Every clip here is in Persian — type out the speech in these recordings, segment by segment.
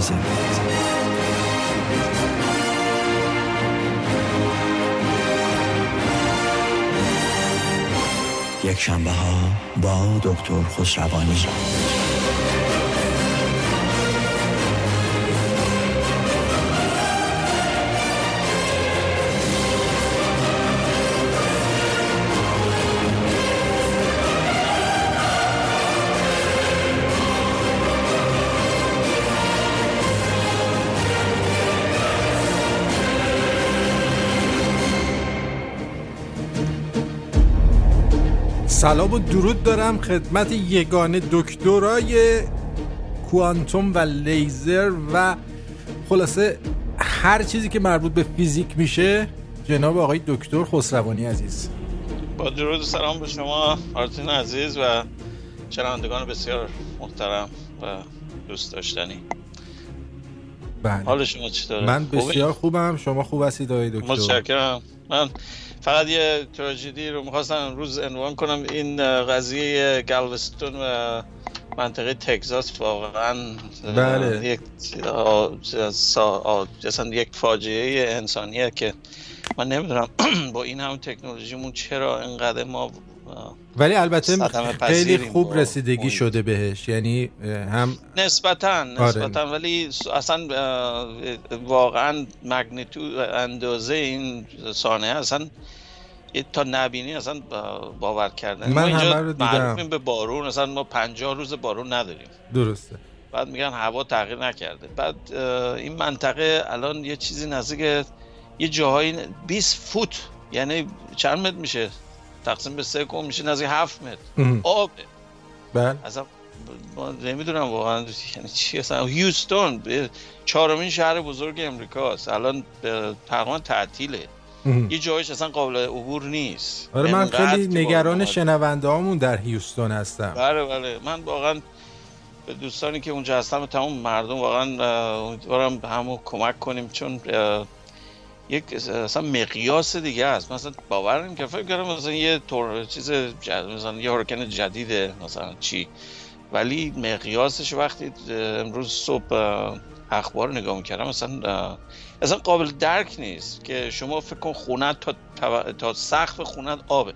الیزابت یک شنبه ها با دکتر خسروانی سلام و درود دارم خدمت یگانه دکترای کوانتوم و لیزر و خلاصه هر چیزی که مربوط به فیزیک میشه جناب آقای دکتر خسروانی عزیز. با درود و سلام به شما آرتین عزیز و شنوندگان بسیار محترم و دوست داشتنی. بله. حال شما چطوره؟ من بسیار خوبم شما خوب هستید آقای دکتر؟ متشکرم. من فقط یه تراژدی رو می‌خواستم امروز عنوان کنم این قضیه گلوستون و منطقه تگزاس واقعا بله. یک اصلا یک فاجعه انسانیه که من نمی‌دونم با این هم تکنولوژیمون چرا اینقدر ما ولی البته خیلی خوب با رسیدگی اون. شده بهش. یعنی هم نسبتا نسبتا ولی اصلا واقعا مگنیتود اندازه این صانعه اصلا تا نبینی اصلا با- باور کردن. من ما اینجا. معروفیم به بارون. اصلا ما 50 روز بارون نداریم. درسته. بعد میگن هوا تغییر نکرده. بعد این منطقه الان یه چیزی نزدیک یه جاهایی 20 فوت یعنی چند متر میشه؟ تقسیم به سه کن میشه نزدیک 7 متر. آبه بله. اصلا ما نمی‌دونم واقعا یعنی چی اصلا. هیوستون چهارمین شهر بزرگ امریکاست. الان تقریبا تعطیله. یه جایش اصلا قابل عبور نیست. آره من خیلی نگران. شنونده هامون در هیوستون هستم. بله بله. من واقعا به دوستانی که اونجا هستم تمام مردم واقعا امیدوارم به همو کمک کنیم چون یک اصلا مقیاس دیگه است. مثلا باور نمی‌کنم فکر کنم مثلا یه طور چیز جد... مثلا یه هورکن جدیده. مثلا چی. ولی مقیاسش وقتی امروز صبح اخبار نگاه می‌کردم مثلا اصلا قابل درک نیست که شما فکر کن خونه تا تا, سقف خونه آبه.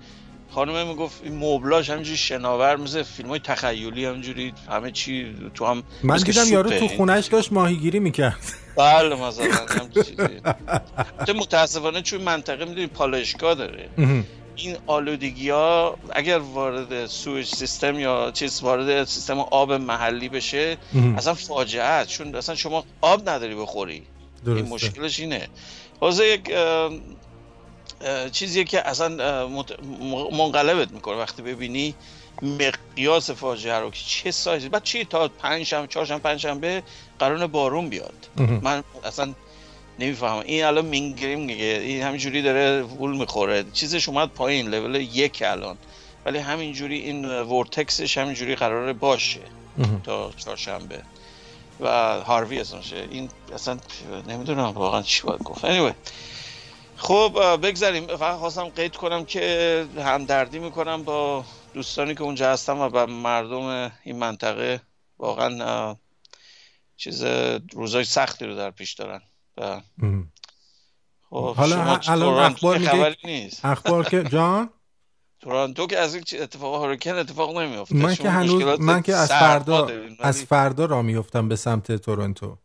خانم می‌گفت این مبلاش همینجوری شناور مثل فیلم های تخیلی همینجوری همه چی تو هم من که دیدم یارو. تو خونش داشت ماهیگیری می‌کرد. بله مثلا همچین چیزی. تو متاسفانه چون منطقه می‌دونی پالایشگاه داره. این آلودگی ها اگر وارد سویج سیستم یا چیز وارد سیستم آب محلی بشه اصلا فاجعه است چون اصلا شما آب نداری بخوری. این درسته. مشکلش اینه. حوزه یک چیزیه که اصلا منقلبت می‌کنه. وقتی ببینی مقیاس فاجعه رو که چه سایزی بعد چی؟ تا پنج شنبه چهار شنبه پنج شنبه قرار بارون بیاد. من اصلا نمی‌فهمم. این الان مینگریم میگه. این همینجوری داره وول می‌خوره. چیزش اومد پایین لول یک الان. ولی همینجوری این ورتکسش همینجوری قراره باشه تا چهارشنبه. و هاروی اسمشه این اصلا نمی‌دونم واقعا چی باید گفت. Anyway. خب بگذاریم. فقط خواستم قید کنم که همدردی می‌کنم با دوستانی که اونجا هستم و با مردم این منطقه واقعا چیز روزای سختی رو در پیش دارن. و خب حالا الان اخبار خبری نیست. اخبار که جان؟ تورنتو که از این اتفاق هوریکن اتفاق نمیفته من که هنوز من که از فردا از فردا را میفتم به سمت تورنتو.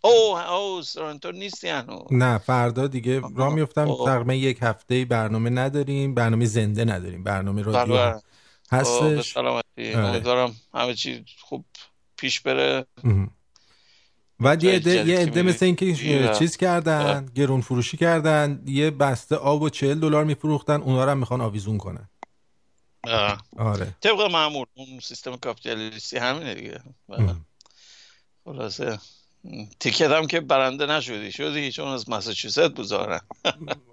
اوه اوه تورنتو نیستی هنوز. نه فردا دیگه را میفتم اوه. تقریبا یک هفته برنامه نداریم برنامه زنده نداریم برنامه رادیو. بله. خب، به هستش سلامتی آره. امیدوارم همه چی خوب پیش بره. و یه عده یه عده. مثل اینکه می‌رم. چیز کردن گرون فروشی کردن یه بسته آب و چهل دلار میفروختن اونا رو هم می‌خوان آویزون کنن آه. آره طبق معمول اون سیستم کاپیتالیستی همینه دیگه. خلاصه تیکت هم که برنده نشدی. شدی چون از مساچوست بذارن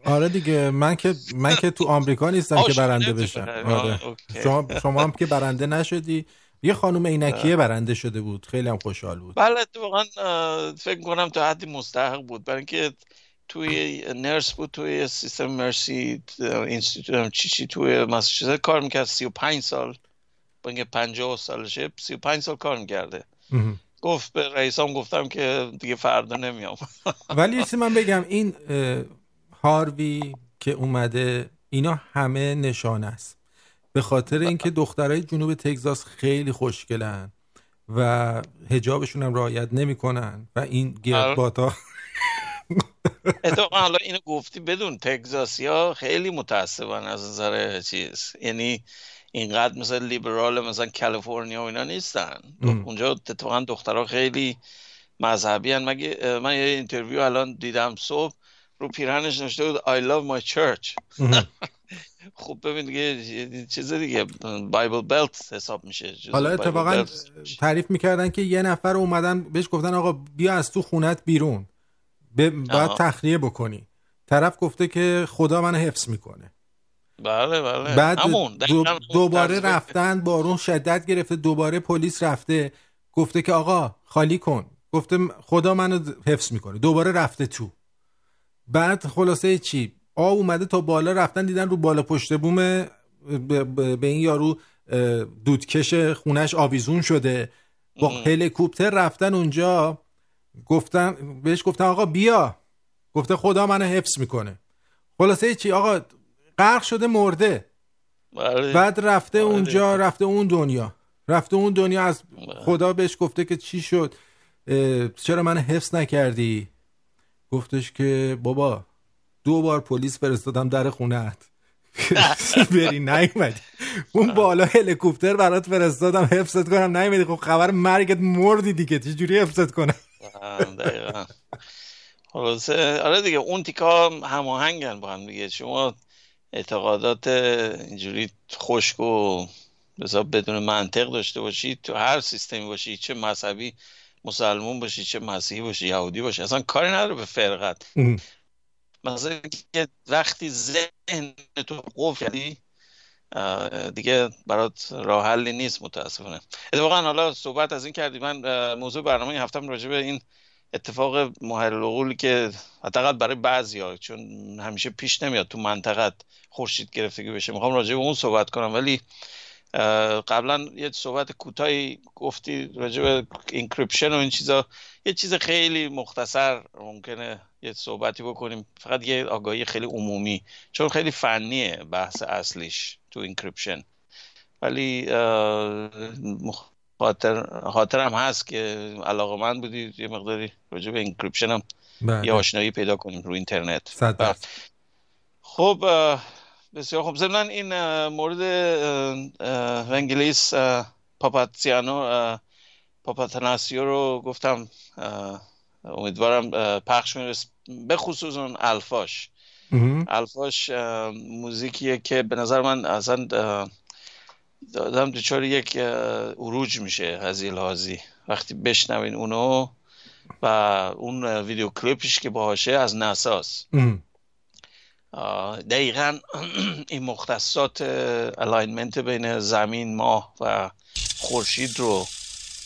آره دیگه من که من که تو آمریکا نیستم که برنده بشم. آره. شما شما هم که برنده نشدی. یه خانم عینکیه برنده شده بود. خیلی هم خوشحال بود. بله اتفاقا فکر کنم تا حدی مستحق بود. برای اینکه توی نرس بود توی سیستم مرسی اینستیتوت هم چی چی توی مساچوست کار می‌کرد. 35 سال با اینکه 50 سالشه 35 سال کار می‌کرده. گفت به رئیسام گفتم که دیگه فردا نمیام. ولی یه من بگم این هاروی که اومده اینا همه نشانه است. به خاطر اینکه دخترای جنوب تگزاس خیلی خوشگلن و هجابشون هم رعایت نمی‌کنن و این گردباتا اتفاقا حالا اینو گفتی بدون تگزاسی ها خیلی متاسفن از نظر چیز. یعنی اینقدر مثلا لیبرال مثلا کالیفرنیا و اینا نیستن. اونجا اتفاقا دخترها خیلی مذهبی هن. مگه من یه interview الان دیدم. صبح رو پیرهنش نوشته بود I love my church. خب ببین دیگه چیز دیگه. Bible Belt حساب میشه. حالا اتفاقا تعریف می‌کردن که یه نفر اومدن بهش گفتن آقا بیا از تو خونت بیرون. باید تخلیه بکنی. طرف گفته که خدا منو حفظ می‌کنه. بله بله. بعد دوباره رفتن بارون شدت گرفته دوباره پلیس رفته. گفته که آقا خالی کن. گفته خدا منو حفظ می‌کنه. دوباره رفته تو. بعد خلاصه چی؟ آب اومده تا بالا رفتن دیدن رو بالا پشت بوم به این یارو دودکش خونش آویزون شده. با هلیکوپتر رفتن اونجا. گفتن بهش گفتن آقا بیا. گفته خدا منو حفظ می‌کنه. خلاصه چی؟ آقا غرق شده مرده. بله. بعد رفته بله. اونجا رفته اون دنیا. رفته اون دنیا از بله. خدا بهش گفته که چی شد. چرا من حفظ نکردی؟ گفتش که بابا دو بار پلیس فرستادم در خونت بری نیومدی. اون بالا هلیکوپتر برات فرستادم حفظت کنم نیومدی. خب خبر مرگت مردی دیگه چجوری حفظت کنم؟ دقیقا. خلاصه. آره دیگه اون تیکا هماهنگن با هم دیگه. شما اعتقادات اینجوری خشک و حساب بدون منطق داشته باشی تو هر سیستمی باشی چه مذهبی مسلمون باشی چه مسیحی باشی یهودی باشی اصلا کاری نداره به فرقت. مثلا که وقتی ذهن تو قفلی دیگه برات راه حلی نیست متاسفانه. اتفاقا حالا صحبت از این کردی. من موضوع برنامه این هفتم راجع به این اتفاق محل که حداقل برای بعضیا چون همیشه پیش نمیاد تو منطقت خورشید گرفتگی بشه. می‌خوام راجع به اون صحبت کنم. ولی قبلا یه صحبت کوتاهی گفتی راجع به encryption و این چیزا. یه چیز خیلی مختصر ممکنه یه صحبتی بکنیم. فقط یه آگاهی خیلی عمومی چون خیلی فنیه بحث اصلیش تو encryption ولی خاطر خاطرم هست که علاقه‌مند بودی یه مقداری راجع به encryption هم بله. یه آشنایی پیدا کنیم رو اینترنت. بله. خب بسیار خب ضمن این مورد انگلیس پاپاتسیانو پاپاتناسیو رو گفتم امیدوارم پخش میرس به خصوص اون الفاش. الفاش موزیکیه که به نظر من اصلا دادم دچار یک اروج میشه هزیل هازی وقتی بشنوین اونو و اون ویدیو کلیپش که باشه از ناساس دقیقا این مختصات alignment بین زمین ماه و خورشید رو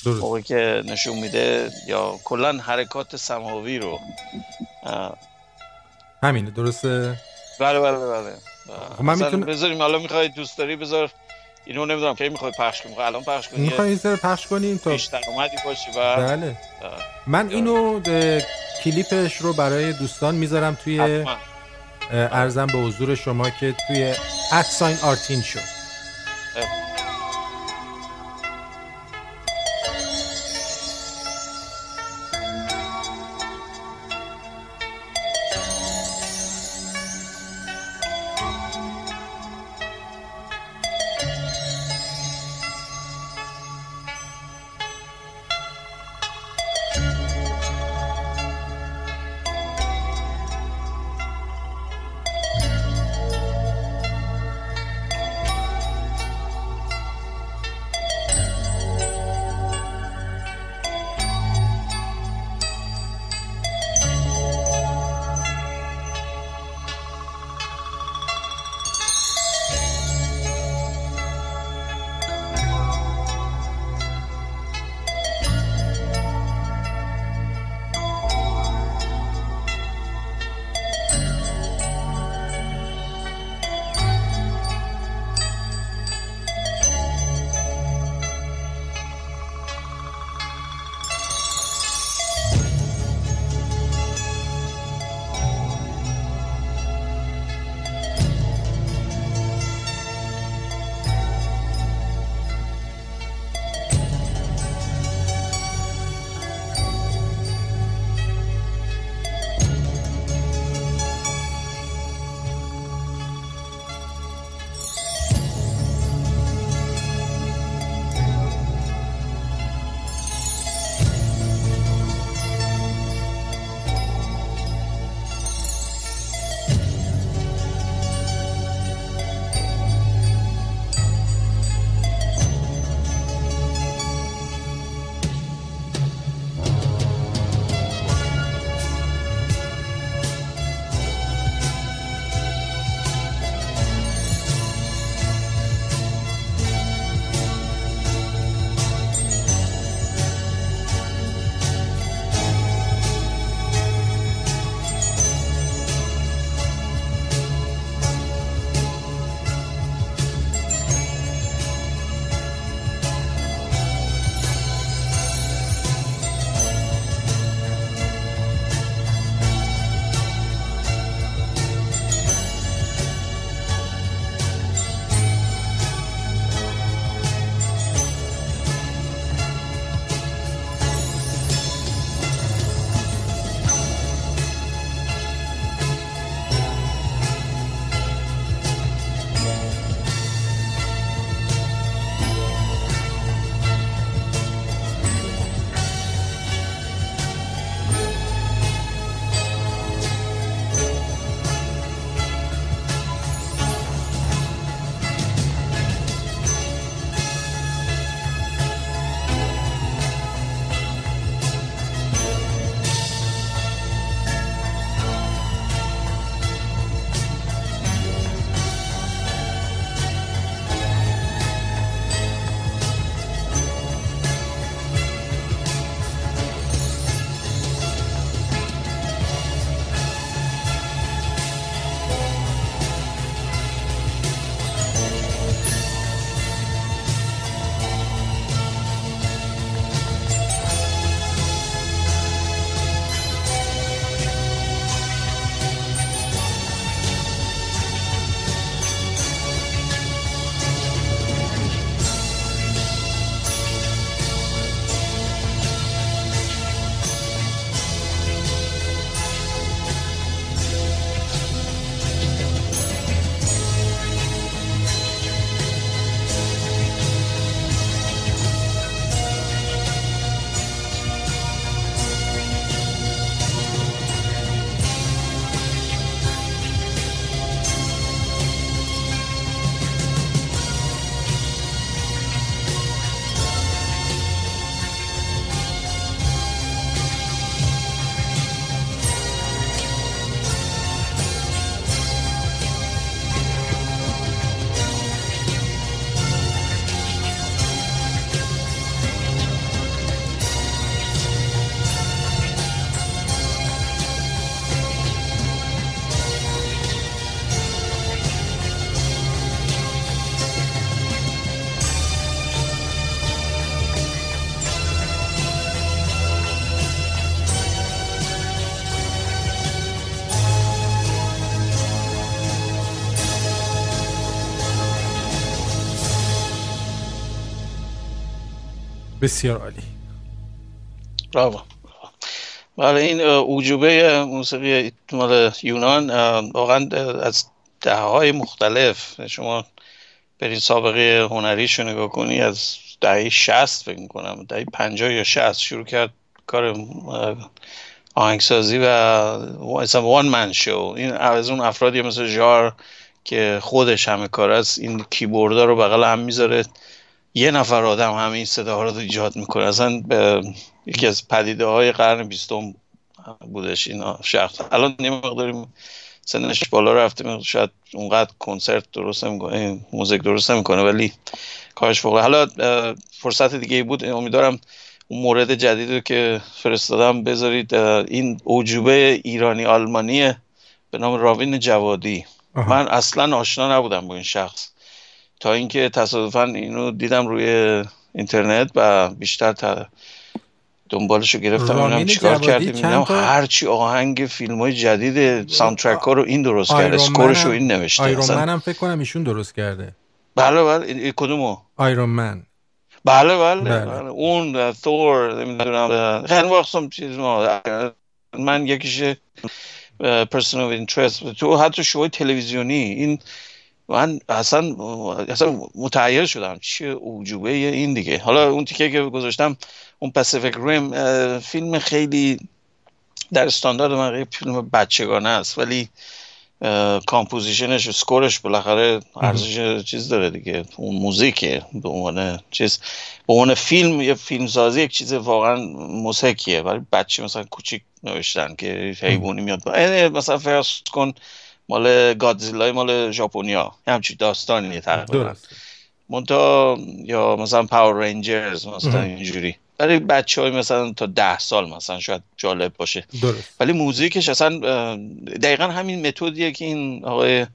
موقعی که نشون میده یا کلا حرکات سماوی رو. همینه درسته؟ بله بله بله خب من می‌تونم بذاریم حالا می‌خوای دوست داری بذار اینو نمی‌دونم که می‌خوای پخش کنیم الان پخش کنیم می‌خوای این پخش کنیم تا بیشتر اومدی باشی و بله. من اینو کلیپش رو برای دوستان می‌ذارم توی ارزم به حضور شما که توی ادساین آرتین شو. بسیار عالی. براو بله این اوجوبه موسیقی مال یونان واقعا از ده های مختلف. شما برین سابقه هنریش رو نگاه کنی از دهه شست فکر می‌کنم دهه پنجاه یا شست شروع کرد کار آهنگسازی و اصلا وان من شو این از اون افرادی مثل جار که خودش همه کار است این کیبوردا رو بغل هم می‌ذاره. یه نفر آدم همه این صداها رو ایجاد می‌کنه. اصلا یکی از پدیده های قرن بیستم بودش این شخص. الان نیم مقداری سنش بالا رفته شاید اونقدر کنسرت درست نمی‌کنه موزیک درست نمی‌کنه ولی کارش فوق حالا فرصت دیگه بود. امیدوارم اون مورد جدید رو که فرستادم بذارید. این اوجوبه ایرانی آلمانی به نام راوین جوادی. من اصلا آشنا نبودم با این شخص. تا اینکه تصادفا اینو دیدم روی اینترنت و بیشتر تا دنبالش رو گرفتم اونم چیکار کردیم؟ میدم هرچی آهنگ فیلم های جدید ساندترک ها رو این درست کرده اسکورش رو این نوشته آیرون من هم فکر کنم ایشون درست کرده. بله بله کدومو؟ آیرون من. بله بله, بله. بله. اون ثور نمی‌دونم خیلی وقت چیز ما من یکیش Person of Interest تو حتی شوهای تلویزیونی این من اصلا اصلا متحیر شدم چه اعجوبه این دیگه. حالا اون تیکه که گذاشتم اون Pacific Rim فیلم خیلی در استاندارد من فیلم بچگانه است ولی composition ش و score ش بالاخره ارزش چیز داره دیگه. اون موزیکه به عنوان چیز به عنوان فیلم یه فیلمسازی یک چیز واقعا موسیقیه ولی بچه مثلا کوچیک نوشتن که حیوانی میاد. مثلا فرض کن مال گادزیلا مال ژاپنیا همچین داستانیه تقریبا مونتا یا مثلا پاور رنجرز مثلا اینجوری. برای بچه های مثلا تا ده سال مثلا شاید جالب باشه. درست. ولی موزیکش اصلا دقیقا همین متدیه که این آقای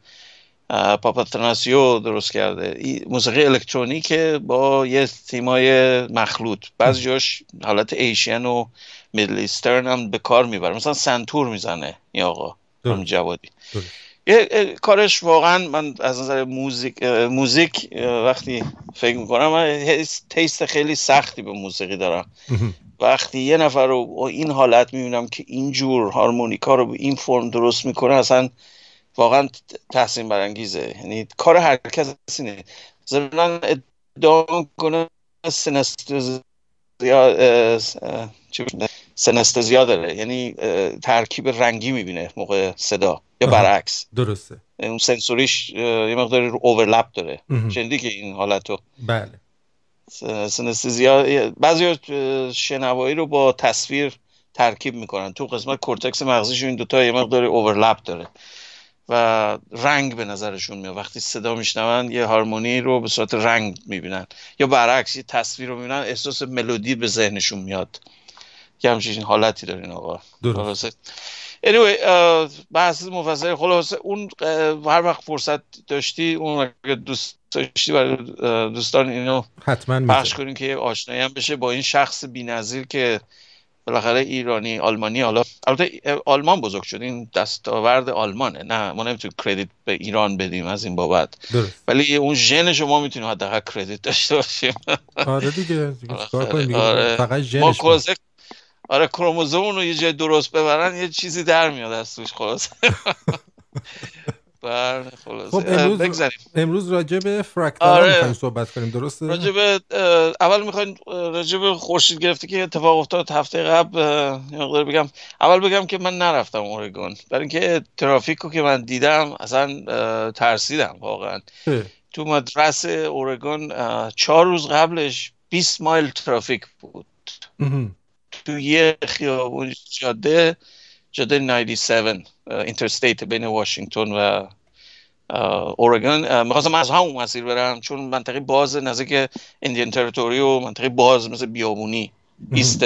پاپاتناسیو درست کرده. موسیقی الکترونیک با یه تیمای مخلوط. بعض جاش حالت ایشین و Middle Eastern هم به کار می‌بره مثلا سنتور می‌زنه این آقا. جوادی. یه کارش واقعا من از نظر موزیک موزیک وقتی فکر می‌کنم من taste خیلی سختی به موسیقی دارم. وقتی یه نفر رو این حالت می‌بینم که اینجور هارمونیکا رو به این فرم درست می‌کنه اصلا واقعا تحسین برانگیزه. یعنی کار هر کس اینه. ضمن ادعا کنه synesthesia داره. یعنی ترکیب رنگی می‌بینه موقع صدا یا برعکس. درسته. اون sensory ش یه مقداری رو overlap داره شنیدی که این حالتو بله. synesthesia بعضی شنوایی رو با تصویر ترکیب می‌کنن. تو قسمت کورتکس مغزیشون این دوتا یه مقداری overlap داره. و رنگ به نظرشون میاد. وقتی صدا میشنون یه هارمونی رو به صورت رنگ می‌بینن. یا برعکس یه تصویر رو می‌بینن احساس ملودی به ذهنشون میاد. یه همچین حالتی دارین آقا. درست. anyway بحث مفصل خلاصه اون هر وقت فرصت داشتی اون اگه دوست داشتی برای دوستان اینو حتما پخش کنیم که آشنایی هم بشه با این شخص بی‌نظیر که بالاخره ایرانی آلمانی حالا البته آلمان بزرگ شد. این دستاورد آلمانه. نه ما نمی‌تونیم کردیت به ایران بدیم از این بابت. ولی اون ژن شما می‌تونیم حداقل کردیت داشته باشیم. آره دیگه آره. فقط ژنش آره کروموزوم رو یه جای درست ببرن یه چیزی در میاد از توش خلاص بله خلاص خب امروز, امروز راجع به فرکتال آره. صحبت کنیم درسته؟ راجع به اول می‌خوایم راجع به خورشید گرفته که اتفاق افتاد هفته قبل مقدار بگم. اول بگم که من نرفتم اورگون. برای اینکه ترافیک رو که من دیدم اصلا ترسیدم واقعا. تو Madras اورگون چهار روز قبلش 20 مایل ترافیک بود. تو یه خیابون جاده جاده 97 interstate بین واشنگتن و اورگان. می‌خواستم از همون مسیر برم چون منطقه باز نزدیک Indian territory و منطقه باز مثل بیابونی east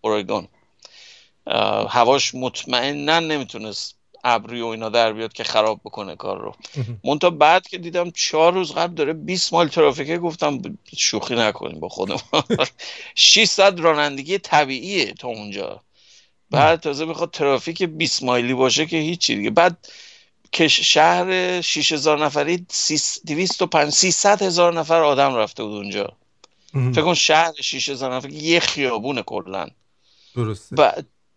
اورگان. هواش مطمئنا نمی‌تونست ابری و اینا در بیاد که خراب بکنه کار رو. مونتا بعد که دیدم چهار روز قبل داره 20 مایل ترافیکه گفتم شوخی نکنیم با خودم. 600 رانندگی طبیعیه تا اونجا. بعد تازه بخواد ترافیک 20 مایلی باشه که هیچی دیگه. بعد که شهر 6000 نفری 205 300 هزار نفر آدم رفته بود اونجا. فکر کن شهر شیشه زنان فکر یه خیابونه کلا. درسته. و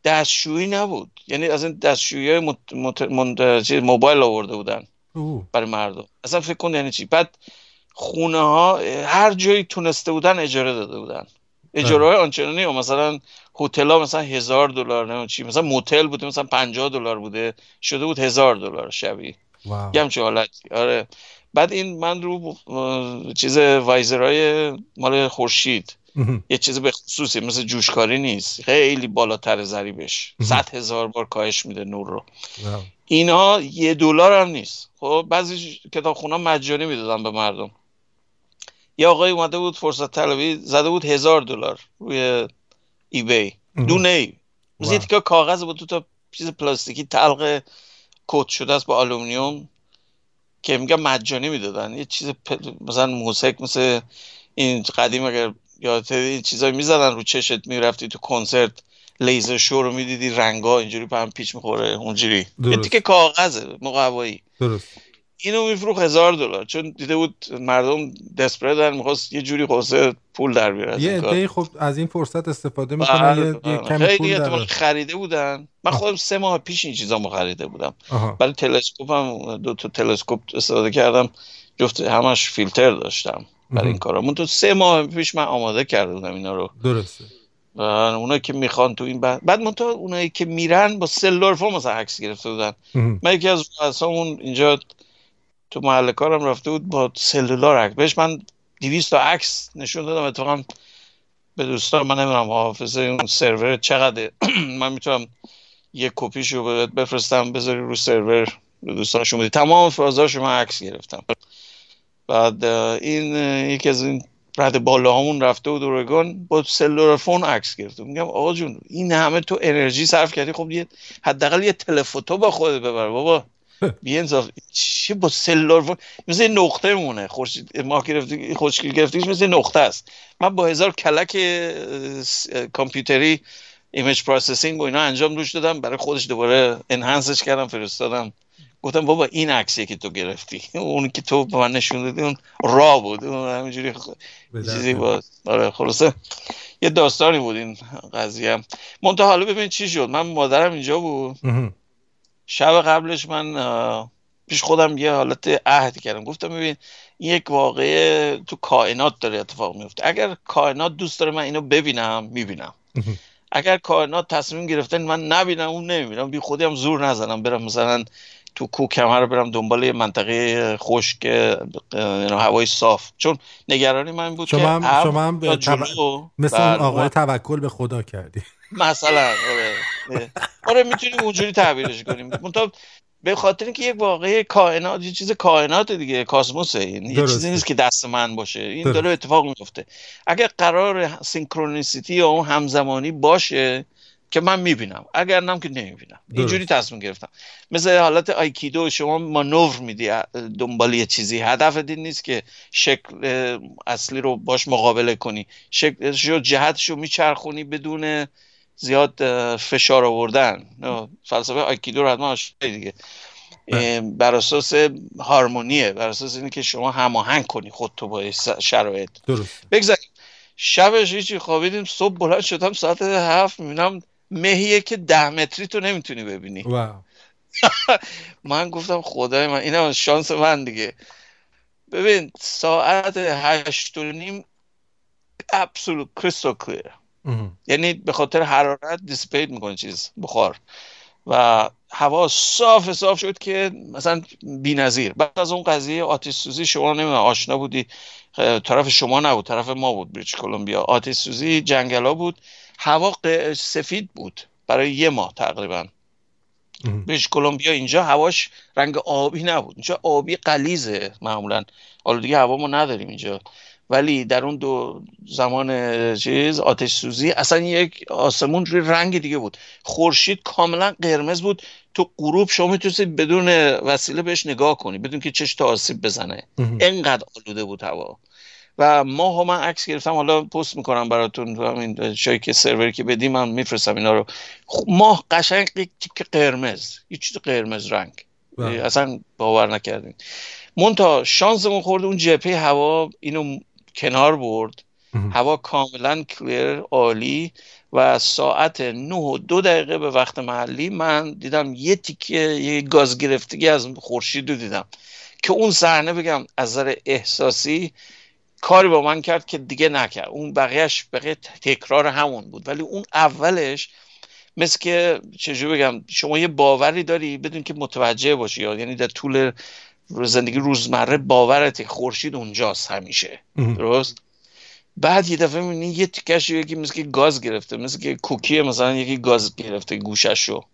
دستشویی نبود. یعنی از این دستشویی مت... مت... مت... چیز موبایل آورده بودن اوه. برای مردم. اصلا فکر کن یعنی چی؟ بعد خونه ها هر جایی تونسته بودن اجاره داده بودن. اجاره های آنچنانی و مثلا هتل ها مثلا هزار دلار نه چی مثلا موتل بوده مثلا 50 دلار بوده شده بود هزار دلار شبی. یه همچین حالتی آره. بعد این من رو چیز وایزرهای مال خورشید. یه چیز به خصوصی مثل جوشکاری نیست خیلی بالاتر ضریبش. صد هزار بار کاهش میده نور رو. اینا یه دلار هم نیست خب بعضی کتابخونه مجانی می‌دادن به مردم یه آقای اومده بود فرصت طلبی زده بود هزار دلار روی eBay. دونه ای مثل. تیکه کاغذ بود تو تا چیز پلاستیکی تلق coat شده است با آلومینیوم که میگم مجانی می‌دادن یه چیز پ- مثلا موسیقی مثل این قدیم اگر یادت این چیزایی می‌زدن رو چشت می‌رفتی تو کنسرت لیزر شو رو می‌دیدی رنگا اینجوری به هم پیچ می‌خوره اونجوری. یه. تیکه کاغذه مقوایی. درست. اینو میفروخت هزار دلار. چون دیده بود مردم دسپریدن می‌خواست یه جوری قصه پول در بیاره. یه. عده خب از این فرصت استفاده می‌کنن بله، یه, یه بله. کمی خیلی پول در خریده بودن. من خودم سه ماه پیش این چیزا خریده بودم. برای تلسکوپ هم دو تا تلسکوپ استفاده کردم. جفت همش فیلتر داشتم. برای این. کارا من تو سه ماه پیش من آماده کرده بودم اینا رو. درسته. اونایی که می‌خوان تو این بعد بعد من تو اونایی که میرن با سلولار فون مثلا عکس گرفته بودن. من یکی از رؤسامون اینجا تو محل کارم رفته بود با سلولار عکس. بهش من 200 تا عکس نشون دادم. اتفاقا به دوستان من نمی‌دونم حافظه اون سرور چقدر من می‌تونم یه کپیشو بهت بفرستم بذاری رو سرور به دوستانشون بدی. تمام فازاشو من عکس گرفتم. بعد این یکی از این رد بالا همون رفته بود اورگان با cellular phone عکس گرفته. میگم آقا جون این همه تو انرژی صرف کردی. خب یه حداقل یه telephoto با خودت ببر بابا. بی انصاف. چی با cellular phone مثل نقطه مونه. خورشید ما گرفتی خورشید گرفتیش مثل نقطه است. من با هزار کلک کامپیوتری image processing و اینا انجام روش دادم. برای خودش دوباره enhance ش کردم فرستادم. گفتم بابا این عکسیه که تو گرفتی. اون که تو به من نشون دادی اون raw بود. اون همینجوری خ- چیزی. بود. آره خلاصه. یه داستانی بود این قضیه منتها حالا ببین چی شد. من مادرم اینجا بود. شب قبلش من پیش خودم یه حالت عهد کردم. گفتم ببین این یک واقعه تو کائنات داره اتفاق میفته اگر کائنات دوست داره من اینو ببینم می‌بینم. اگر کائنات تصمیم گرفتن من نبینم اون نمی‌بینم. بی خودی هم زور نزنم برم مثلا تو کوکمه رو برم دنبال یه منطقه خشک اه، هوای صاف. چون نگرانی من بود شما که هم- ابر شما هم جلو مثل بله، آقای توکل به خدا کردی. مثلا آره. آره. می‌تونیم اونجوری تعبیرش کنیم. منتها به خاطر اینکه یک واقعه کائنات یه چیز کائنات دیگه کاسموسه. این یه درسته. چیزی نیست که دست من باشه. این. داره اتفاق میفته اگر قرار سینکرونیسیتی یا اون همزمانی باشه که من می‌بینم. اگر نم که نمی‌بینم. اینجوری تصمیم گرفتم. مثل حالت آیکیدو شما مانور میدی دنبال یه چیزی. هدف این نیست که شکل اصلی رو باش مقابله کنی. شکلش رو جهتش رو میچرخونی بدون زیاد فشار آوردن. فلسفه آیکیدو رو حتما دیگه. اه، بر اساس هارمونیه. بر اساس اینه که شما هماهنگ کنی خودتو با شرایط. درست. بگذاریم. شبش هیچی خوابیدیم. صبح بلند شدم ساعت هفت می‌بینم مهیه که ده متری تو نمی‌تونی ببینی. واو. من گفتم خدای من اینم از شانس من دیگه. ببین ساعت هشت و نیم absolute crystal clear. یعنی به خاطر حرارت دیسپیت می‌کنه چیز بخار. و هوا صاف صاف شد که مثلا بی‌نظیر. بعد از اون قضیه آتش سوزی شما نمی‌دونم آشنا بودی؟ طرف شما نبود طرف ما بود بریچ کلمبیا. آتش سوزی جنگلا بود. هوا سفید بود. برای یه ماه تقریبا. بریش کلمبیا اینجا هواش رنگ آبی نبود. اینجا آبی قلیزه معمولا. حالا دیگه هوا ما نداریم اینجا. ولی در اون دو زمان چیز آتش سوزی اصلا یک آسمون روی رنگ دیگه بود. خورشید کاملا قرمز بود. تو غروب شما می‌تونید بدون وسیله بهش نگاه کنی. بدون که چش تا آسیب بزنه. انقدر آلوده بود هوا. و ماه من عکس گرفتم حالا پست می‌کنم براتون تو همین جایی که سروری که بدیم من میفرستم اینا رو. خ- ماه قشنگ تیکه قرمز یه چیز قرمز رنگ. بله. اصلا باور نکردیم مونتا شانسمون خورد اون جبهه هوا اینو کنار برد. هوا کاملا کلیر عالی و ساعت نه و دو دقیقه به وقت محلی من دیدم یه تیکه یه گاز گرفتگی از خورشید رو دیدم. که اون صحنه بگم از نظر احساسی کاری با من کرد که دیگه نکرد. اون بقیهش بقیه تکرار همون بود. ولی اون اولش مثل که چجوری بگم شما یه باوری داری بدون که متوجه باشی. یعنی در طول زندگی روزمره باورت خورشید اونجاست همیشه. درست؟ بعد یه دفعه می‌بینی یه تیکش یکی مثل که گاز گرفته مثل که کوکی مثلا یکی گاز گرفته گوشش رو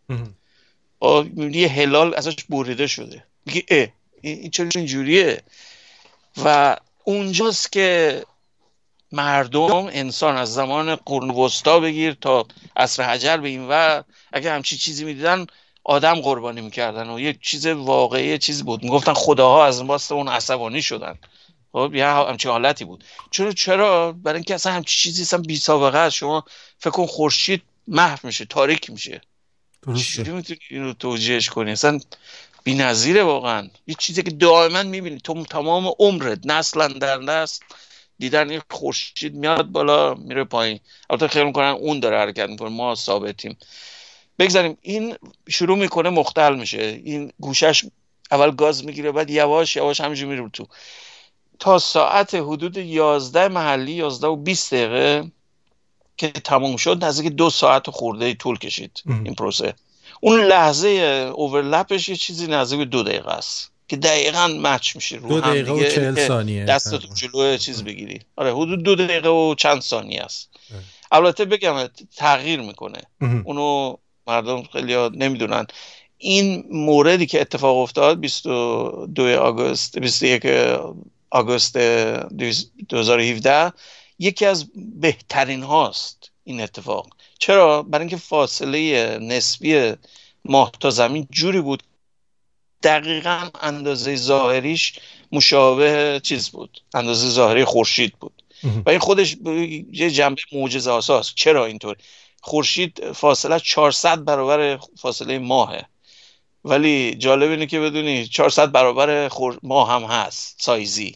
می‌بینی یه هلال ازش بریده شده. میگه اه این چرا اینجوریه؟ و اونجاست که مردم انسان از زمان قرن وسطا بگیر تا عصر حجر به این و اگه همچی چیزی می‌دیدن آدم قربانی می‌کردن و یک چیز واقعی چیز بود. می‌گفتن خداها از باست اون عصبانی شدن. خب یه همچین حالتی بود. چرا چرا؟ برای اینکه اصلا همچی چیزی اصلا بی سابقه است. شما فکر کن خورشید محو میشه تاریک میشه. چجوری می‌تونی اینو توجیهش کنی؟ اصلا بی‌نظیره واقعا. یه چیزی که دائما می‌بینی. تو تمام عمرت نسلا در نسل دیدن این خورشید میاد بالا میره پایین. البته خیلی می‌کنن اون داره حرکت می‌کنه. ما ثابتیم. بگذاریم. این شروع می‌کنه مختل میشه. این گوشش اول گاز می‌گیره بعد یواش یواش همینجور میره تو. تا ساعت حدود 11 محلی 11 و 20 دقیقه که تموم شد نزدیک دو ساعت خورده طول کشید. این پروسه. اون لحظه اوورلپش یه چیزی نزدیک دو دقیقه است که دقیقا مچ میشه رو دو دقیقه و چهل ثانیه. دست تو جلو چیز بگیری. آره حدود دو دقیقه و چند ثانیه است. البته بگم تغییر می‌کنه. اونو مردم خیلی نمی‌دونن. این موردی که اتفاق افتاد 22 آگوست 21 آگوست 2017 یکی از بهترین هاست این اتفاق. چرا؟ برای اینکه فاصله نسبی ماه تا زمین جوری بود. دقیقا اندازه ظاهریش مشابه چیز بود. اندازه ظاهری خورشید بود. و این خودش یه جنبه معجزه آساست چرا اینطور؟ خورشید فاصله 400 برابر فاصله ماهه. ولی جالب اینه که بدونی 400 برابر خور... ماه هم هست سایزی.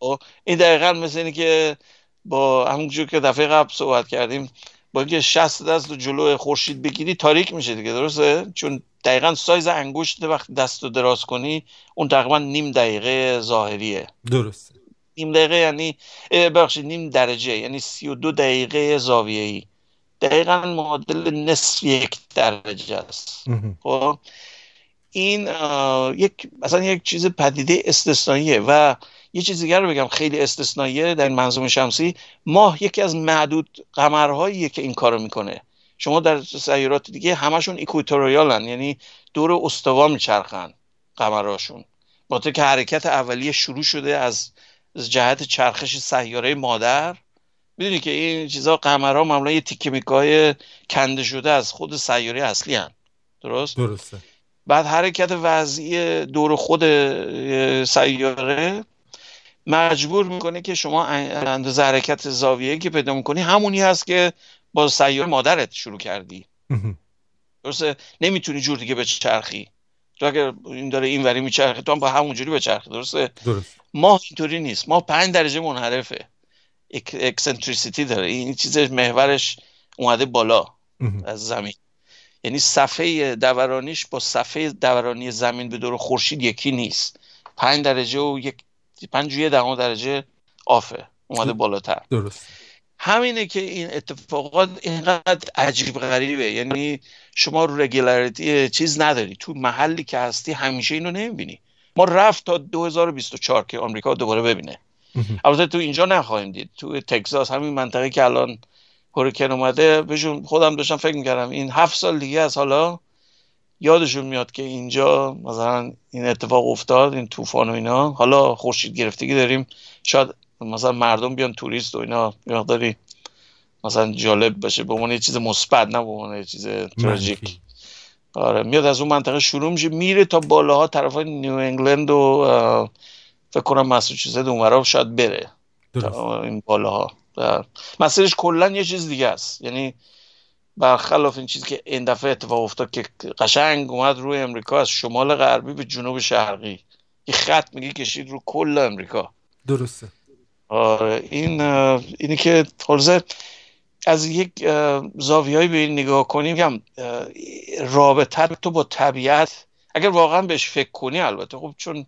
خب، این دقیقا مثل اینه که با همونجور که دفعه قبل صحبت کردیم با اینکه 60 دست جلو خورشید بگیری تاریک میشه دیگه درسته؟ چون دقیقا سایز انگشت وقتی دست رو دراز کنی اون تقریبا نیم دقیقه ظاهریه. درسته. نیم دقیقه یعنی بخشید نیم درجه یعنی 32 دقیقه زاویه ای دقیقا معادل نصف یک درجه است. خب؟ این یک مثلا یک چیز پدیده استثنائیه و یه چیز دیگر رو بگم خیلی استثنائیه در منظوم شمسی. ماه یکی از معدود قمرهاییه که این کارو می‌کنه. شما در سیارات دیگه همشون ایکوتوریالن یعنی دور استوا میچرخن قمرهاشون. با که حرکت اولیه شروع شده از جهت چرخش سیاره مادر. می‌دونی که این چیزا قمرها معمولا یه تیکه میکای کنده شده از خود سیاره اصلی هن. درست؟ درسته. بعد حرکت وضعی دور خود سیاره مجبور می‌کنه که شما اندازه حرکت زاویه که پیدا می‌کنی همونی هست که با سیاره مادرت شروع کردی. درسته؟ نمی‌تونی جور دیگه بچرخی تو اگر این داره این وری میچرخه تو هم با همون جوری بچرخی درسته؟ درست. ما اینطوری نیست. ما پنج درجه منحرفه. ec eccentricity داره. این چیز محورش اومده بالا از زمین. یعنی صفحه دورانیش با صفحه دورانی زمین به دور خورشید یکی نیست. پنج درجه و یک پنج یه دهم درجه off ه. اومده بالاتر. درست. همینه که این اتفاقات اینقدر عجیب غریبه. یعنی شما رو regularity چیز نداری. تو محلی که هستی همیشه اینو نمی‌بینی. ما رفت تا 2024 که آمریکا دوباره ببینه. البته تو اینجا نخواهیم دید. تو تگزاس همین منطقه که الان هوریکن اومده بهشون خودم داشتم فکر می‌کردم این هفت سال دیگه از حالا یادشون میاد که اینجا مثلا این اتفاق افتاد این طوفان و اینا. حالا خورشید گرفتگی داریم. شاید مثلا مردم بیان توریست و اینا مقداری مثلا جالب بشه. به عنوان یه چیز مثبت نه به عنوان یه چیز تراژیک. آره میاد از اون منطقه شروع میشه. میره تا بالاها طرف نیو انگلند و فکر کنم مساچوست اونورا شاید بره. این بالاها. مسئلهش کلا یه چیز دیگه است. یعنی برخلاف این چیزی که این دفعه اتفاق افتاد که قشنگ اومد روی امریکا از شمال غربی به جنوب شرقی. یه خط میگه کشید رو کل امریکا. درسته. آره این اینی که خلاصه از یک زاویه‌ای به این نگاه کنیم میگم رابطه تو با طبیعت اگر واقعا بهش فکر کنی البته خب چون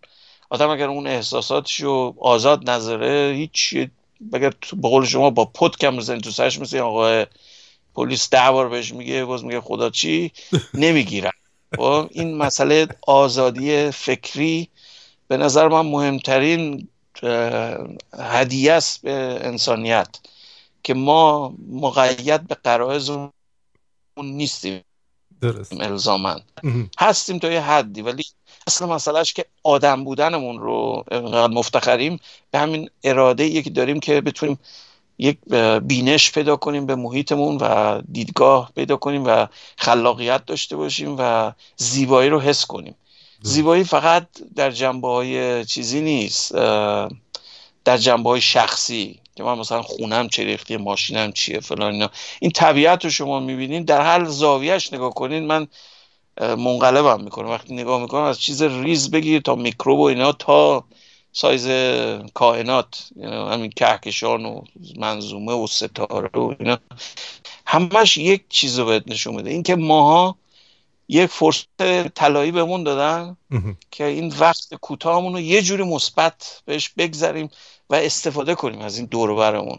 آدم اگر اون احساساتش رو آزاد نظره هیچ اگر به قول شما با پت کم بزنی تو سرش مثل آقای پلیس ده بار بهش میگه باز میگه خدا چی؟ نمی‌گیرن. خب، این مسئله آزادی فکری به نظر من مهمترین هدیه است به انسانیت که ما مقید به قرائز اون نیستیم درست. الزامن هستیم تا یه حدی ولی اصلا مسئلهش که آدم بودنمون رو انقدر مفتخریم به همین اراده که داریم که بتونیم یک بینش پیدا کنیم به محیطمون و دیدگاه پیدا کنیم و خلاقیت داشته باشیم و زیبایی رو حس کنیم. زیبایی فقط در جنبه های چیزی نیست در جنبه های شخصی. که من مثلا خونم چه ریختی ماشینم چیه فلان اینا. این طبیعت رو شما می‌بینین در هر زاویهش نگاه کنین من منقلبم می‌کنم. وقتی نگاه می‌کنم از چیز ریز بگیر تا میکروب و اینا تا سایز کائنات یعنی همین کهکشان و منظومه و ستاره و اینا همش یک چیز رو بهت نشون میده. اینکه ماها یک فرصت طلایی بهمون دادن که این وقت کوتاهمون رو یه جوری مثبت بهش بگذاریم و استفاده کنیم از این دور برمون.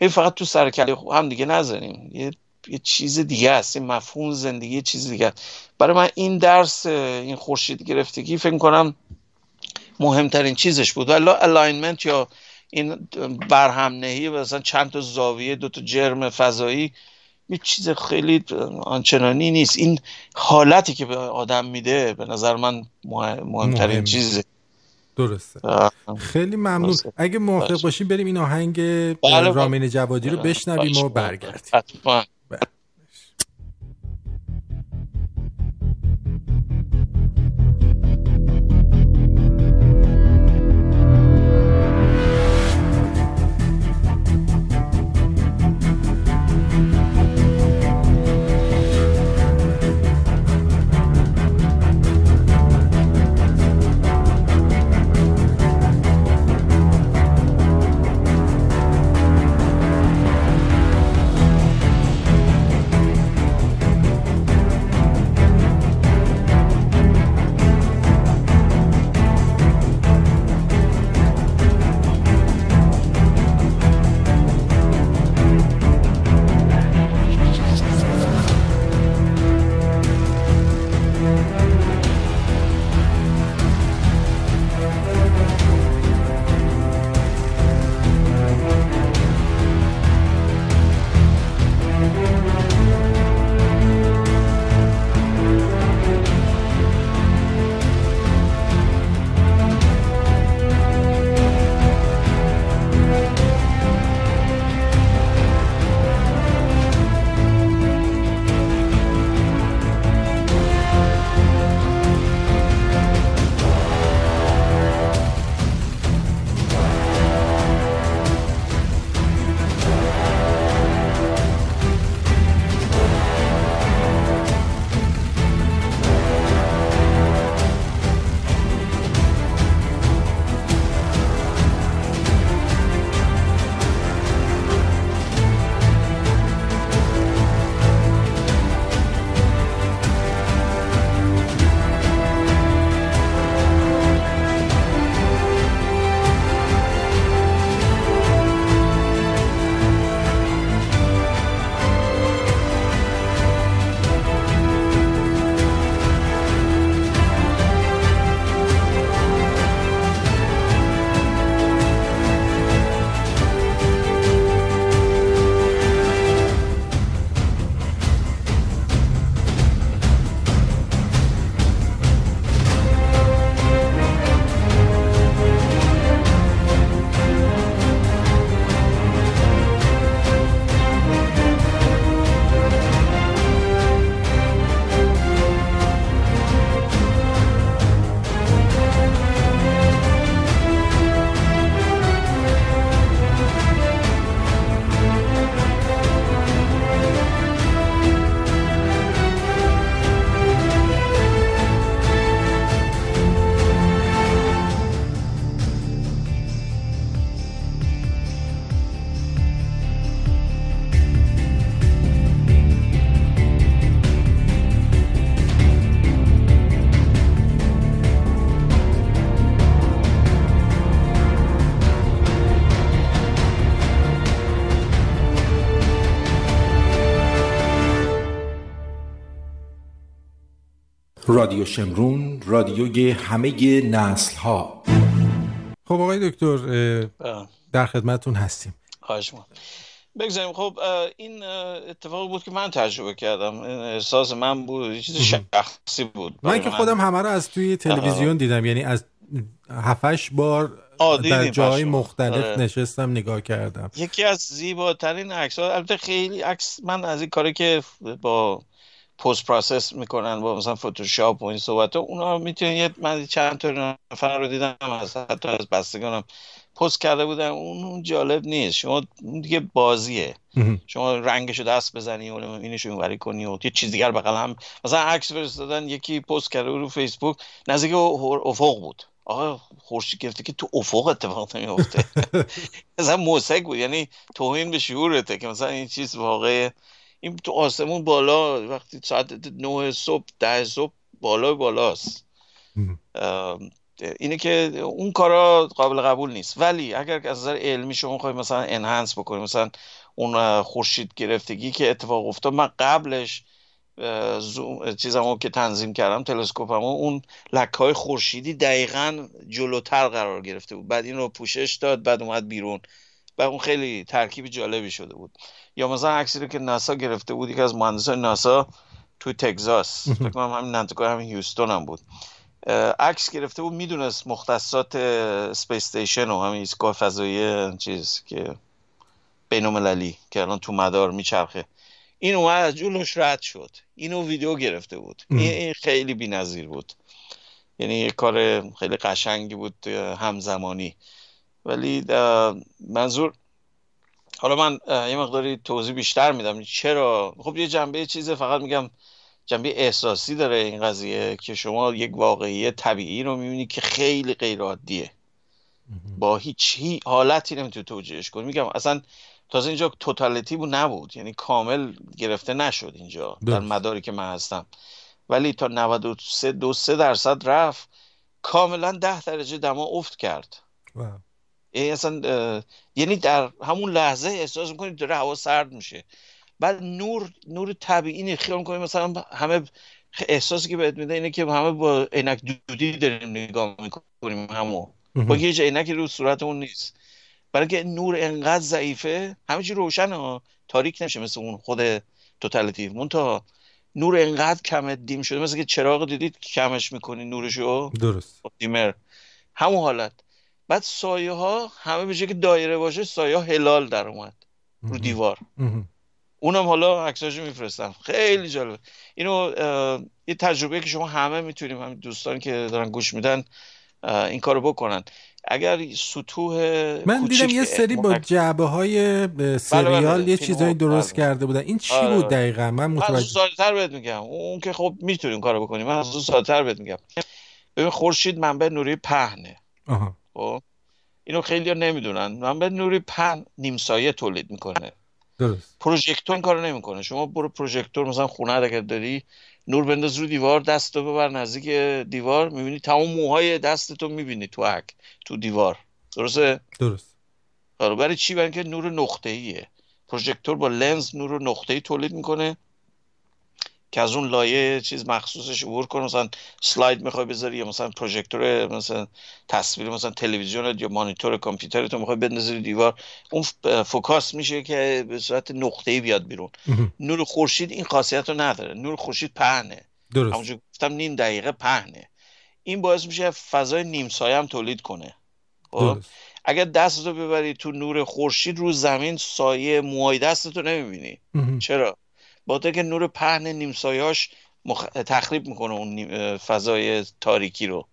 این فقط تو سرکله هم دیگه نزنیم. یه یه چیز دیگه است. این مفهوم زندگی یه چیز دیگه برای من این درس این خورشید گرفتگی فکر کنم مهمترین چیزش بود. ولی alignment یا این برهم نهی مثلا چند تا زاویه دو تا جرم فضایی یه چیز خیلی آنچنانی نیست. این حالتی که به آدم میده به نظر من مهمترین مهم. چیزه. درسته. خیلی ممنون. اگه موافق باشیم بریم این آهنگ بله رامین جوادی رو بشنویم و برگردیم. رادیو شمرون رادیوی همه نسل ها خب آقای دکتر در خدمتون هستیم. خواهش بگذاریم. خب این اتفاق بود که من تجربه کردم. احساس من بود چیز شخصی بود من که خودم همه رو از توی تلویزیون دیدم. یعنی از هفتش بار در جای مختلف آره. نشستم نگاه کردم. یکی از زیباترین عکس ها البته خیلی عکس من از این کاری که با post process می‌کنن با مثلا فتوشاپ و این صحبت ها. اونا می‌تونید من چند تا نفر رو دیدم از حتی از بستگانم پست کرده بودن. اون جالب نیست. شما دیگه بازیه. شما رنگشو دست بزنی و اینشو اینوری کنی و یه چیز دیگر بغل هم مثلا عکس فرستادن یکی پست کرده رو فیسبوک. نزدیک افق بود. آقا خورشید گرفته که تو افق اتفاق نمیفته مثلا مضحک بود. یعنی توهین به شعورته که مثلا این چیز واقعه. این تو آسمون بالا وقتی ساعت نه صبح ده صبح بالا بالاست. اینه که اون کارا قابل قبول نیست. ولی اگر از نظر علمی شما خواهید مثلا انهانس بکنید مثلا اون خورشید گرفتگی که اتفاق افتاد من قبلش چیزمو که تنظیم کردم تلسکوپمو اون لکه های خورشیدی دقیقا جلوتر قرار گرفته بود. بعد این رو پوشش داد بعد اومد بیرون. و اون خیلی ترکیب جالبی شده بود. یا مثلا عکسی رو که ناسا گرفته بود یکی از مهندسان ناسا تو تگزاس. فکر کنم همین نانتوکو همین هیوستون هم بود. عکس گرفته بود می‌دونست مختصات space station و همین ایستگاه فضایی چیز که بینالمللی که الان تو مدار میچرخه. این اومد از جلوش رد شد. اینو ویدیو گرفته بود. این خیلی بی‌نظیر بود. یعنی یه کار خیلی قشنگی بود همزمانی. ولی منظور حالا من یه مقداری توضیح بیشتر میدم. چرا؟ خب یه جنبه چیز فقط میگم جنبه احساسی داره این قضیه که شما یک واقعی طبیعی رو می‌بینی که خیلی غیر عادیه با هیچ حالتی نمی‌تونی توجیهش کنی. میگم اصلا تازه اینجا توتالیتی بود نبود. یعنی کامل گرفته نشد اینجا در مداری که من هستم. ولی تا 93 دو سه درصد رفت کاملا ده درجه دما افت کرد. یعنی اصلا یعنی در همون لحظه احساس می‌کنید داره هوا سرد میشه. بعد نور نور طبیعی خیال می‌کنید مثلا همه احساسی که بهت میده اینه که همه با عینک دودی داریم نگاه می‌کنیم همو. با هیچ عینکی رو صورتمون نیست. برای که نور انقدر ضعیفه همه چی روشن تاریک نمیشه مثل اون خود توتالیتیو. مونتا نور انقدر کم دیم شده. مثل که چراغ دیدید کمش می‌کنی نورشو؟ درست. خب دیمر. همون حالت. بعد سایه ها همه به که دایره باشه سایه ها هلال در اومد. رو دیوار. اونم حالا عکساشو میفرستم. خیلی جالب. اینو یه تجربه که شما همه می‌تونیم همین دوستان که دارن گوش میدن این کارو بکنن. اگر سطوح من دیدم یه سری با جعبه های بله، سریال بله، یه چیزایی درست بله. کرده بودن. این چی آره. بود دقیقا؟ من متوجه من تر بهت میگم. اون که خب می‌تونیم کارو بکنیم. من از اون تر بهت میگم. ببین خورشید منبع نوری پهنه. خب؟ اینو خیلی ها نمی‌دونن. منبع نوری پهن نیم سایه تولید می‌کنه. درست. پروژکتور کارو نمی‌کنه. شما برو پروژکتور مثلا خونه اگر داری نور بنداز رو دیوار دست رو ببر نزدیک دیوار می‌بینی تمام موهای دستتو می‌بینی تو حک تو دیوار. درسته؟ درست. آره برای چی؟ برای اینکه نور نقطه ایه پروژکتور با لنز نور نقطه ای تولید می‌کنه. که از اون لایه چیز مخصوصش عبور کنه مثلا سلاید می‌خوای بذاری یا مثلا پروژکتور مثلا تصویر مثلا تلویزیون یا مانیتور کامپیوتر تو می‌خوای بندازی دیوار. اون فوکاس میشه که به صورت نقطه ای بیاد بیرون. نور خورشید این خاصیت رو نداره. نور خورشید پهنه. درست. همونجور گفتم نیم دقیقه پهنه. این باعث میشه فضای نیم سایه هم تولید کنه. خب؟ اگر دست رو ببری تو نور خورشید رو زمین سایه موهای دست رو نمی‌بینی چرا؟ با که نور پهن نیمسایاش مخ... تخریب می‌کنه اون فضای تاریکی رو.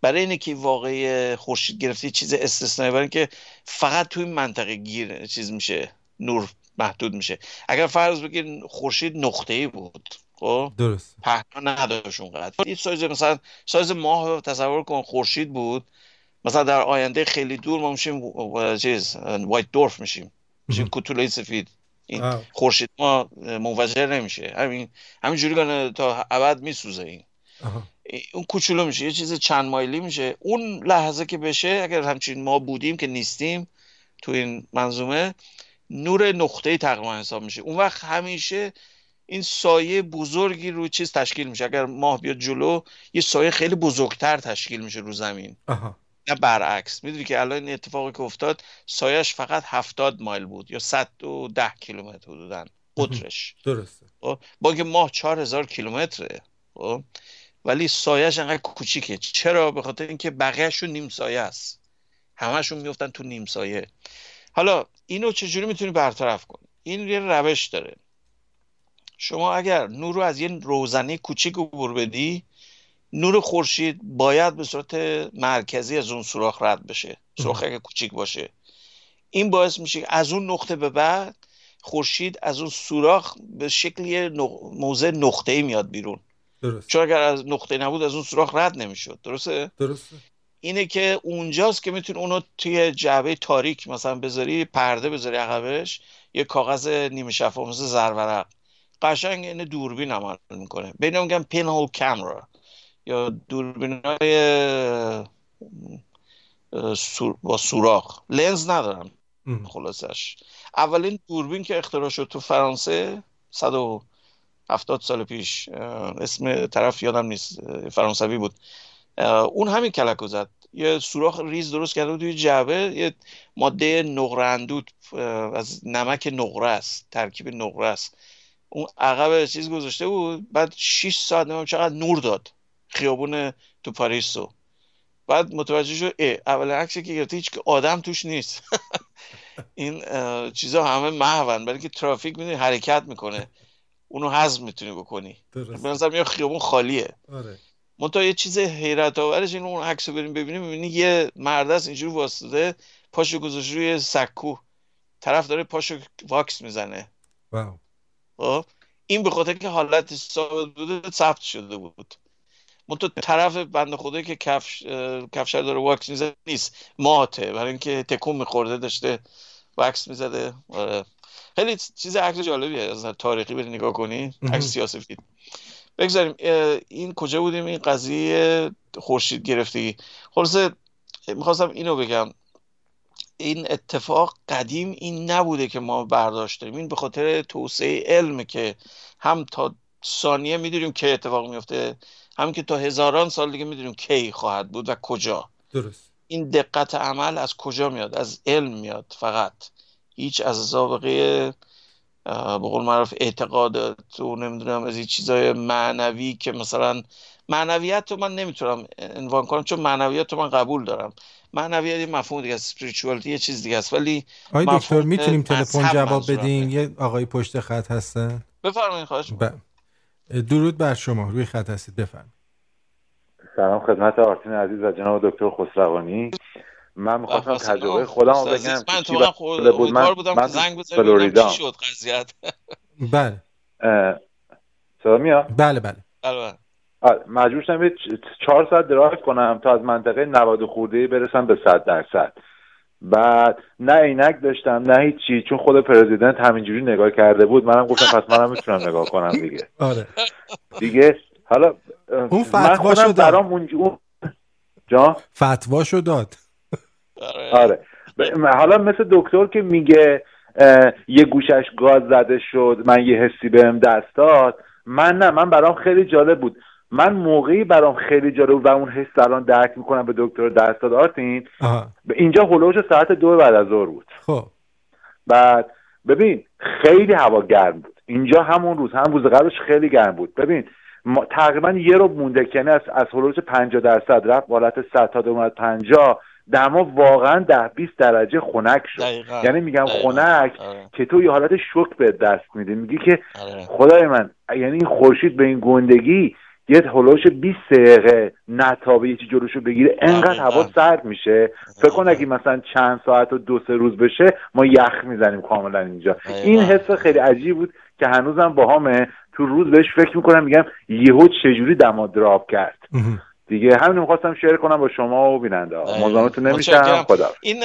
برای اینه که واقعی خورشید گرفتی چیز استثنایی برای اینکه فقط توی این منطقه گیر چیز میشه نور محدود میشه. اگر فرض بگیر خورشید نقطه ای بود خب؟ درست. پهنا نداشت اونقدر. این سایز مثلا سایز ماه تصور کن خورشید بود. مثلا در آینده خیلی دور ما میشیم چیز وایت دورف میشیم. میشیم کوتوله سفید. این خورشید ما منفجر نمیشه. همین همینجوری تا ابد میسوزه این. اون کوچولو میشه یه چیز چند مایلی میشه. اون لحظه که بشه اگر همچین ما بودیم که نیستیم تو این منظومه نور نقطه تقریبا حساب میشه. اون وقت همیشه این سایه بزرگی روی چیز تشکیل میشه. اگر ماه بیاد جلو یه سایه خیلی بزرگتر تشکیل میشه رو زمین. آها. نه برعکس. می‌دونی که الان این اتفاقی که افتاد سایش فقط هفتاد مایل بود یا صد و ده کیلومتر حدودا. قطرش. درسته. خب؟ با اینکه ماه چهار هزار کیلومتره. خب؟ ولی سایش انقدر کوچیکه. چرا؟ به خاطر اینکه بقیهشون نیم سایه است. همشون میفتن تو نیم سایه. حالا اینو چجوری می‌تونی برطرف کنی؟ این یه روش داره. شما اگر نور رو از یه روزنه کوچیک عبور بدی نور خورشید باید به صورت مرکزی از اون سوراخ رد بشه سوراخ اگه کوچیک باشه. این باعث میشه که از اون نقطه به بعد خورشید از اون سوراخ به شکل. موضع نقطه ای میاد بیرون. درست چون اگر از نقطه نبود از اون سوراخ رد نمی‌شد. درسته؟ درسته. اینه که اونجاست که می‌تونی اونو توی جعبه تاریک مثلا بذاری پرده بذاری عقبش یه کاغذ نیمه شفاف مثل زرورق. قشنگ این دوربین عمل می‌کنه. بین میگن پین هول کامرا یا دوربین های با سوراخ. لنز ندارم. خلاصش. اولین دوربین که اختراع شد تو فرانسه 170 سال پیش. اسم طرف یادم نیست. فرانسوی بود. اون همین کلکو زد. یه سوراخ ریز درست کرده توی جعبه. یه ماده اه، از نمک نقره است. ترکیب نقره است. اون عقب چیز گذاشته بود. بعد 6 ساعت نمی‌دونم چقدر نور داد. خیابون تو پاریس رو. بعد متوجه شد اه اول عکسی که گرفته هیچ که آدم توش نیست. این چیزا همه محون برای که ترافیک می‌دونی حرکت می‌کنه. اونو حذف می‌تونی بکنی. به نظر یه خیابون خالیه. آره. منتها یه چیز حیرت آورش این اون عکس رو بریم ببینیم می‌بینی یه مرد است اینجوری واسطه پاشو گذاشته روی سکو. طرف داره پاشو واکس می‌زنه. واو. خب؟ این به خاطر که حالت ثابت بوده ثبت شده بود. منتها طرف بنده خدایی که کفش کفشر داره واکس می‌زنه نیست. ماته. برای اینکه تکون میخورده داشته واکس می‌زده. آره. خیلی چیز عکس جالبیه از تاریخی بری نگاه کنی. عکس سیاسفید بگذاریم این کجا بودیم؟ این قضیه خورشید گرفتگی خلاصه می‌خواستم اینو بگم. این اتفاق قدیم این نبوده که ما برداشت داریم این به خاطر توسعه علم که هم تا ثانیه می‌دونیم که اتفاق میفته هم که تا هزاران سال دیگه می‌دونیم کی خواهد بود و کجا. درست. این دقت عمل از کجا میاد؟ از علم میاد فقط. هیچ از سابقه به قول معروف اعتقادات و نمی‌دونم از این چیزای معنوی که مثلا معنویت رو من نمی‌تونم عنوان کنم چون معنویت رو من قبول دارم. معنویت یه مفهوم دیگه است یه چیز دیگه است. ولی آقای دکتر می‌تونیم تلفن جواب. بدین یه آقای پشت خط هستن. بفرمایید خواهش. ب... درود بر شما. روی خط هستید. بفرمایید. سلام خدمت آرتین عزیز و جناب دکتر خسروانی. من می‌خواستم بله،. تجربه خودم رو بگم. من که تو شده بود من بودم من که زنگ فلوریدا. چی شد قضیت بله. صدا میاد؟ بله بله. بله آره، مجبور شدم یه چ- چهار ساعت درایو کنم تا از منطقه 90 خورده برسم به 100 درصد. بعد نه عینک داشتم نه هیچی چون خود پرزیدنت همینجوری نگاه کرده بود. منم گفتم پس منم می‌تونم نگاه کنم دیگه. آره. دیگه حالا اون خودم داد. برام اون اون- جان؟ فتواشو داد. آره. آره. حالا مثل دکتر که میگه یه گوشش گاز زده شد من یه حسی بهم دست داد. من نه من برام خیلی جالب بود. من موقعی برام خیلی جالب بود و اون حس الان درک می‌کنم به دکتر دست داد آرتین اینجا هلوش ساعت دو بعد از ظهر بود خب بعد ببین خیلی هوا گرم بود اینجا همون روز هم روز قبلش خیلی گرم بود ببین ما تقریبا یه رو مونده یعنی از از هلوش 50 درصد رفت حالت 100 تا اومد 50 دما واقعا ده 20 درجه خنک شد دقیقاً. یعنی میگم دقیقاً. خنک آره. که تو یه حالت شوک به دست میدی میگی که آره. خدای من یعنی این خورشید به این گندگی یه هلوش 20 دقیقه نتابه یه چی جلوشو بگیره انقدر. هوا سرد میشه فکر کن اگه مثلا چند ساعت و دو سه روز بشه ما یخ می‌زنیم کاملا اینجا. این حس خیلی عجیب بود که هنوزم باهامه تو روز بهش فکر می‌کنم میگم یهو چجوری دما دراپ کرد. دیگه همین می‌خواستم شیر کنم با شما و بیننده. مزاحمتون نمیشم. خدا این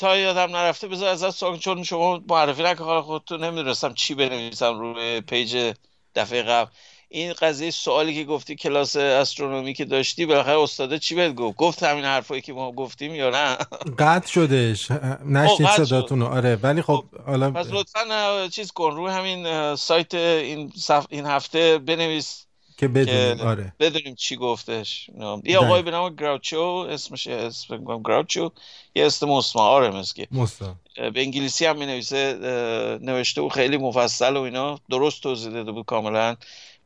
تا یادم نرفته بذار از سوال چون شما معرفی حالا خودتون نمی‌دونستم چی بنویسم روی پیج دفعه قبل این قضیه سوالی که گفتی کلاس استرونومی که داشتی بالاخره استاده چی بهت گفت؟ گفت همین حرفایی که ما گفتیم یا نه؟ قطع شدش. نشید قطع صداتون رو. آره ولی خب حالا پس لطفا چیز کن روی همین سایت این, صف... این هفته بنویس که بدونیم. آره. بدونیم چی گفتش. یه آقای به نام گراوچو اسمش اسم گراوچو یه اسم مثل که مستا به انگلیسی هم می نویسه نوشته و خیلی مفصل و اینا. درست توضیح داده بود کاملا.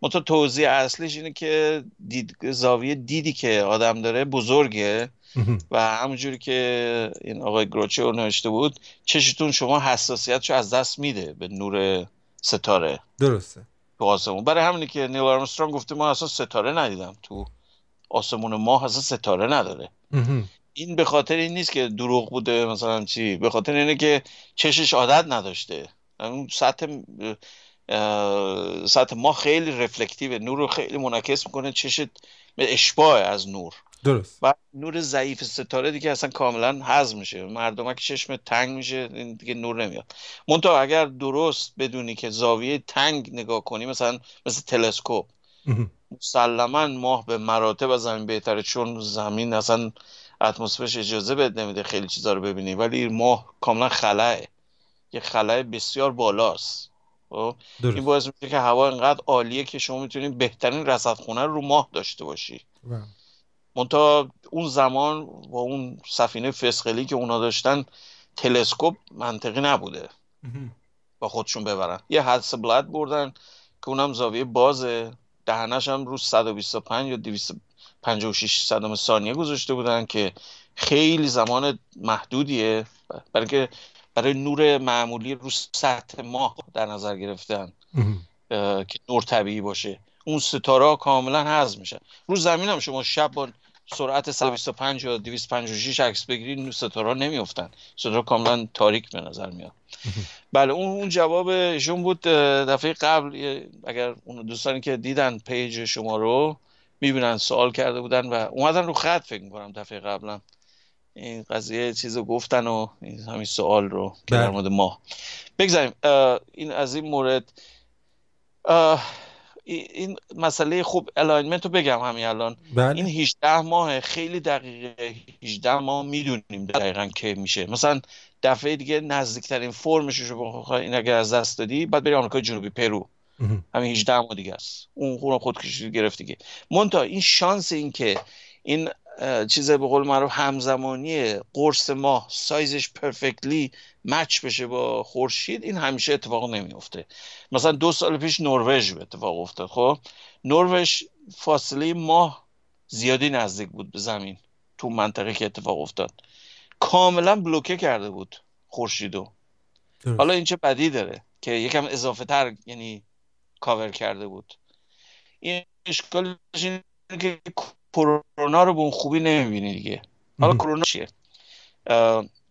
منتها توضیح اصلیش اینه که دید زاویه دیدی که آدم داره بزرگه. و همونجوری که این آقای گروچو نوشته بود چشتون شما حساسیتشو از دست میده به نور ستاره. درسته. تو آسمون. برای همینه که نیل آرمسترانگ گفته ما اصلا ستاره ندیدم. تو آسمون ماه اصلا ستاره نداره. این به خاطر این نیست که دروغ بوده مثلا چی. به خاطر اینه که چشش عادت نداشته. اون سطح سطح ما خیلی رفلکتیوه. نور رو خیلی منعکس می‌کنه چشت اشباه از نور. درست. و نور ضعیف ستاره دیگه اصلا کاملا هضم میشه. مردم که چشم تنگ میشه این دیگه نور نمیاد. منتها اگر درست بدونی که زاویه تنگ نگاه کنی مثلا مثل تلسکوپ. مسلما ماه به مراتب از زمین بهتره چون زمین اصلا اتمسفرش اجازه بهت نمیده خیلی چیزا رو ببینی. ولی ماه کاملا خلاه یه خلاه بسیار بالاست. این درست. باعث میشه که هوا انقدر عالیه که شما می‌تونی بهترین رصدخونه رو رو ماه داشته باشی. منتها اون زمان با اون سفینه فسقلی که اونا داشتن تلسکوپ منطقی نبوده. با خودشون ببرن. یه حدس بلد بردن که اونم زاویه بازه. دهنش هم رو 125 یا 256 صدم ثانیه گذاشته بودن که خیلی زمان محدودیه. برای که برای نور معمولی رو سطح ماه در نظر گرفتن که نور طبیعی باشه. اون ستاره ها کاملا هضم میشن. رو زمین هم شما شب با سرعت 125 یا 256 عکس بگیرید اون ستاره ها نمیافتن. ستاره کاملا تاریک به نظر میاد. بله اون اون جواب ایشون بود دفعه قبل اگر اون دوستانی که دیدن پیج شما رو می‌بینن سوال کرده بودن و اومدن رو خط فکر می‌کنم دفعه قبلم. این قضیه چیز رو گفتن و این همین سوال رو که در بله. مورد ماه بگذاریم این از این مورد این مسئله خوب alignment رو بگم همین الان. این بله 18 ماه خیلی دقیقه. 18 ماه می‌دونیم دقیقا کی میشه. مثلا دفعه دیگه نزدیکترین فرمش رو بخوای این اگر از دست دادی بعد بری آمریکای جنوبی پرو. همین 18 ماه دیگه است. اون خودم خودکشی گرفت دیگه منتها این شانس این که این چیز به قول معروف همزمانی قرص ماه سایزش پرفکتلی مچ بشه با خورشید این همیشه اتفاق نمیفته مثلا دو سال پیش نروژ به اتفاق افتاد خب؟ نروژ فاصله ماه زیادی نزدیک بود به زمین تو منطقه که اتفاق افتاد. کاملا بلوکه کرده بود خورشیدو. حالا این چه بدی داره که یکم اضافه تر یعنی کاور کرده بود. این اشکالش اینه که کرونا رو به اون خوبی نمی‌بینی دیگه. حالا. کرونا چیه؟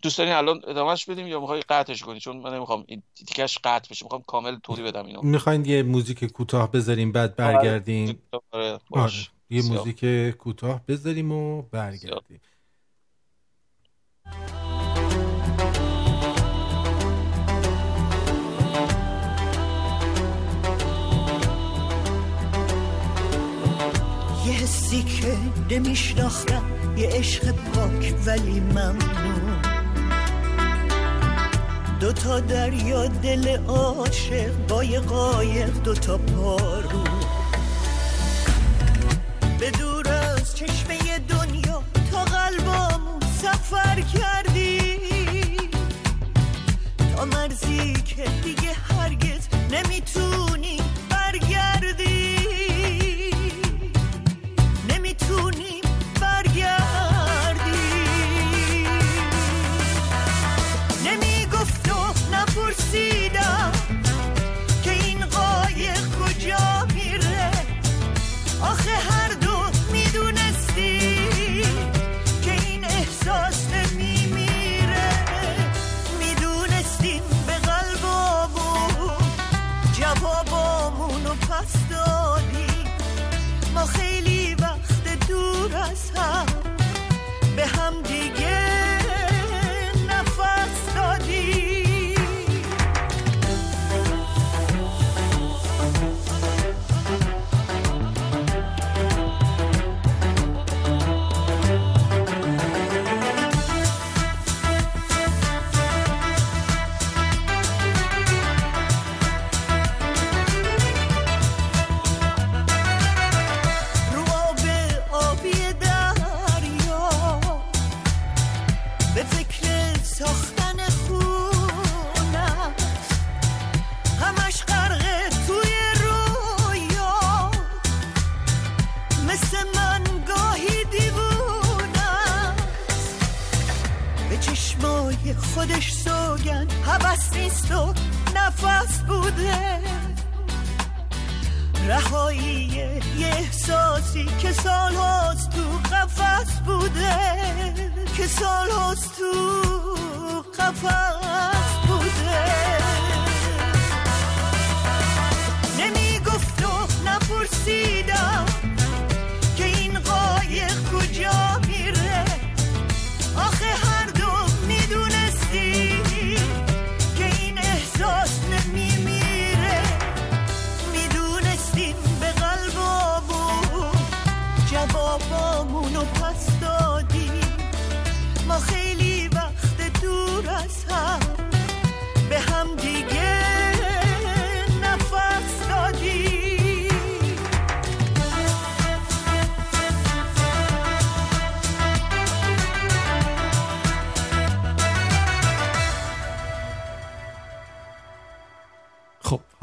دوست دارین الان ادامهش بدیم یا می‌خوای قطعش کنی؟ چون من نمی‌خوام این تیکش قطع بشه. می‌خوام کامل توضیح بدم اینو. می‌خواین یه موزیک کوتاه بذاریم بعد برگردیم؟ آره آره باش. یه. موزیک کوتاه بذاریم و برگردیم. حسی که نمیشناختم. یه عشق پاک ولی ممنون. دوتا دریا دل عاشق با یه قایق دوتا پارو. به دور از چشمه دنیا تا قلبامون سفر کردی. تا مرزی که دیگه هرگز نمی‌تونی برای خودش سوگن حبس نیست و نفس بوده. رهایی یه احساسی که سال هاست تو قفص بوده. که سال هاست تو قفص بوده. نمی گفت و نپرسیدم.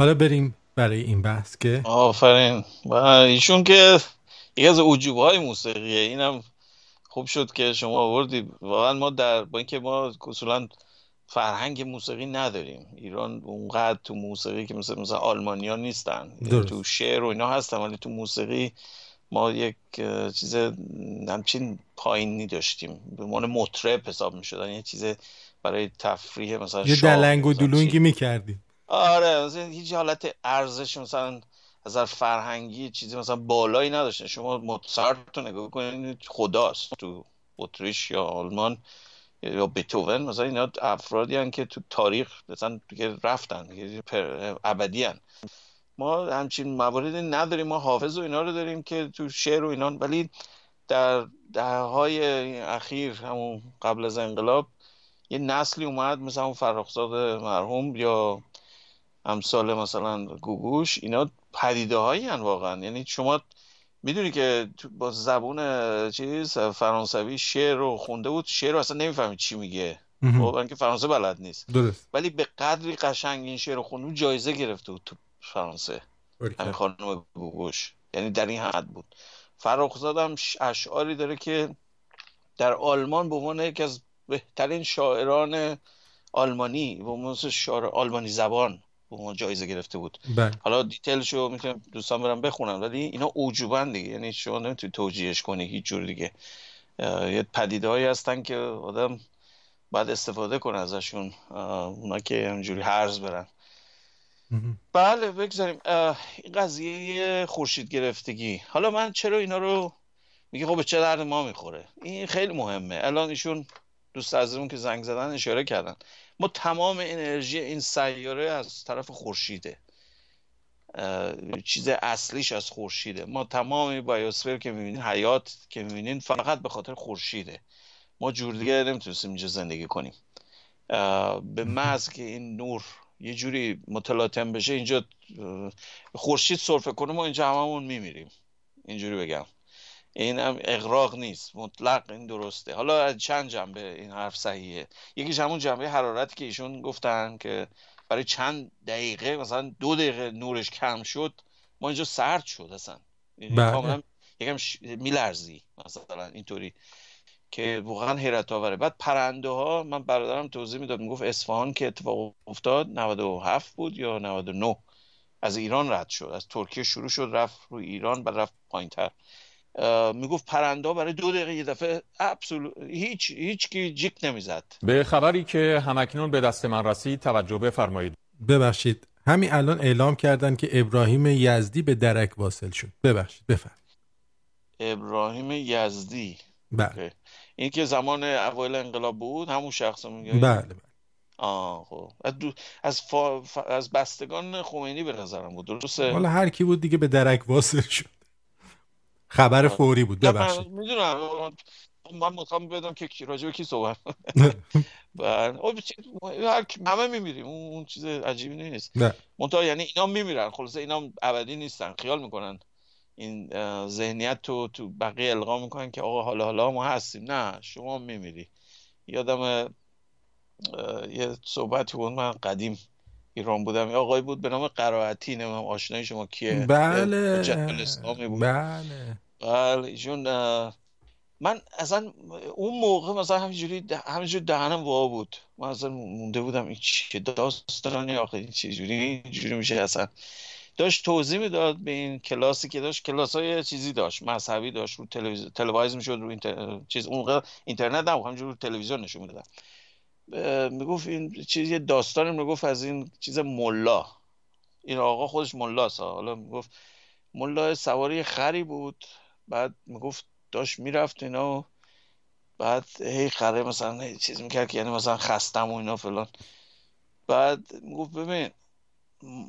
حالا بریم برای این بحث که آفرین. و ایشون که یکی از عجوبه های موسیقیه. اینم خوب شد که شما آوردی واقعا ما در با اینکه ما اصولا فرهنگ موسیقی نداریم. ایران اونقدر تو موسیقی که مثل مثلا آلمانیا نیستن. یعنی درست. تو شعر و اینا هستن ولی تو موسیقی ما یک چیز همچین پایینی داشتیم. به عنوان مطرب حساب می شدن یه چیز برای تفریح مثلا یه دلنگ و. دلونگی می‌کردیم آره مثلا هیچ حالت ارزش مثلا از فرهنگی چیزی مثلا بالایی نداشته. شما موزارت رو نگاه کنید خداست. تو اتریش یا آلمان یا بتوون مثلا اینا افرادی هن که تو تاریخ مثلا دیگه رفتن ابدی. ما همچین مواردی نداریم. ما حافظ و اینا رو داریم که تو شعر و اینا. ولی در دههای اخیر همون قبل از انقلاب یه نسلی اومد مثل همون فرخزاد مرحوم یا امثال مثلا گوگوش اینا پدیده هایی هن واقعا. یعنی شما می‌دونی که با زبون چیز فرانسوی شعر رو خونده بود شعر رو اصلا نمی‌فهمی چی میگه. خب اینکه فرانسه بلد نیست. درست. ولی به قدری قشنگ این شعر رو خونده بود جایزه گرفته بود تو فرانسه. همین خانم گوگوش. یعنی در این حد بود. فرخزاد هم اشعاری داره که در آلمان به عنوان یکی از بهترین شاعران آلمانی به عنوان شاعر آلمانی زبان به عنوان جایزه گرفته بود. بله. حالا دیتیلشو می‌تونم دوستان برم بخونن ولی اینا اوجوبن دیگه. یعنی شما نمی‌تونی توجیهش کنی هیچ جور دیگه. یه پدیده هایی هستن که آدم باید استفاده کنه ازشون اونا که همجوری هرز برن. بله بگذاریم. این قضیه خورشید گرفتگی. حالا من چرا اینا رو میگه خب به چه درد ما می‌خوره؟ این خیلی مهمه. الان ایشون دوست عزیزمون که زنگ زدن اشاره کردن. ما تمام انرژی این سیاره از طرف خورشیده چیز اصلیش از خورشیده. ما تمام بایوسفر که می‌بینین حیات که می‌بینین فقط به خاطر خورشیده. ما جور دیگه نمی‌تونستیم اینجا زندگی کنیم. به محض که این نور یه جوری متلاطم بشه اینجا خورشید سرفه کنه ما اینجا هممون میمیریم. اینجوری بگم. این هم اغراق نیست مطلق این درسته. حالا از چند جنبه این حرف صحیحه. یکیش همون جنبه حرارتی که ایشون گفتن که برای چند دقیقه مثلا دو دقیقه نورش کم شد ما اینجا سرد شد اصلا. یعنی بله. کاملا یکم ش... میلرزی مثلا اینطوری که واقعا حیرت آوره. بعد پرنده ها من برادرم توضیح می‌داد می‌گفت اصفهان که اتفاق افتاد 97 بود یا 99 از ایران رد شد از ترکیه شروع شد رفت رو ایران بعد رفت پایینتر. می‌گفت پرنده ها برای دو دقیقه یه دفعه ابسولو هیچ هیچ کی جیک نمی‌زد. به خبری که همکنون به دست من رسید توجه بفرمایید. ببخشید همین الان اعلام کردن که ابراهیم یزدی به درک واصل شد. ببخشید بفرم ابراهیم یزدی. بله. این که زمان اوایل انقلاب بود همون شخص میگه؟ بله بله. آه خب. از, دو... از, فا... ف- از بستگان خمینی به نظرم بود درسته؟ حالا هر کی بود دیگه به درک واصل شد. خبر فوری بود ببخشید. می‌دونم. من می‌خوام بدم که کی- راجع به کی صحبت بله. خب، همه میمیریم. اون چیز عجیبی نیست. منتها یعنی اینا میمیرن. خلاصه اینا ابدی نیستن. خیال می‌کنن این ذهنیت تو تو بقیه القا می‌کنن که آقا حالا حالا ما هستیم. نه شما میمیری. یادم یه صحبتی بود من قدیم ایران بودم. یه آقای بود به نام قرائتی نمی‌دونم آشنای شما کیه؟ بله. حجت الاسلامی بود. بله. بله ایشون من اصلا اون موقع مثلا همینجوری همینجوری دهنم وا بود. من اصلا مونده بودم این چه داستانی آخه این چجوری اینجوری میشه اصلا. داشت توضیح می‌داد به این کلاسی که داشت کلاس های چیزی داشت مذهبی داشت رو تلویزیون تلویزیون می‌شد رو اینتر... چیز اون موقع اینترنت نبود همینجوری رو تلویزیون نشون می‌دادن. می‌گفت این چیز یه داستانی می‌گفت از این چیز ملا. این آقا خودش ملاست. حالا می‌گفت ملا سواری خری بود. بعد می‌گفت داشت می‌رفت اینا. بعد هی خره مثلا هی چیز می‌کرد که یعنی مثلا خستم و اینا فلان. بعد می‌گفت ببین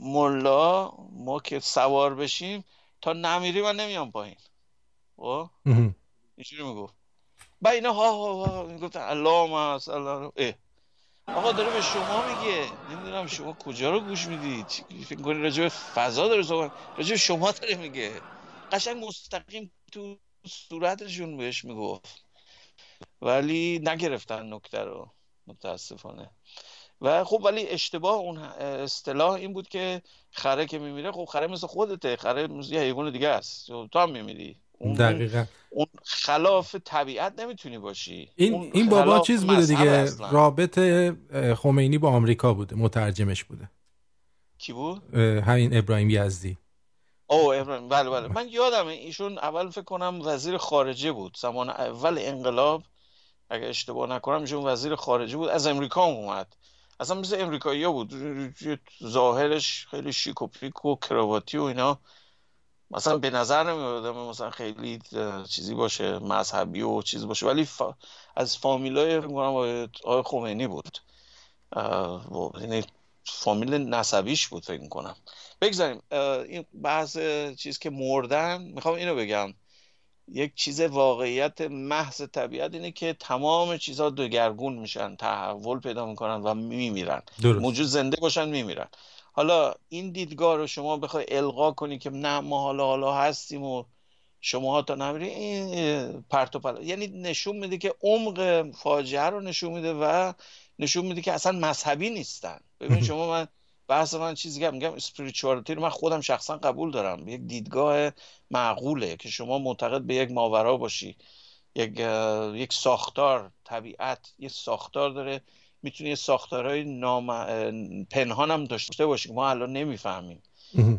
ملا ما که سوار بشیم تا نمیری من نمیام پایین. خب؟ اینجوری می‌گفت. بعد اینا ها ها ها می‌گفت الله الله. اه. آقا داره به شما میگه. نمی‌دونم شما کجا رو گوش می‌دید فکر کنی راجع به فضا داره صحبت راجع به شما داره میگه. قشنگ مستقیم تو صورتشون بهش می‌گفت. ولی نگرفتن نکته رو متاسفانه. و خب ولی اشتباه اون اصطلاح این بود که خره که میمیره خب خره مثل خودته. خره یه حیوان دیگه است. تو هم میمیری. اون دقیقا. اون خلاف طبیعت نمی‌تونی باشی. این این بابا چیز بوده دیگه رابط خمینی با آمریکا بوده مترجمش بوده. کی بود؟ همین ابراهیم یزدی. او ابراهیم. بله بله. من یادم ایشون اول فکر کنم وزیر خارجه بود. زمان اول انقلاب اگه اشتباه نکنم ایشون وزیر خارجه بود. از امریکا اومد. اصلا مثل امریکایی بود. ظاهرش خیلی شیک و پیک و کرواتی و اینا. مثلا به نظر نمی مثلا خیلی چیزی باشه مذهبی و چیز باشه. ولی از فامیلای آقای خمینی بود. یعنی فامیل نسبیش بود فکر کنم بگذاریم این بحث چیز که مردن می‌خوام اینو بگم. یک چیز واقعیت محض طبیعت اینه که تمام چیزها دگرگون میشن تحول پیدا می‌کنن و میمیرن. موجود زنده باشن میمیرن. حالا این دیدگاه رو شما بخوای القا کنی که نه ما حالا حالا هستیم و شما تا نمیری این پرت و پلا یعنی نشون میده که عمق فاجعه رو نشون میده و نشون میده که اصلا مذهبی نیستن. ببین شما من بحث من چیزی که میگم اسپریچوالتی رو من خودم شخصا قبول دارم. یک دیدگاه معقوله که شما معتقد به یک ماورا باشی یک یک ساختار طبیعت یک ساختار داره می‌تونه یه ساختارهای نام... پنهان هم داشته باشه که ما الان نمی‌فهمیم.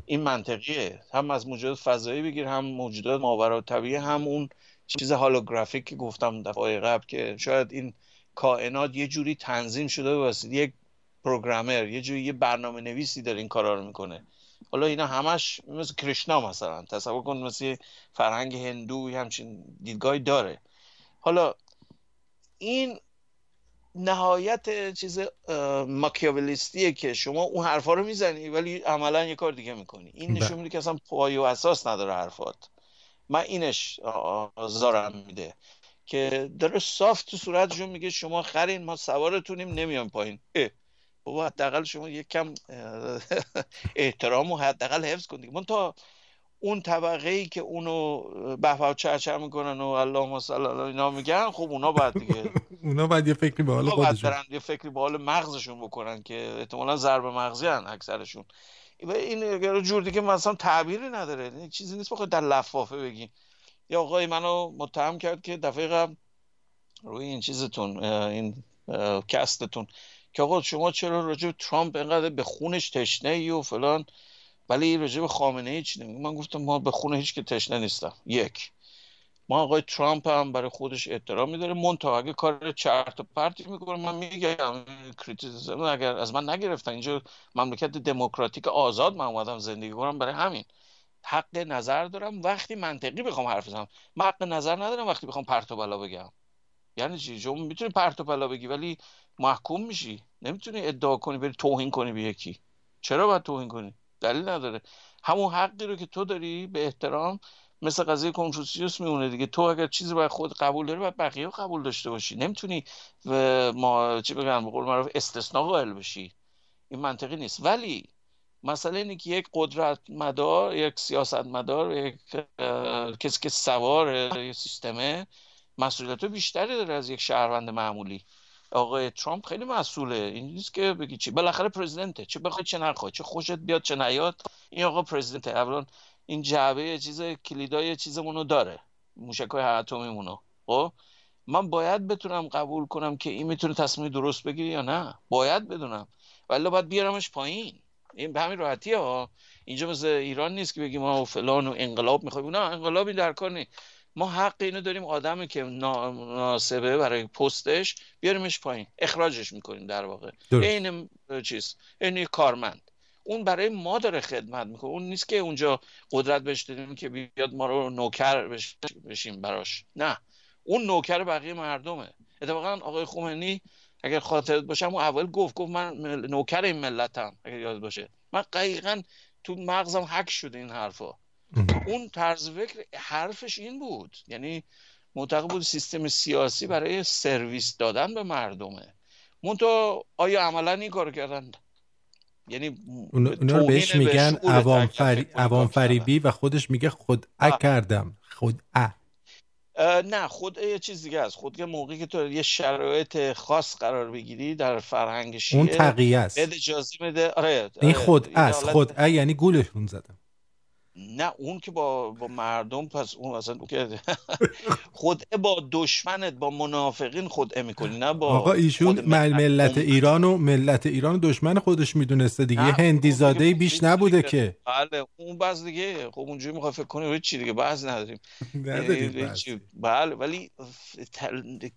این منطقیه. هم از موجودات فضایی بگیر هم موجودات ماورا طبیعی هم اون چیز هالوگرافیک که گفتم دفعه قبل که شاید این کائنات یه جوری تنظیم شده واسه یک پروگرامر یه جوری یه برنامه نویسی داره این کارا رو می‌کنه. حالا اینا همش مثل کرشنا مثلا. تصور کن مثل فرهنگ هندو همچین دیدگاهی داره. حالا این نهایت چیز ماکیاولیستیه که شما اون حرفا رو می‌زنی ولی عملا یه کار دیگه می‌کنی. این نشون میده که اصلا پای و اساس نداره حرفات. من اینش آزارم میده که داره صاف تو صورتشون میگه شما خرین ما سوارتونیم نمیام پایین. بابا حداقل شما یک کم احترام و حداقل حفظ کنید من تا اون طبقه ای که اونو و چرچر می‌کنن و اللهم صل علی اینا میگن خب اونا بعد دیگه اونا بعد یه فکری به حال خودشون. یه فکری به حال مغزشون بکنن که احتمالا ضرب مغزی هن اکثرشون. این جور دیگه مثلا تعبیری نداره. چیزی نیست بخواد در لفافه بگی. یا آقای منو متهم کرد که دفعه قبل روی این چیزتون این cast تون که آقا شما چرا راجع به ترامپ اینقدر به خونش تشنه ای و فلان؟ ولی راجع به خامنه ای چی من گفتم ما به خون هیچ که تشنه نیستم. یک. ما آقای ترامپ هم برای خودش احترام میداره منتها اگه کار چرت و پرتی می‌کنه من میگم criticism اگر از من نگرفتن. اینجا مملکت دموکراتیک آزاد من اومدم زندگی کنم برای همین. حق نظر دارم. وقتی منطقی بخوام حرف بزنم. من حق نظر ندارم وقتی بخوام پرت و بلا بگم. یعنی چی؟ شما می‌تونی پرت و پلا بگی ولی محکوم میشی. نمی‌تونی ادعا کنی بری توهین کنی به یکی. چرا باید توهین کنی؟ دلیل نداره. همون حقی رو که تو داری به احترام مثل قضیه کنفوسیوس میمونه دیگه. تو اگر چیزی باید خود قبول داری باید بقیه قبول داشته باشی. نمی‌تونی و ما چی بگم به قول معروف استثناء قائل بشی. این منطقی نیست. ولی مسئله اینه که یک قدرت مدار یک سیاست مدار یک کسی که سوار یک سیستمه مسئولیت بیشتری داره از یک شهروند معمولی. آقای ترامپ خیلی مسئوله. این نیست که بگی چی. بالاخره پرزیدنته. چه بخوای چه نخوای. چه خوشت بیاد چه نیاد. این آقا پرزیدنت اولا این جعبه چیز کلیدای چیزمونو داره. موشکای اتمیمونو. خب؟ من باید بتونم قبول کنم که این می‌تونه تصمیم درست بگیره یا نه. باید بدونم. ولی باید بیارمش پایین. این به همین راحتی ها. اینجا مثل ایران نیست که بگیم ما فلان و انقلاب می‌خوایم نه انقلابی در کار ما حق اینو داریم آدمی که ناسبه برای پستش بیاریمش پایین. اخراجش می‌کنیم در واقع. این چیز. این کارمند. اون برای ما داره خدمت می‌کنه. اون نیست که اونجا قدرت بهش دادیم که بیاد ما رو نوکر بشیم براش. نه. اون نوکر بقیه مردمه. اتفاقا آقای خمینی اگر خاطرت باشه اون اول گفت گفت من نوکر این ملتم اگر یاد باشه. من دقیقا تو مغزم حک شده این حرفا. اون طرز فکر حرفش این بود. یعنی معتقد بود سیستم سیاسی برای سرویس دادن به مردمه. منتها آیا عملا این کار کردن؟ یعنی اونا رو بهش میگن عوام, فری... عوام فریبی و خودش میگه خود کردم. خود ا. نه خود یه چیز دیگه است. خود موقعی که تو یه شرایط خاص قرار بگیری در فرهنگ شیعه اون تقیه است. اجازه میده آره این خود است. خود یعنی گولشون زدم. نه اون که با, با مردم پس اون اصلا که خود با دشمنت با منافقین خود می‌کنی نه با آقا ایشون ملت. ایران و ملت ایران دشمن خودش می‌دونسته دیگه. هندیزاده بیش نبوده که. بله اون بعض دیگه. خب اونجوری می‌خواد فکر کنی چی دیگه بعض نداریم. بله ولی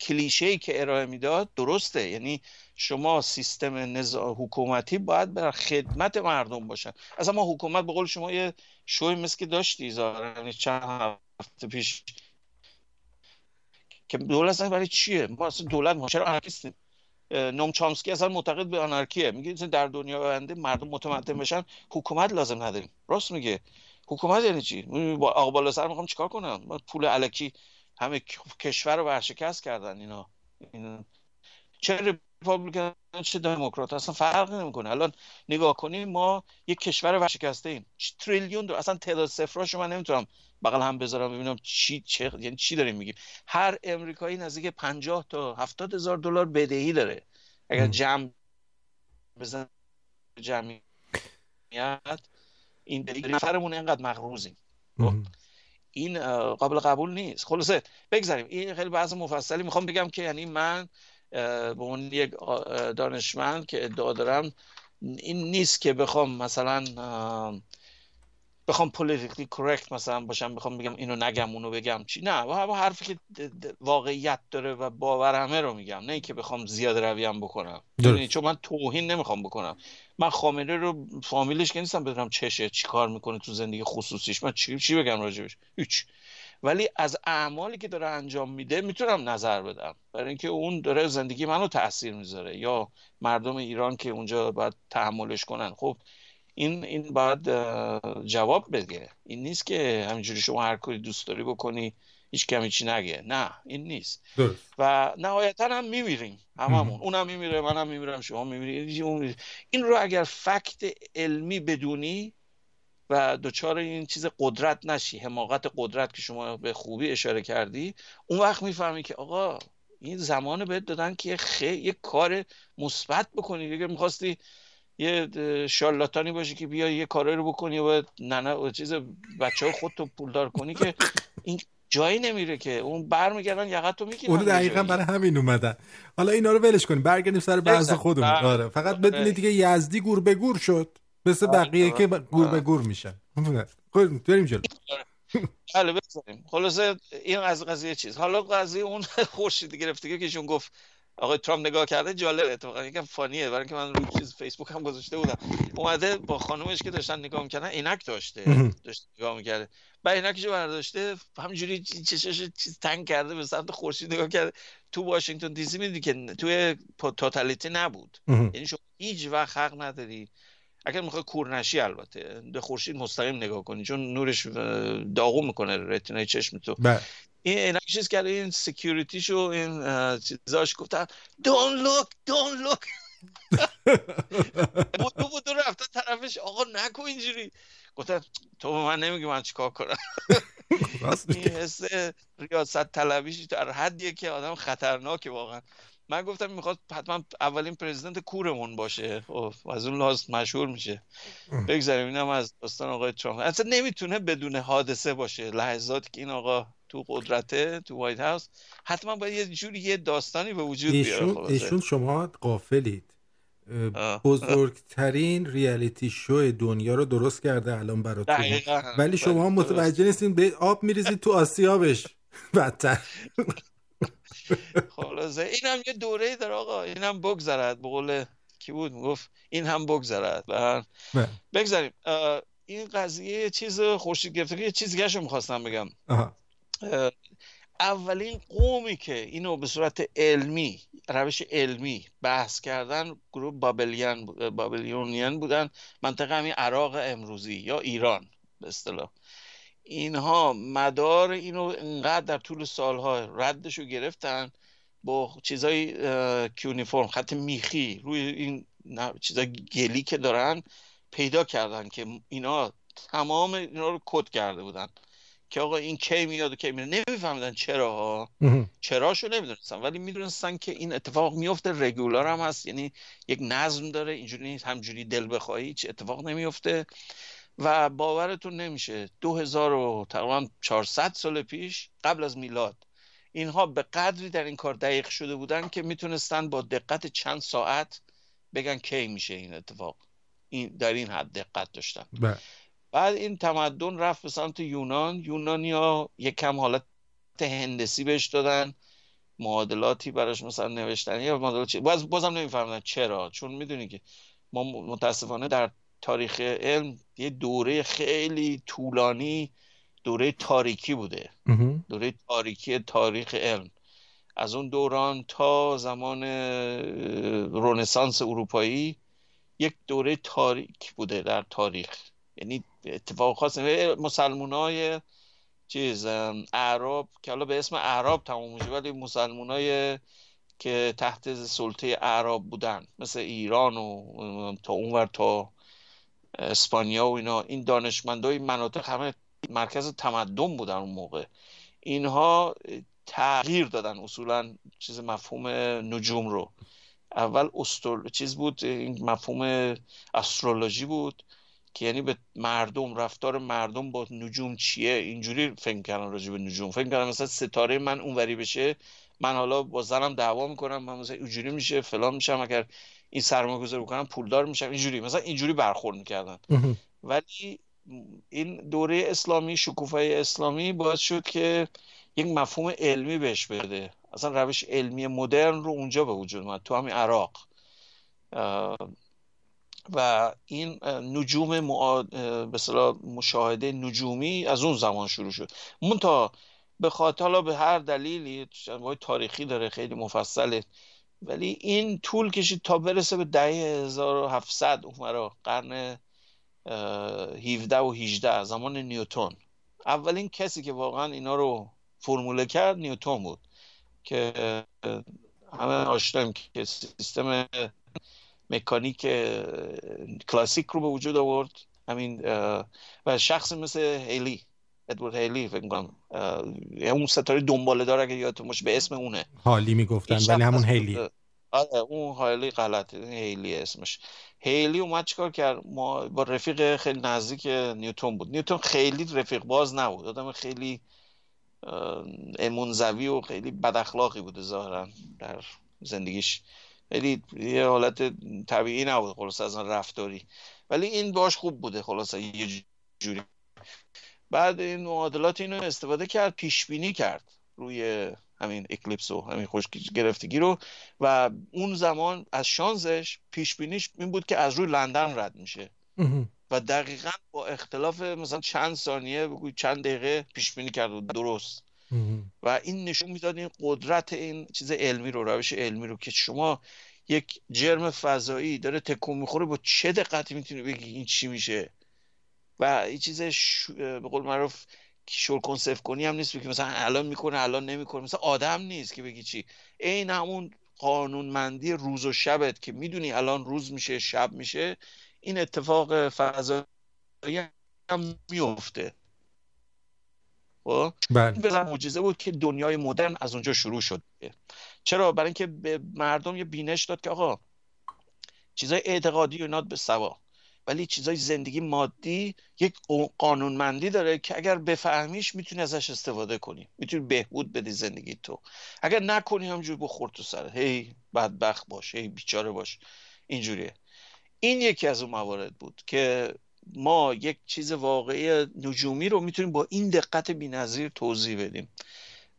کلیشه ای که ارائه می‌داد درسته. یعنی شما سیستم نظام حکومتی باید بر خدمت مردم باشن. اصلا ما حکومت به قول شما یه شوی مثل که داشتی یعنی چند هفته پیش. که دولت برای چیه؟ ما اصلا دولت ما چرا انارکیستیم نوم چامسکی اصلا معتقد به آنارکیه میگه در دنیا آینده مردم متمدن بشن حکومت لازم نداریم. راست میگه. حکومت یعنی چی؟ با آقا بالا سر می‌خوام چیکار کنم؟ پول علکی همه کشور رو ورشکست کردن اینا. این چه ریپابلیکن چه دموکرات؟ اصلا فرق نمی‌کنه. الان نگاه کنیم ما یک کشور ورشکسته ایم. تریلیون دو اصلا تعداد صفراشو من نمی‌تونم بغل هم بذارم ببینم چی چه یعنی چی داریم میگیم. هر امریکایی نزدیک 50 تا 70 هزار دلار بدهی داره. اگر جمع بزن جمعیت این نفرمون اینقدر مغروزیم. خب؟ این قابل قبول نیست. خلاصه بگذاریم. این خیلی بحث مفصلی. می‌خوام بگم که یعنی من به اون یک دانشمند که ادعا دارم این نیست که بخوام مثلا بخوام پولیتیکلی کرکت مثلا باشم بخوام بگم اینو نگم اونو بگم. چی؟ نه و حرفی که واقعیت داره و باور همه رو میگم. نه که بخوام زیاد رویم بکنم. چون من توهین نمی‌خوام بکنم. من خامنه رو فامیلش که نیستم بدونم چشه چی کار می‌کنه تو زندگی خصوصیش. من چی, چی بگم راجبش؟ هیچ. ولی از اعمالی که داره انجام میده می‌تونم نظر بدم. برای اینکه اون داره زندگی منو تاثیر می‌ذاره. یا مردم ایران که اونجا باید تحملش کنن. خب این این باید جواب بده. این نیست که همینجوری شما هر کاری دوست داری بکنی هیچ کمی چی نگه. نه این نیست. و نهایتا هم میمیریم. هممون. اونم میمیره منم میمیرم شما میمیرید. این رو اگر فکت علمی بدونی و دچار این چیز قدرت نشی حماقت قدرت که شما به خوبی اشاره کردی. اون وقت می‌فهمی که آقا این زمان بهت دادن که خیلی یه کار مثبت بکنی. اگر می‌خواستی یه شالاتانی باشی که بیا یه کاری رو بکنی و نه و چیز بچه خودتو پولدار کنی که این جایی نمیره که. اون برمیگردن یقت رو می‌گیرن اون دقیقا برای همین اومدن. حالا اینا رو ولش کنیم. برگردیم سر بحث خودمون. بله. آره. فقط بدونید بله. دیگه یزدی گور به گور شد. مثل آره، بقیه که آره. گور به گور میشن. خب، بریم جلو. بله بزنیم. خلاصه این از قضیه چیز. حالا قضیه اون خورشید گرفته که ایشون گفت آقای ترامپ نگاه کرده جالب اتفاقا یکم فانیه. برای اینکه من روی چیز فیسبوک هم گذاشته بودم. اومده با خانومش که داشتن نگاه می‌کردن عینک داشته. داشت نگاه می‌کرده. بعد عینکشو برداشته همینجوری چشش چیز تنگ کرده به سمت خورشید نگاه کرده. تو واشنگتن دی سی میدی که توی totality نبود. یعنی شما هیچ وقت حق نداری اگر می‌خوای کور نشی البته. به خورشید مستقیم نگاه کنی چون نورش داغون می‌کنه retina ی چشم تو. بله. این عینک چیز کرده این security ش و این چیزاش گفتن don't look don't look. بدو بدو رفتن طرفش آقا نکن اینجوری. گفتن تو به من نمیگی من چیکار کنم. این حس ریاست طلبیش در حدیه که آدم خطرناکه واقعا. من گفتم می‌خواد حتما اولین پرزیدنت کورمون باشه. خب، از اون لحاظ مشهور میشه. بگذاریم اینم از داستان آقای ترامپ. اصلا نمی‌تونه بدون حادثه باشه. لحظاتی که این آقا تو قدرته تو وایت هاوس حتما باید یه جوری یه داستانی به وجود بیاره. ایشون, ایشون شما قافلید بزرگترین ریالیتی شو دنیا رو درست کرده الان براتون. ولی شما متوجه نیستین به آب میریزید تو آسیابش. بدتر. خلاصه. این هم یه دوره داره آقا. این هم بگذرد. به قول کی بود؟ گفت این هم بگذرد. بگذاریم. این قضیه چیز خوشی گرفته یه چیزی که می‌خواستم بگم. اولین قومی که اینو به صورت علمی روش علمی بحث کردن گروه بابلیان بابلیونیان بودن. منطقه همین عراق امروزی یا ایران به اصطلاح. اینها مدار اینو انقدر در طول سالها ردشو گرفتن با چیزای کیونیفرم خط میخی روی این چیزای گلی که دارن پیدا کردن که اینا تمام اینا رو کد کرده بودن که آقا این کی میاد و کی میاد نمیفهمیدن چرا ها چراشو نمی‌دونستن ولی می‌دونستن که این اتفاق میفته رگولار هم هست یعنی یک نظم داره اینجوری همجوری دل بخواهی چه اتفاق نمیفته و باورتون نمیشه 2400 سال پیش قبل از میلاد اینها به قدری در این کار دقیق شده بودن که می‌تونستن با دقت چند ساعت بگن کی میشه این اتفاق. این در این حد دقت داشتن. بله. بعد این تمدن رفت به سمت یونان. یونانیا یک کم حالت هندسی بهش دادن. معادلاتی براش مثلا نوشتن. یا معادلات باز بازم نمی‌فهمن چرا. چون می‌دونی که ما متاسفانه در تاریخ علم یه دوره خیلی طولانی دوره تاریکی بوده. دوره تاریکی تاریخ علم. از اون دوران تا زمان رونسانس اروپایی یک دوره تاریک بوده در تاریخ. یعنی اتفاق خاص مسلمون های چیز اعراب که حالا به اسم اعراب تموم میشه ولی مسلمون های که تحت سلطه اعراب بودن مثل ایران و تا اونور تا اسپانیا و اینا این دانشمندای مناطق همه مرکز تمدن بودن اون موقع. اینها تغییر دادن اصولا چیز مفهوم نجوم رو. اول استر... چیز بود این مفهوم استرولوژی بود که یعنی به مردم رفتار مردم با نجوم چیه؟ اینجوری فکر کردن راجع به نجوم. فکر کردن مثلا ستاره من اونوری بشه من حالا با زنم دعوا می‌کنم من مثلا اینجوری میشه فلان میشم اگر این سرمایه گذاری بکنم پولدار میشم اینجوری. مثلا اینجوری برخورد می‌کردن. ولی این دوره اسلامی شکوفای اسلامی باعث شد که یک مفهوم علمی بهش بده. اصلا روش علمی مدرن رو اونجا به وجود اومد تو همین عراق. و این نجوم به مشاهده نجومی از اون زمان شروع شد. تا به خاطر به هر دلیلی تاریخی داره خیلی مفصله. ولی این طول کشید تا برسه به دهه 1700 اون قرن 17 و 18 زمان نیوتون اولین کسی که واقعا اینا رو فرموله کرد نیوتون بود که همه آشنایم که سیستم مکانیک کلاسیک رو به وجود آورد. همین و شخص مثل هیلی. ادوارد هیلی فکر کنم اون ستاره دنباله داره اگه یادتون باشه به اسم اونه. حالی می‌گفتن ولی همون هیلی. آره اون هایلی غلطه هیلی اسمش. هیلی اومد چیکار کرد؟ ما با رفیق خیلی نزدیک نیوتون بود. نیوتون خیلی رفیق باز نبود. آدم خیلی منزوی و خیلی بد اخلاقی بوده ظاهرا در زندگیش. خیلی یه حالت طبیعی نبود خلاص از رفتاری. ولی این باش خوب بوده خلاصه یه جوری بعد این معادلات اینو استفاده کرد پیش بینی کرد روی همین اکلیپس و همین خوش گرفتگی رو و اون زمان از شانزش پیش بینیش این بود که از روی لندن رد میشه. و دقیقا با اختلاف مثلا چند ثانیه بگوی چند دقیقه پیش بینی کرد درست. و این نشون می‌داد این قدرت این چیز علمی رو روش علمی رو که شما یک جرم فضایی داره تکون می‌خوره با چه دقتی می‌تونی بگی این چی میشه؟ و این چیز به قول معروف شور کنسف کنی هم نیست که مثلا الان می‌کنه الان نمی‌کنه. مثلا آدم نیست که بگی چی. این همون قانونمندی روز و شبت که می‌دونی الان روز میشه شب میشه این اتفاق فضایی هم میفته خب؟ بله. معجزه بود که دنیای مدرن از اونجا شروع شد. چرا؟ برای اینکه به مردم یه بینش داد که آقا چیزای اعتقادی و اینا به سوا. ولی چیزای زندگی مادی یک قانونمندی داره که اگر بفهمیش می‌تونی ازش استفاده کنی. می‌تونی بهبود بدی زندگی تو. اگر نکنی همجور بخور تو سر. هی بدبخت باش هی بیچاره باش. اینجوریه. این یکی از اون موارد بود که ما یک چیز واقعی نجومی رو می‌تونیم با این دقت بینظیر توضیح بدیم.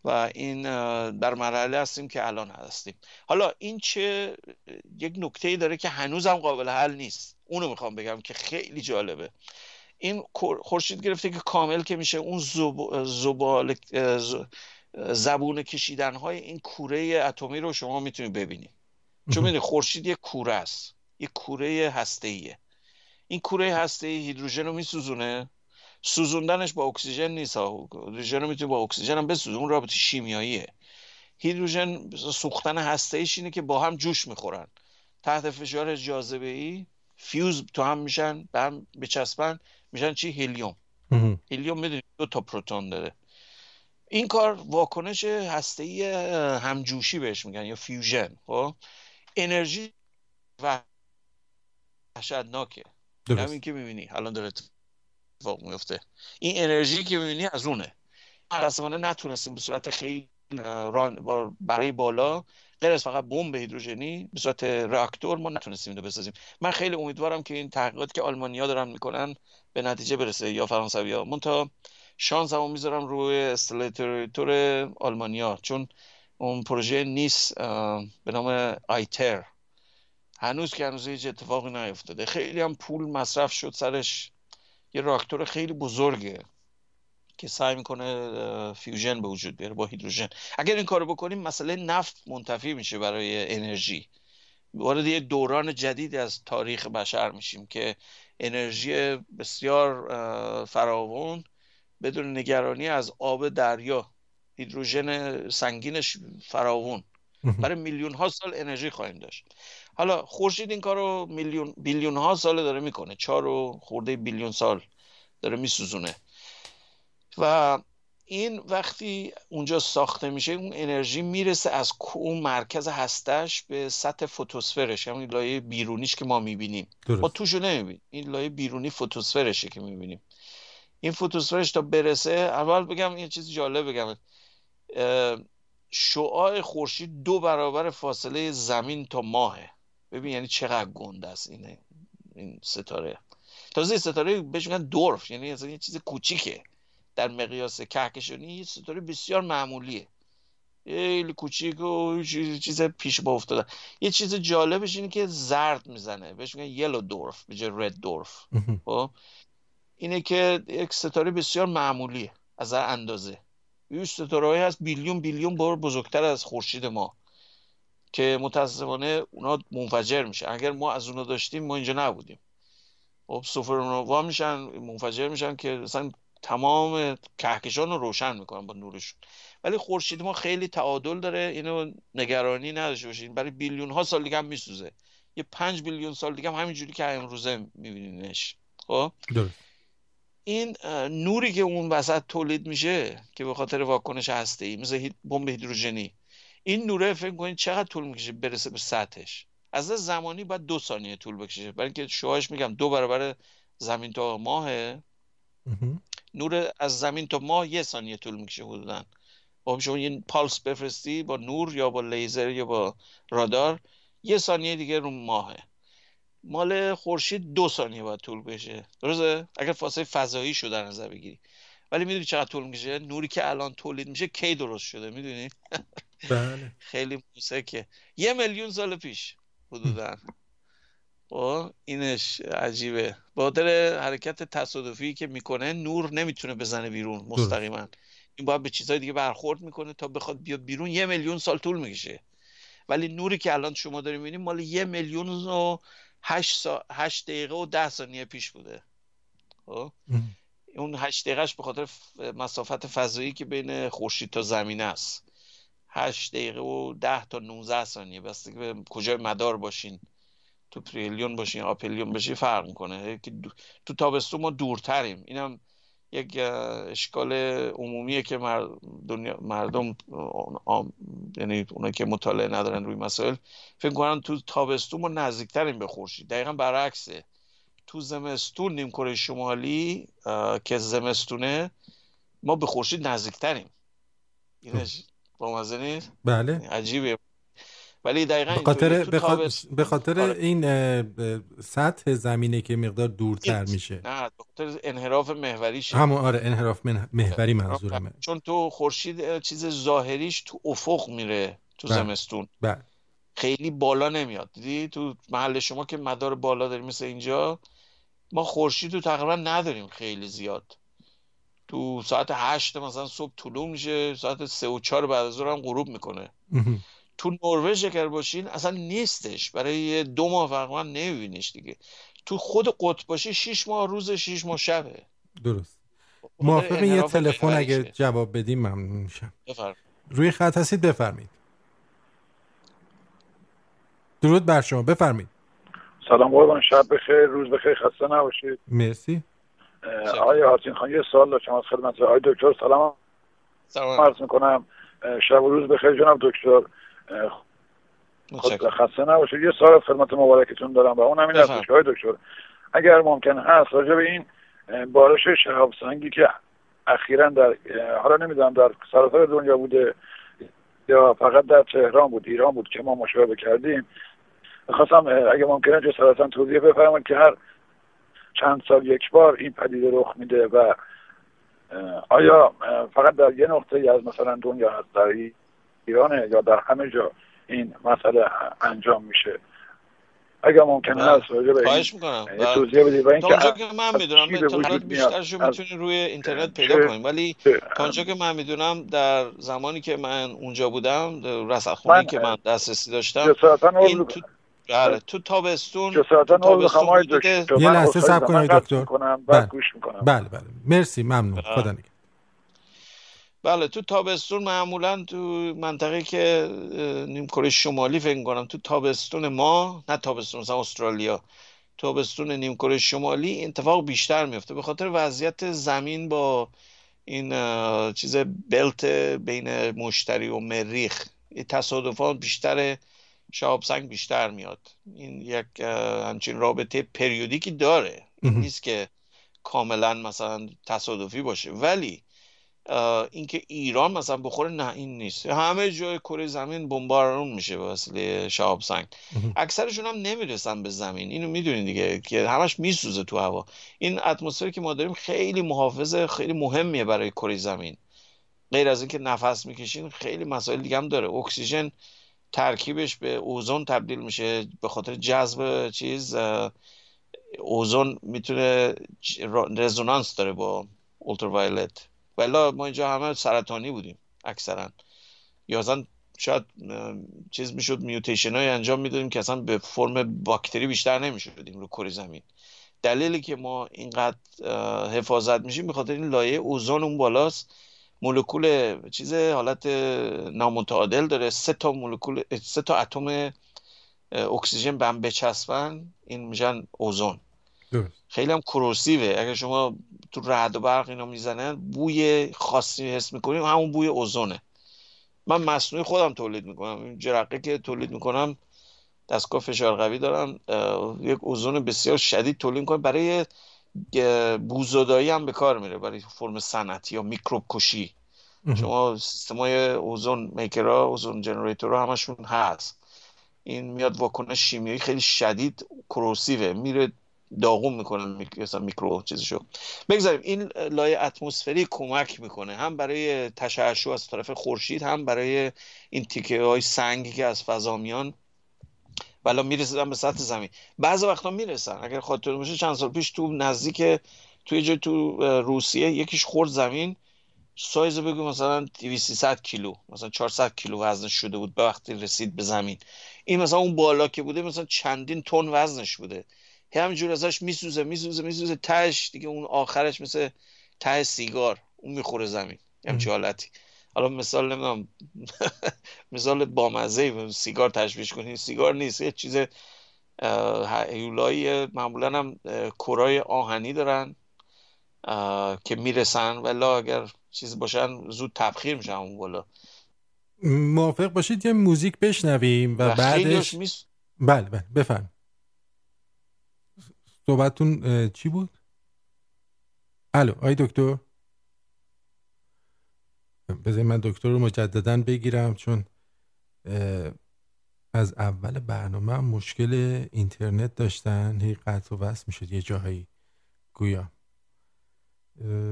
و این در مرحله هستیم که الان هستیم. حالا این چه یک نکته داره که هنوزم قابل حل نیست. اونو می‌خوام بگم که خیلی جالبه. این خورشید گرفته که کامل که میشه اون زبال زبون کشیدن های این کوره اتمی رو شما می‌تونید ببینید. چون می‌دونید خورشید یک کوره است. یک کوره هسته ایه این کوره هسته ای هیدروژن رو میسوزونه. سوزوندنش با اکسیژن نیست هیدروژن رو می‌تونی با اکسیژن هم بسوزونه اون رابطه شیمیاییه. هیدروژن سوختن هسته ایش اینه که با هم جوش می‌خورن. تحت فشار جاذبه ای fuse تو هم میشن به هم بچسبن میشن چی؟ هلیوم هلیوم می‌دونی دو تا پروتون داره. این کار واکنش هسته ای همجوشی بهش میگن یا فیوژن خب؟ انرژی و وحشتناکه همین که می‌بینی الان داره اتفاق میفته این انرژی که می‌بینی از اونه. متاسفانه نتونستیم به صورت خیلی برای بالا. غیر از فقط بمب هیدروژنی به صورت راکتور ما نتونستیم اینو بسازیم. من خیلی امیدوارم که این تحقیقات که آلمانیا دارن می‌کنن به نتیجه برسه یا فرانسوی ها. من تا شانس هم می‌ذارم روی stellarator آلمانیا چون اون پروژه نیست به نام ITER. هنوز که هنوز هیچ اتفاقی نیفتاده. خیلی هم پول مصرف شد سرش. یه راکتور خیلی بزرگه. که سعی می‌کنه fusion به وجود بیاره با هیدروژن. اگر این کارو بکنیم مسئله نفت منتفی میشه برای انرژی. وارد یه دوران جدید از تاریخ بشر میشیم که انرژی بسیار فراوان بدون نگرانی از آب دریا هیدروژن سنگینش فراوون برای میلیون ها سال انرژی خواهیم داشت. حالا خورشید این کارو میلیون بیلیون ها سال داره می‌کنه. چهار و خورده بیلیون سال داره میسوزونه. و این وقتی اونجا ساخته میشه اون انرژی می‌رسه از اون مرکز هستش به سطح فوتوسفرش همون لایه بیرونیش که ما می‌بینیم. ما توشو نمی‌بینیم. این لایه بیرونی فوتوسفرشه که می‌بینیم. این فوتوسفرش تا برسه اول بگم یه چیز جالب بگم. شعاع خورشید دو برابر فاصله زمین تا ماهه. ببین یعنی چقدر گنده است اینه این ستاره. تازه ستاره بهش میگن دورف یعنی اصلا یه چیز کوچیکه. در مقیاس کهکشانی ستاره بسیار معمولیه. خیلی کوچیک و چیز پیش با افتاده. یه چیز جالبش اینه که زرد می‌زنه. بهش میگن یلو دورف به جای رد دورف. خب؟ اینه که یک ستاره بسیار معمولیه از اندازه. یه ستاره هست بیلیون بیلیون بار بزرگتر از خورشید ما که متاسفانه اونا منفجر میشه اگر ما از اونا داشتیم ما اینجا نبودیم. خب سوپرنووا میشن منفجر میشن که مثلا تمام کهکشان رو روشن می‌کنن با نورشون. ولی خورشید ما خیلی تعادل داره اینو نگرانی نداشته باشین. برای بیلیون ها سال دیگه هم میسوزه. یه پنج بیلیون سال دیگه هم همینجوری که امروزه میبینینش. خب؟ این نوری که اون وسط تولید میشه که به خاطر واکنش هسته ای مثل بمب هیدروژنی. این نوره فکر کنید چقدر طول می‌کشه برسه به سطحش؟ از زمانی باید دو ثانیه طول بکشه. برای اینکه شعاعش میگم دو برابر زمین تا ماهه. نور از زمین تا ماه یه ثانیه طول می‌کشه حدودا. خب شما یه پالس بفرستی با نور یا با لیزر یا با رادار یه ثانیه دیگه رو ماهه. مال خورشید دو ثانیه باید طول بشه درسته؟ اگر فاصله فضایی شده در نظر بگیری. ولی می‌دونی چقدر طول می‌کشه؟ نوری که الان تولید میشه کی درست شده می‌دونی؟ بله. خیلی موسکه یه میلیون سال پیش حدودا. خب اینش عجیبه. با حرکت تصادفی که می‌کنه نور نمی‌تونه بزنه بیرون مستقیما. این باید به چیزهای دیگه برخورد می‌کنه تا بخواد بیاد بیرون. یه میلیون سال طول می‌کشه. ولی نوری که الان شما داریم می‌بینیم مال یه میلیون و هشت, سا... هشت دقیقه و ده ثانیه پیش بوده. خب؟ اون هشت دقیقهش به خاطر مسافت فضایی که بین خورشید تا زمین است. هشت دقیقه و ده تا 19 ثانیه. بسته که به کجای مدار باشین؟ تو پریلیون باشین آپلیون باشی فرق می‌کنه. که تو تابستون ما دورتریم. اینم یک اشکال عمومیه که دنیا مردم یعنی اونایی که مطالعه ندارن روی مسائل فکر کنن تو تابستون ما نزدیکتریم به خورشید. دقیقا برعکسه. تو تو زمستون نیم کره شمالی که زمستونه ما به خورشید نزدیکتریم. اینش بامزه نیست؟ بله. عجیبه. ولی دقیقا به خاطر به خاطر, آره. این سطح زمینه که مقدار دورتر میشه. نه به خاطر انحراف محوریشه همون آره انحراف محوری منظورمه چون تو خورشید چیز ظاهریش تو افق میره تو بله. زمستون. بله. خیلی بالا نمیاد. دیدی؟ تو محل شما که مدار بالا داریم مثل اینجا ما خورشید رو تقریبا نداریم خیلی زیاد. تو ساعت هشت مثلا صبح طلوع میشه ساعت سه و چهار بعد از ظهر هم غروب می‌کنه. تو نروژ اگر باشین اصلا نیستش. برای دو ماه تقریبا نمیبینیش دیگه. تو خود قطب باشی شیش ماه روز شیش ماه شبه. درست. بخاطر موافق یه تلفن اگه. جواب بدیم ممنون میشم. بفرمایید. روی خط هستید بفرمایید. درود بر شما. بفرمایید. سلام قربان. شب بخیر. روز بخیر. خسته نباشید. مرسی. آقای حاتین خان یه سوال داشتم از خدمت. آقای دکتر سلام. سلام. عرض می‌کنم شب و روز بخیر جناب دکتر. خود متشکرم. خسته نباشید. یه سوال از خدمت مبارکتون دارم. و اون همین آقای دکتر اگر ممکن هست راجع به این بارش شهاب سنگی که اخیرا در حالا نمی‌دونم در سراسر دنیا بوده یا فقط در تهران بود ایران بود که ما مشاهده کردیم. می‌خواستم اگه ممکنه جسارتا توضیح بفرمایید که هر چند سال یک بار این پدیده رخ میده و آیا فقط در یه نقطه از مثلا دنیا هست در ایرانه یا در همه جا این مسئله انجام میشه اگر ممکن بله. هست راجع به این خواهش می‌کنم اه، توضیح بدید و اینکه اونجا که من می‌دونم اطلاعات وجود میاد؟ بیشترشو از- می‌تونی روی اینترنت پیدا کنیم ولی اونجا که من می‌دونم در زمانی که من اونجا بودم من، که من دسترسی داشتم این تو بله تو تابستون تو دکتر یه لحظه صبر دارم. کنید دکتر. بله. بعد گوش می‌کنم بله بله مرسی ممنون بله. خدا نگهدار بله تو تابستون معمولا تو منطقه که نیمکره شمالی فکر کنم تو تابستون ما نه تابستون مثلا استرالیا. تابستون نیمکره شمالی این اتفاق بیشتر میفته به خاطر وضعیت زمین با این چیز بلت بین مشتری و مریخ تصادفات بیشتر شهاب سنگ بیشتر میاد. این یک همچین رابطه پریودیکی داره. نیست که کاملا مثلا تصادفی باشه. ولی اینکه ایران مثلا بخوره نه این نیست. همه جای کره زمین بمبارون میشه به وسیله شهاب سنگ. اکثرشون هم نمی‌رسن به زمین. اینو می‌دونین دیگه که همش میسوزه تو هوا. این اتمسفری که ما داریم خیلی محافظ خیلی مهمیه برای کره زمین. غیر از اینکه نفس می‌کشین خیلی مسائل دیگه هم داره. اکسیژن ترکیبش به اوزون تبدیل میشه به خاطر جذب چیز اوزون می‌تونه رزونانس داره با اولتراوایلت. ولی ما اینجا همه سرطانی بودیم اکثرا. یا شاید چیز می‌شد میوتیشن های انجام می‌دادیم که اصلا به فرم باکتری بیشتر نمی‌شدیم رو کره زمین. دلیلی که ما اینقدر حفاظت میشیم به خاطر این لایه اوزون اون بالاست. مولکول چیز حالت نامتعادل داره. سه تا مولکول سه تا اتم اکسیژن به هم بچسبن. این میشن اوزون. خیلی هم کروسیوه. اگر شما تو رعد و برق اینا می‌زنن بوی خاصی حس می‌کنیم همون بوی اوزونه. من مصنوعی خودم تولید می‌کنم. این جرقه که تولید می‌کنم دستگاه فشار قوی دارم یک اوزون بسیار شدید تولید می‌کنم. برای بوزدایی هم به کار میره. برای فرم صنعتی یا میکروب کشی. شما سیستمای اوزون میکرها اوزون جنریتورها همشون هست. این میاد واکنش شیمیایی خیلی شدید کروسیوه. میره داغون می‌کنه میک- مثلا میکرو چیزشو. بگذاریم این لایه اتمسفری کمک می‌کنه. هم برای تشعشع از طرف خورشید هم برای این تیکه های سنگی که از فضا میان. ولی می‌رسن به سطح زمین. بعضی وقتا می‌رسن. اگر خاطر باشه چند سال پیش تو نزدیک توی جای تو روسیه یکیش خورد زمین. سایز بگو مثلا 200 کیلو. مثلا 400 کیلو وزنش شده بود به وقتی رسید به زمین. این مثلا اون بالا که بوده مثلا چندین تن وزنش بوده. همینجور ازش میسوزه میسوزه میسوزه تهش دیگه اون آخرش مثل ته سیگار اون می‌خوره زمین. همچین حالتی. حالا مثال نمی‌دونم مثال بامزه سیگار تشبیهش کنی. سیگار نیست یه چیز هیولایی معمولا هم اه، کرای آهنی دارن که می‌رسن. ولی اگر چیز باشن زود تبخیر میشن اون بالا. موافق باشید یه موزیک بشنویم و بعدش میس بله بله بفهم صحبتتون چی بود؟ الو آی دکتر. بذارید من دکتر رو مجددا بگیرم چون از اول برنامه مشکل اینترنت داشتن. هی قطع و وصل می‌شد یه جاهایی. گویا.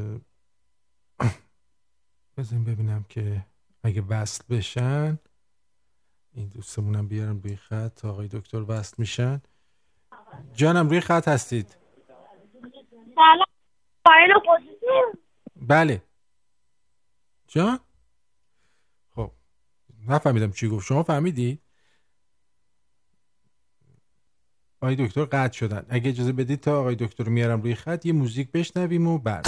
بذاریم ببینم که اگه وصل بشن این دوستمونم بیارم روی خط تا آقای دکتر وصل میشن. جانم روی خط هستید. سلام. فایل اپوزیسیون. بله. جان؟ خب نفهمیدم چی گفت. شما فهمیدی؟ آقای دکتر قطع شدن. اگه اجازه بدید تا آقای دکتر میارم روی خط یه موزیک بشنویم و بعد.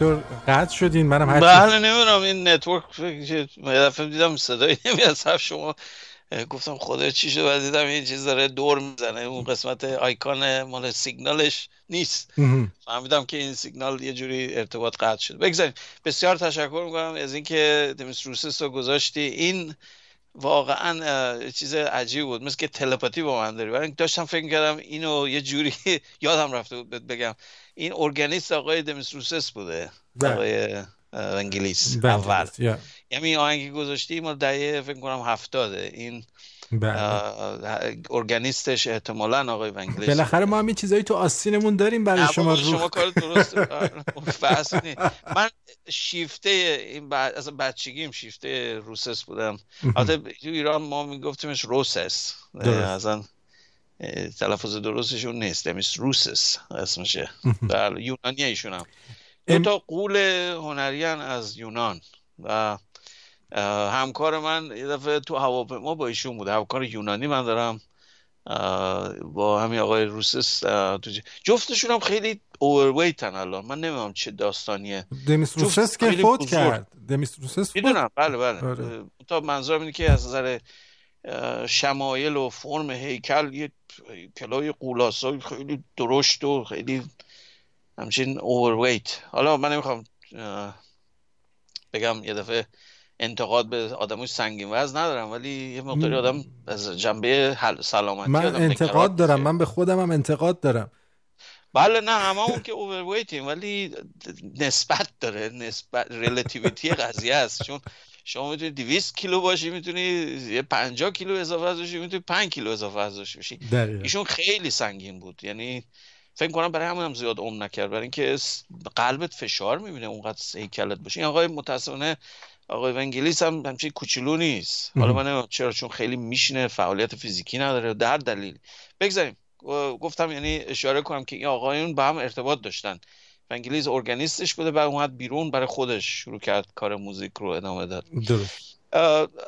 دکتر قطع شدین منم هرچی بله نمی‌دونم این network یه دفعه دیدم صدایی نمیاد حرف شما گفتم خدا چی شد بعد دیدم یه چیز داره دور می‌زنه اون قسمت آیکان مال سیگنالش نیست. فهمیدم که این سیگنال یه جوری ارتباط قطع شد بگذاریم. بسیار تشکر می‌کنم از اینکه دمیس روسس رو گذاشتی. این واقعا چیز عجیب بود مثل که تلپاتی با من داری برای داشتم فکر کردم اینو یه جوری یادم رفته بود بهت بگم این ارگانیست آقای دمیس روسس بوده بله. آقای انگلیس بله، اول. یعنی آهنگی گذاشتی مال دهه فکر کنم هفتاده این. ارگانیستش احتمالا آقای ونگلیس بالاخره ما هم این چیزایی تو آستینمون داریم برای شما بابا، شما رو کار درست. من شیفته این از بچگیم شیفته روسس بودم. البته تو ایران ما میگفتیمش روسس. اصلا تلفظ درستشون نیست. دمیست روسس اسمشه. بله یونانی ایشون هم. دو تا قول هنریان از یونان و همکار من یه دفعه تو هواپیما با ایشون بود. همکار یونانی من دارم. با همین آقای روسس تو جفتشون هم خیلی اوورویتن الان. من نمی‌دونم چه داستانیه. دمیس روسس که فوت. کرد. دمیس روسس فوت می‌دونم. بله بله. اه، تا منظورم اینه که از نظر شمایل و فرم هیکل یه هیکلای غول‌آسایی خیلی درشت و خیلی همچین overweight حالا من نمی‌خوام بگم یه دفعه انتقاد به آدمای سنگین وزن ندارم ولی یه مقداری آدم از جنبه حل سلامتی من آدم انتقاد دارم. من به خودم هم انتقاد دارم. بله نه هممون که overweight یم ولی نسبت داره نسبت relativity قضیه است. چون شما می‌تونی 200 کیلو باشی می‌تونی یه 50 کیلو اضافه وزن باشی می‌تونی 5 کیلو اضافه وزن باشی ایشون خیلی سنگین بود. یعنی فکر کنم برای همون هم زیاد عمر نکرد برای اینکه قلبت فشار می‌بینه اونقدر هیکلت باشه این آقای متاسفانه آقای ونگلیس هم همچین کوچولو نیست. حالا من چرا چون خیلی میشینه فعالیت فیزیکی نداره در دلیل. بگذاریم. گفتم یعنی اشاره کنم که این آقایون با هم ارتباط داشتن. ونگلیس ارگانیستش بوده بعد اومد بیرون برای خودش شروع کرد کار موزیک رو ادامه داد. درست.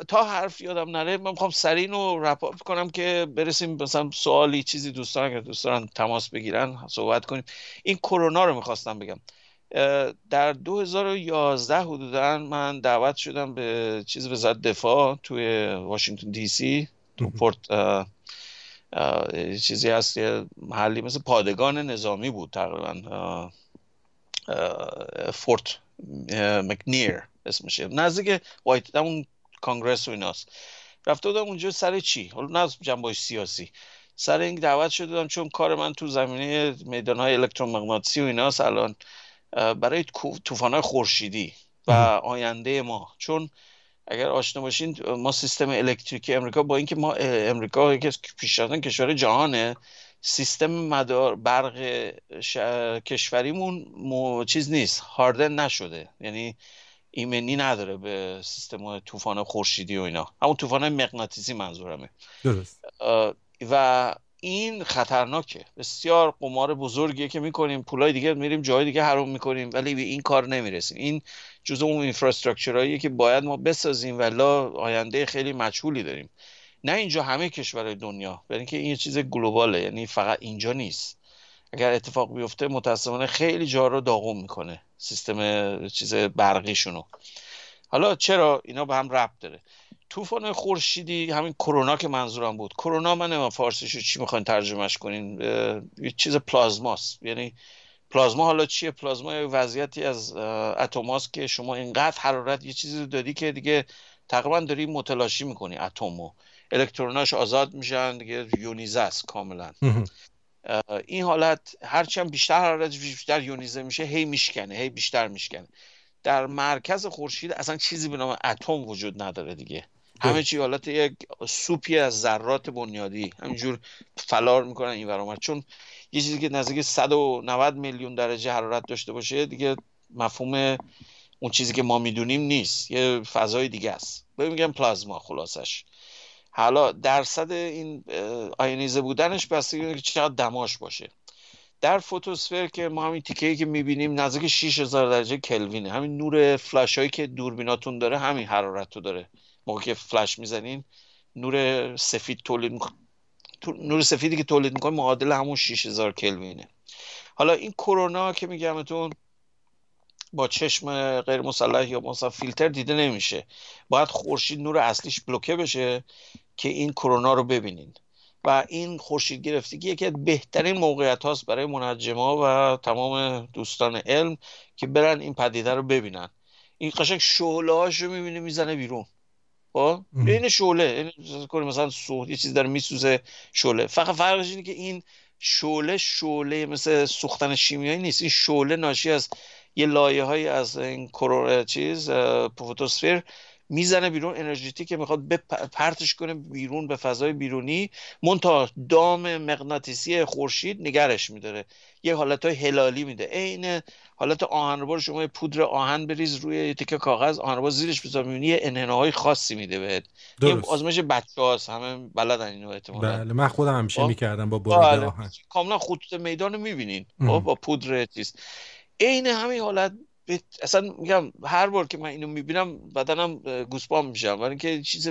تا حرف یادم نره من می‌خوام سریع رو رپ کنم که برسیم مثلا سوالی چیزی دوستان اگر دوست دارن تماس بگیرن صحبت کنیم. این کرونا رو می‌خواستم بگم. در 2011 حدودا من دعوت شدم به چیز وزارت دفاع توی واشنگتن دی سی. تو پورت چیزی هست یه محلی مثل پادگان نظامی بود تقریبا فورت مکنیر اسمشه نزدیک وایت همون کانگرس و ایناست. رفته بودم اونجا سر چی؟ حالا نه جنبه سیاسی. سر این دعوت شده بودم چون کار من تو زمینه میدان های الکترومغناطیسی و ایناست الان برای طوفان های خورشیدی و آینده ما. چون اگر آشنا باشین ما سیستم الکتریکی امریکا با اینکه ما امریکا یکی از پیشرفت‌ترین کشور جهانه سیستم مدار برق ش... کشوریمون مو... چیز نیست هاردن نشده. یعنی ایمنی نداره به سیستم طوفان خورشیدی و اینا. همون طوفان مغناطیسی منظورمه. درست. و این خطرناکه. بسیار قمار بزرگیه که می‌کنیم. پولای دیگه میریم جای دیگه حروم می‌کنیم. ولی به این کار نمی‌رسیم. این جزء اون اینفراستراکچرهاییه که باید ما بسازیم ولا آینده خیلی مجهولی داریم. نه اینجا همه کشورهای دنیا. برای اینکه این چیز گلوباله. یعنی فقط اینجا نیست. اگر اتفاق بیفته متاسفانه خیلی جا رو داغون می‌کنه سیستم چیز برقیشونو. حالا چرا اینا به هم ربط داره؟ طوفان خورشیدی همین کرونا که منظورم بود. کرونا من نمی‌دونم فارسیشو چی می‌خواین ترجمهش کنین یه چیز پلازماست. یعنی پلازما حالا چیه؟ پلازما یه وضعیتی از اتماست که شما اینقدر حرارت یه چیزی رو دادی که دیگه تقریبا داری متلاشی می‌کنی اتمو الکتروناش آزاد میشن دیگه یونیزه است کاملا. این حالت هرچی هم بیشتر حرارتش بیشتر یونیزه میشه هی میشکنه هی بیشتر میشکنه. در مرکز خورشید اصلا چیزی به نام اتم وجود نداره دیگه. همه چی حالت یک سوپی از ذرات بنیادی. همینجور فلار می‌کنن این ور چون یه چیزی که نزدیک 190 میلیون درجه حرارت داشته باشه دیگه مفهوم اون چیزی که ما می‌دونیم نیست. یه فضای دیگه است. بهم میگن پلازما خلاصش. حالا درصد این اه، آیونیزه بودنش بستگی داره که چقدر دماش باشه. در فوتوسفر که ما همین تیکه‌ای که می‌بینیم نزدیک 6000 درجه کلوینه. همین نور فلش هایی که دوربیناتون داره همین حرارت رو داره. موقع که فلش می‌زنین نور سفید تولید می‌کنه. تو- نور سفیدی که تولید می‌کنه معادل همون 6000 کلوینه. حالا این کرونا که میگمتون با چشم غیر مسلح یا مثلا فیلتر دیده نمیشه. باید خورشید نور اصلیش بلوکه بشه که این کرونا رو ببینین. و این خورشید گرفتگی یکی از بهترین موقعیت هاست برای منجما و تمام دوستان علم که برن این پدیده رو ببینن. این قشنگ شعله رو می‌بینه می‌زنه بیرون. خب؟ این شعله این مثلا سوخت یه چیز داره میسوزه شعله. فقط فرقش اینه که این شعله شعله مثل سوختن شیمیایی نیست. این شعله ناشی از یه لایه های از این کرو چیز فوتوسفر می‌زنه بیرون انرژیتی که می‌خواد پرتش کنه بیرون به فضای بیرونی مونتا دام مغناطیسی خورشید نگرش میداره. یه حالت های هلالی میده. عین حالت آهنربا شما پودر آهن بریز روی یه تکه کاغذ آهنربا زیرش بذار می‌بینی یه انحناهای خاصی میده بهت. این آزمایش بچه هاست همه بلدن اینو احتمالاً. بله من خودم همیشه خب؟ می‌کردم با بله. آهن. کاملا خطوط میدان رو می‌بینین. ام. با پودر چیز. عین همین حالت اصلا میگم هر بار که من اینو می‌بینم بدنم گوسپام میشم. برای اینکه چیز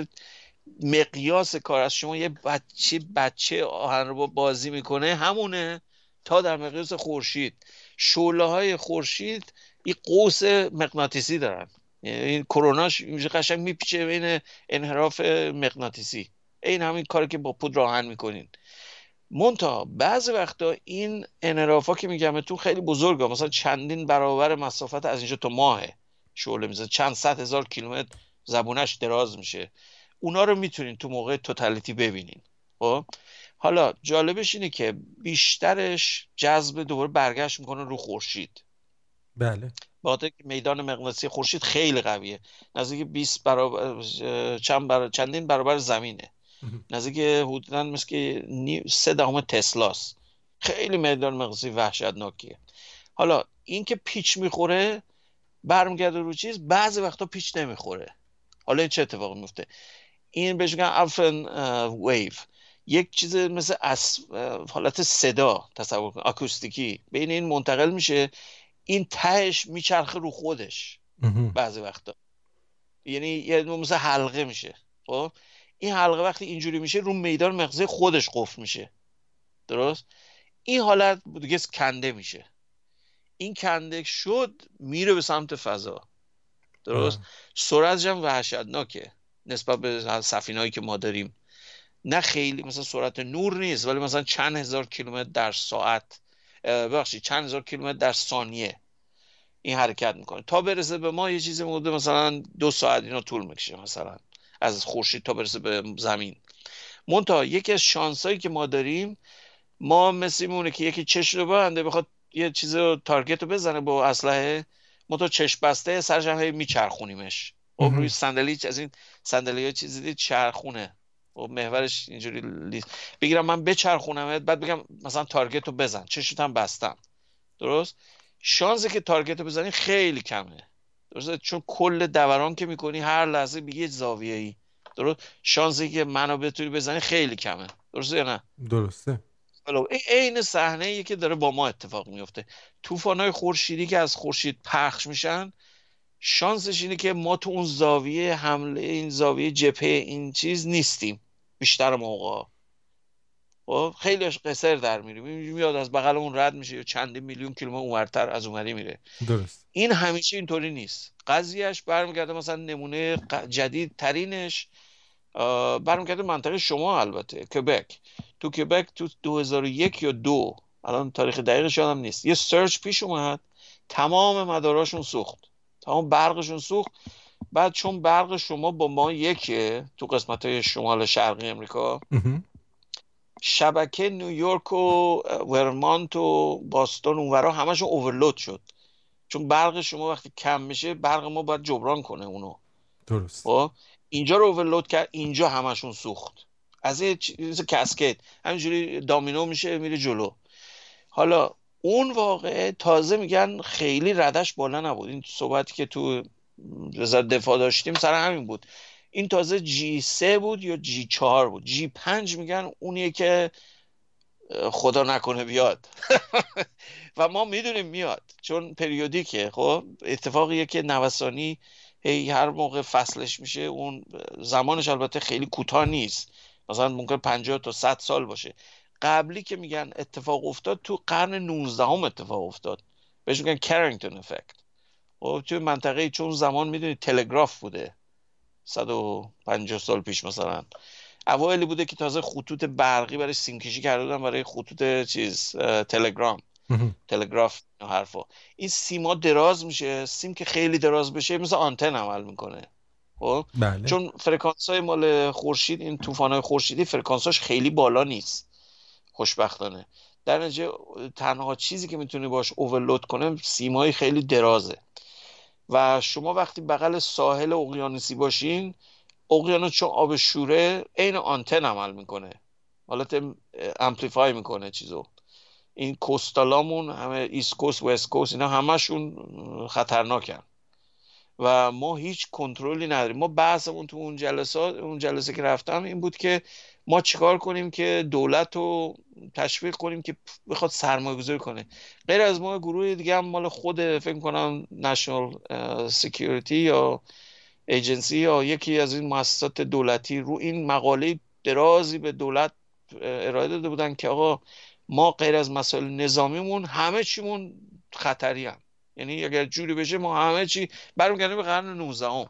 مقیاس کار از شما یه بچه بچه آهن رو بازی می‌کنه همونه. تا در مقیاس خورشید. شعله های خورشید یه قوس مغناطیسی دارن. یعنی این کروناش میشه قشنگ میپیچه بین انحراف مغناطیسی. این همین کاری که با پودر آهن می‌کنین. مونتا بعضی وقتا این انحرافا که میگم تو خیلی بزرگه. مثلا چندین برابر مسافت از اینجا تا ماهه. شعله می‌زنه. چند صد هزار کیلومتر زبونش دراز میشه. اونا رو می‌تونین تو موقع توتالیتی ببینین. خب؟ حالا جالبش اینه که بیشترش جذب دوباره برگشت می‌کنه رو خورشید. بله. با که میدان مغناطیسی خورشید خیلی قویه. نزدیک 20 برابر چند برا- چندین برابر زمینه. نزدیک حدودا مثل که نی- سه دهم تسلاست. خیلی میدان مغناطیسی وحشتناکیه. حالا این که پیچ می‌خوره برمیگرده رو چیز بعضی وقتا پیچ نمی‌خوره. حالا این چه اتفاقی میفته این بهش میگن الفن ویو یک چیز مثل. اه، حالت صدا تصور کن آکوستیکی. بین این منتقل میشه این تهش میچرخه رو خودش. بعضی وقتا. یعنی یه مثل حلقه میشه. خب؟ این حلقه وقتی اینجوری میشه رو میدان مغزی خودش قفل میشه. درست؟ این حالت دیگه کنده میشه. این کنده شد میره به سمت فضا. درست؟ سرعتش هم وحشتناکه. نسبت به سفینه‌ای که ما داریم. نه خیلی مثلا سرعت نور نیست ولی مثلا چند هزار کیلومتر در ساعت ببخشید چند هزار کیلومتر در ثانیه این حرکت می‌کنه. تا برسه به ما یه چیزی مورد مثلا دو ساعت اینا طول می‌کشه مثلا از خورشید تا برسه به زمین. منتها یکی از شانسایی که ما داریم ما مثل میمونه که یکی چش رو بنده بخواد یه چیز رو تارگت رو بزنه با اسلحه منتها چشم بسته سرش هم میچرخونیمش. خب. روی صندلی از این صندلی ها چیزی دید چرخونه. و محورش اینجوری لیست بگیرم من بچرخونمت بعد بگم مثلا تارگت رو بزن. هم بستم. درست؟ شانسی که تارگت رو بزنی خیلی کمه. درسته؟ چون کل دوران که می‌کنی هر لحظه به یه زاویه ای درست؟ شانسی که منو بتونی بزنی خیلی کمه. درسته یا نه؟ درسته. این عین صحنه ای که داره با ما اتفاق میفته طوفان‌های خورشیدی که از خورشید پخش میشن شانسش اینه که ما تو اون زاویه حمله این زاویه جبهه این چیز نیستیم. بیشتر موقع. خب خیلیش قصر در میره میاد از بغلمون رد میشه یا چندین میلیون کیلومتر اونورتر از اونوری میره. درست. این همیشه اینطوری نیست. قضیهش برمیگرده مثلا نمونه جدید ترینش برمیگرده منطقه شما البته کبک تو کبک تو 2001 یا دو الان تاریخ دقیقش یادم نیست. یه سرچ پیش اومد. تمام مداراشون سوخت. تمام برقشون سوخت. بعد چون برق شما با ما یکه تو قسمت های شمال شرقی امریکا. شبکه نیویورک و ورمانت و باستون اونورا همشون اوورلود شد. چون برق شما وقتی کم میشه برق ما باید جبران کنه اونو. درست. خب؟ اینجا رو اوورلود کرد اینجا همشون سوخت. از یه چیز کسکت. همینجوری دامینو میشه میره جلو. حالا اون واقعه تازه میگن خیلی ردش بالا نبود. این صحبتی که تو وزارت دفاع داشتیم سر همین بود. این تازه جی سه بود یا جی چهار بود؟ جی پنج میگن اونیه که خدا نکنه بیاد. و ما می‌دونیم میاد چون پریودیکه. خب اتفاقیه که نوسانی هی هر موقع فصلش میشه اون زمانش البته خیلی کوتاه نیست. مثلا ممکن 50 تا 100 سال باشه. قبلی که میگن اتفاق افتاد تو قرن 19 هم اتفاق افتاد. بهش میگن کرینگتون افکت خب توی منطقه چون زمان می‌دونی تلگراف بوده. 150 سال پیش مثلا. اوایلی بوده که تازه خطوط برقی برای سیم کشی کرده بودن برای خطوط چیز تلگرام. تلگراف و حرفا. این سیما دراز میشه. سیم که خیلی دراز بشه مثل آنتن عمل می‌کنه. خب؟ بله. چون فرکانس های مال خورشید این طوفان های خورشیدی فرکانساش خیلی بالا نیست. خوشبختانه. در نتیجه تنها چیزی که می‌تونه باش overload کنه سیمای خیلی درازه. و شما وقتی بغل ساحل اقیانوسی باشین اقیانوس چون آب شوره عین آنتن عمل می‌کنه. حالت amplify می‌کنه چیزو. این coastal هامون همه east coast west coast اینا همشون خطرناکن. و ما هیچ کنترلی نداریم. ما بحثمون تو اون جلسات اون جلسه که رفتم این بود که ما چیکار کنیم که دولت رو تشویق کنیم که بخواد سرمایه گذاری کنه. غیر از ما گروه دیگه هم مال خود فکر کنم نشنال سکیوریتی یا ایجنسی یا یکی از این مؤسسات دولتی رو این مقاله درازی به دولت ارائه داده بودن که آقا ما غیر از مسائل نظامیمون همه چیمون خطری هم. یعنی اگر جوری بشه ما همه چی برمیگردیم به قرن 19 هم.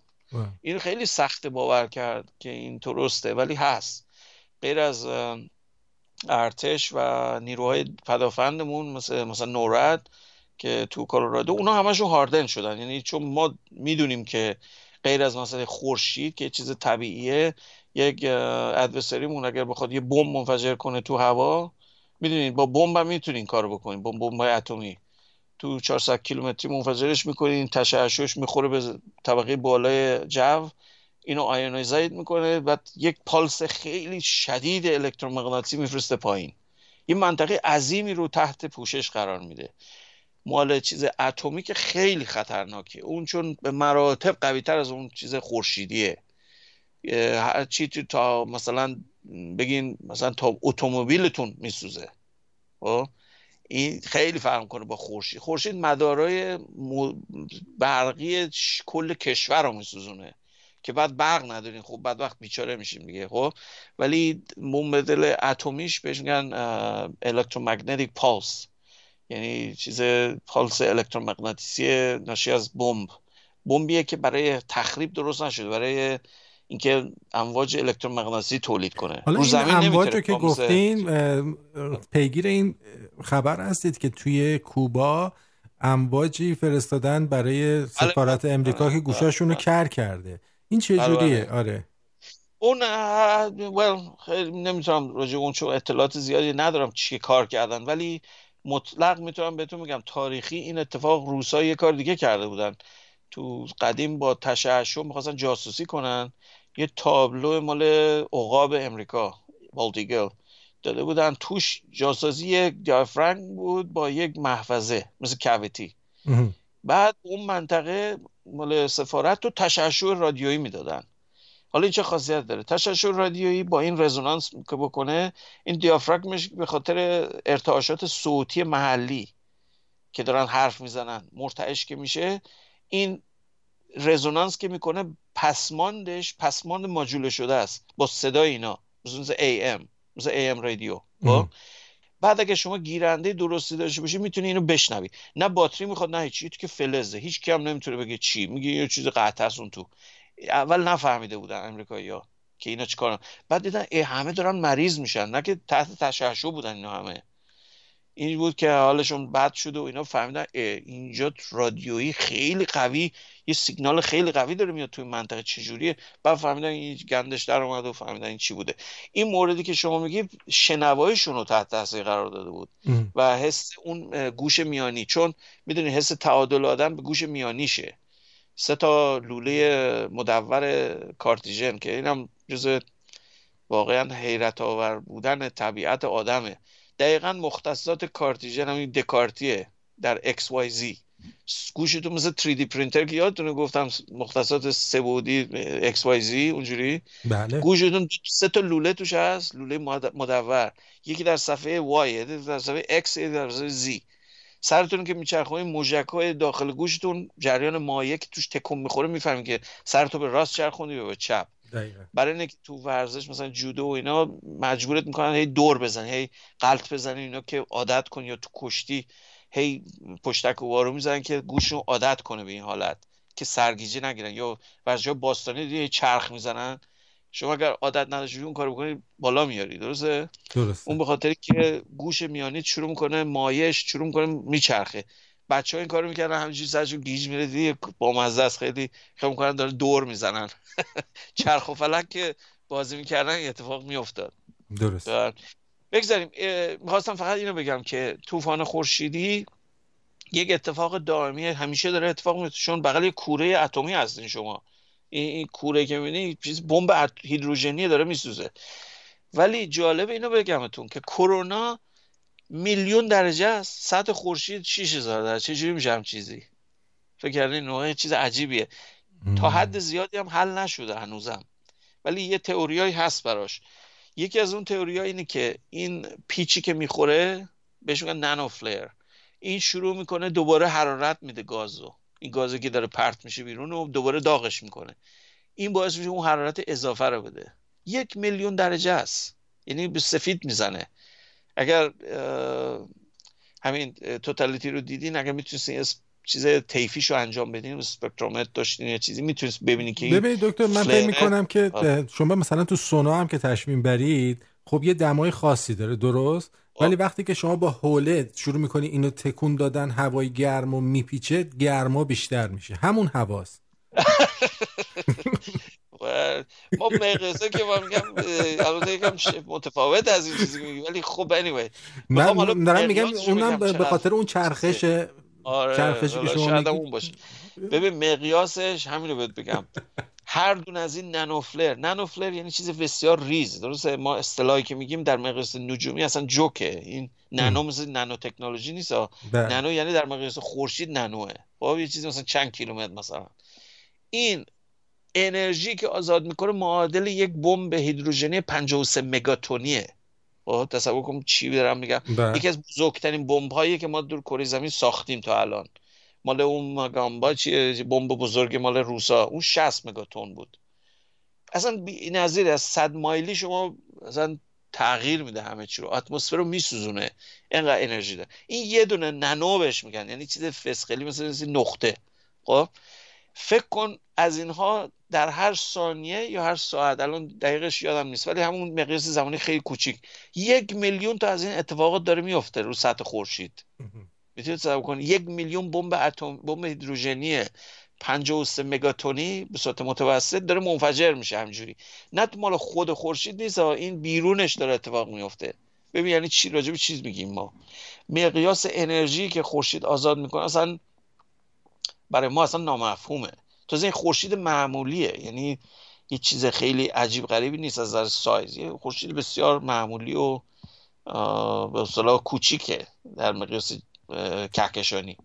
این خیلی سخت باور کرد که این درسته ولی هست. غیر از ارتش و نیروهای پدافندمون مثل مثلا نورد که تو کلرادو اونا همشون هاردن شدن. یعنی چون ما می‌دونیم که غیر از مثلا خورشید که چیز طبیعیه یک ادوسریمون اگر بخواد یه بمب منفجر کنه تو هوا می‌دونید با بمب هم می‌تونین کارو بکنین. بمب اتمی تو 400 کیلومتری منفجرش می‌کنین تشعشعش می‌خوره به طبقه بالای جو. اینو آیونایزاید می‌کنه و یک پالس خیلی شدید الکترومغناطیسی میفرسته پایین. این منطقه عظیمی رو تحت پوشش قرار میده. مال چیز اتمی که خیلی خطرناکه. اون چون به مراتب قوی تر از اون چیز خورشیدیه. هر چی تا مثلا بگین مثلا تا اتومبیلتون میسوزه. خب؟ این خیلی فرق کنه با خورشید. خورشید مدارای برقی کل کشور رو میسوزونه. که بعد برق ندارین. خب بعد وقت بیچاره میشیم دیگه خب؟ ولی منبدل اتمیش بهش میگن الکترومگنتیک پالس یعنی چیز پالس الکترومغناطیسی ناشی از بمب. بمبیه که برای تخریب درست نشده برای اینکه امواج الکترومغناطیسی تولید کنه. حالا این امواج رو که گفتین پیگیر این خبر هستید که توی کوبا امواجی فرستادن برای سفارت امریکا که گوشاشون رو کر کرده. این چه جوریه؟ آره. اون well, خیلی نمی‌تونم راجع اون چون اطلاعات زیادی ندارم چی کار کردن ولی مطلق می‌تونم بهتون میگم تاریخی این اتفاق روسا یه کار دیگه کرده بودن. تو قدیم با تشعشع می‌خواستن جاسوسی کنن. یه تابلو مال عقاب امریکا بالتیگل داده بودن. توش جاسازی یک دیافرنگ بود با یک محفظه مثل کویتی بعد اون منطقه مال سفارت رو تشعشع رادیویی می‌دادن. حالا این چه خاصیت داره؟ تشعشع رادیویی با این رزونانس که بکنه این دیافراگمش به خاطر ارتعاشات صوتی محلی که دارن حرف می‌زنن مرتعش که میشه. این رزونانس که می‌کنه پسماندش پسماند ماجوله شده است با صدای اینا. مثل AM مثل AM رادیو. خب؟ بعد اگه شما گیرنده درستی داشته باشی می‌تونی اینو بشنوی. نه باتری می‌خواد نه هیچی تو که فلزه. هیچ کم نمی‌تونه بگه چی. میگه یه چیز قطع است اون تو. اول نفهمیده بودن امریکایی ها که اینا چیکارن. بعد دیدن ای همه دارن مریض میشن. نه که تحت تشعشع بودن اینا همه. این بود که حالشون بد شد و اینا فهمیدن اینجا رادیویی خیلی قوی یه سیگنال خیلی قوی داره میاد توی منطقه چجوریه؟ بعد فهمیدن این گندش در اومد و فهمیدن این چی بوده. این موردی که شما میگی شنواییشون رو تحت تاثیر قرار داده بود و حس اون گوش میانی چون می‌دونی حس تعادل آدم به گوش میانیشه. سه تا لوله مدور کارتیژن که اینم جز واقعا حیرت آور بودن طبیعت آدمه. دقیقا مختصات کارتیژن همین دکارتیه در XYZ گوشتون مثل 3D پرینتر که یادتونه گفتم مختصات بعدی XYZ اونجوری. بله. گوشتون سه تا لوله توش هست لوله مدور. یکی در صفحه Y یکی در صفحه X در صفحه Z. سرتون که میچرخونید موجک های داخل گوشتون جریان مایع که توش تکون می‌خوره می‌فهمید که سرتو به راست چرخوندی یا به چپ. دقیقا. برای اینکه تو ورزش مثلا جودو و اینا مجبورت می‌کنن هی دور بزنی هی قلط بزنی اینا که عادت کنی یا تو کشتی هی پشتک و وارو می‌زنن که گوشون عادت کنه به این حالت که سرگیجه نگیرن. یا ورزش باستانی دیگه چرخ می‌زنن. شما اگر عادت نداشتی اون کارو بکنی بالا میاری. درسته؟ درسته. اون به خاطر که گوش میانی شروع می‌کنه مایش شروع می‌کنه میچرخه. بچه ها این کارو می‌کردن همینجوری سرشون گیج میره دیگه با مزه است خیلی خیلی می‌کنن داره دور می‌زنن. چرخ و فلک که بازی می‌کردن این اتفاق میافتاد. درست. بگذاریم می‌خواستم فقط اینو بگم که طوفان خورشیدی یک اتفاق دائمی همیشه داره اتفاق میفته چون بغل کوره اتمی هستین شما. این, این کوره که می‌بینی چیز بمب هیدروژنی داره میسوزه. ولی جالب اینو بگمتون که کرونا میلیون درجه است. سطح خورشید 6000 درجه چجوری میشه هم چیزی؟ فکر کردین نوع چیز عجیبیه. تا حد زیادی هم حل نشده هنوزم. ولی یه تئوریایی هست براش. یکی از اون تئوری اینه که این پیچی که می‌خوره بهش میگن نانو فلر این شروع می‌کنه دوباره حرارت میده گازو. این گازی که داره پرت میشه بیرون و دوباره داغش می‌کنه. این باعث میشه اون حرارت اضافه رو بده. یک میلیون درجه است. یعنی به سفید می‌زنه. اگر همین توتالیتی رو دیدین اگر می‌تونستین چیز تیفیش رو انجام بدین اسپکترومتر داشتین یا چیزی می‌تونست ببینید که ببینید دکتر من فکر می‌کنم که. اه، شما مثلا تو سونا هم که تشمیم برید خب یه دمای خاصی داره درست؟ ولی وقتی که شما با حوله شروع می‌کنی اینو تکون دادن هوای گرم و میپیچه گرما بیشتر میشه. همون هواست. ما مقیاسه که من میگم البته یکم متفاوت از این چیزی میگی ولی خب anyway. من دارم میگم اونم به خاطر اون چرخش آره چرخشی که شما. اون باشه. ببین مقیاسش همین رو بهت بگم. هر دونه از این نانوفلر نانوفلر یعنی چیز بسیار ریز. درسته؟ ما اصطلاحی که میگیم در مقیاس نجومی اصلا جوکه. این نانو مثل نانو تکنولوژی نیست. بله. نانو یعنی در مقیاس خورشید نانوه. خب یه چیزی مثلا چند کیلومتر مثلا. این انرژی که آزاد می‌کنه معادل یک بمب هیدروژنی 53 مگاتونیه. خب تصور کن چی دارم میگم. بله. یکی از بزرگترین بمب هایی که ما دور کره زمین ساختیم تا الان. مال اون مگامبا چیه؟ بمب بزرگ مال روسا. اون 60 مگاتون بود. اصلا بی نظیر از 100 مایلی شما اصلا تغییر میده همه چی رو. اتمسفر رو میسوزونه. اینقدر انرژی داره. این یه دونه نانو بهش میگن. یعنی چیز فسقلی مثل مثل نقطه. خب؟ فکر کن از اینها در هر ثانیه یا هر ساعت الان دقیقش یادم نیست ولی همون مقیاس زمانی خیلی کوچیک. یک میلیون تا از این اتفاقات داره میفته رو سطح خورشید. می‌تونید تصور کنید یک میلیون بمب اتم بمب هیدروژنی 53 مگاتونی به صورت متوسط داره منفجر میشه همجوری نه تو مال خود خورشید نیست ها، این بیرونش داره اتفاق میفته ببین یعنی چی؟ راجع به چیز میگیم ما. مقیاس انرژی که خورشید آزاد می‌کنه اصلا برای ما اصلا نامفهومه. تازه این خورشید معمولیه. یعنی یه چیز خیلی عجیب غریبی نیست از نظر سایز. یه خورشید بسیار معمولی و به اصطلاح کوچیکه در مقیاس کهکشانی.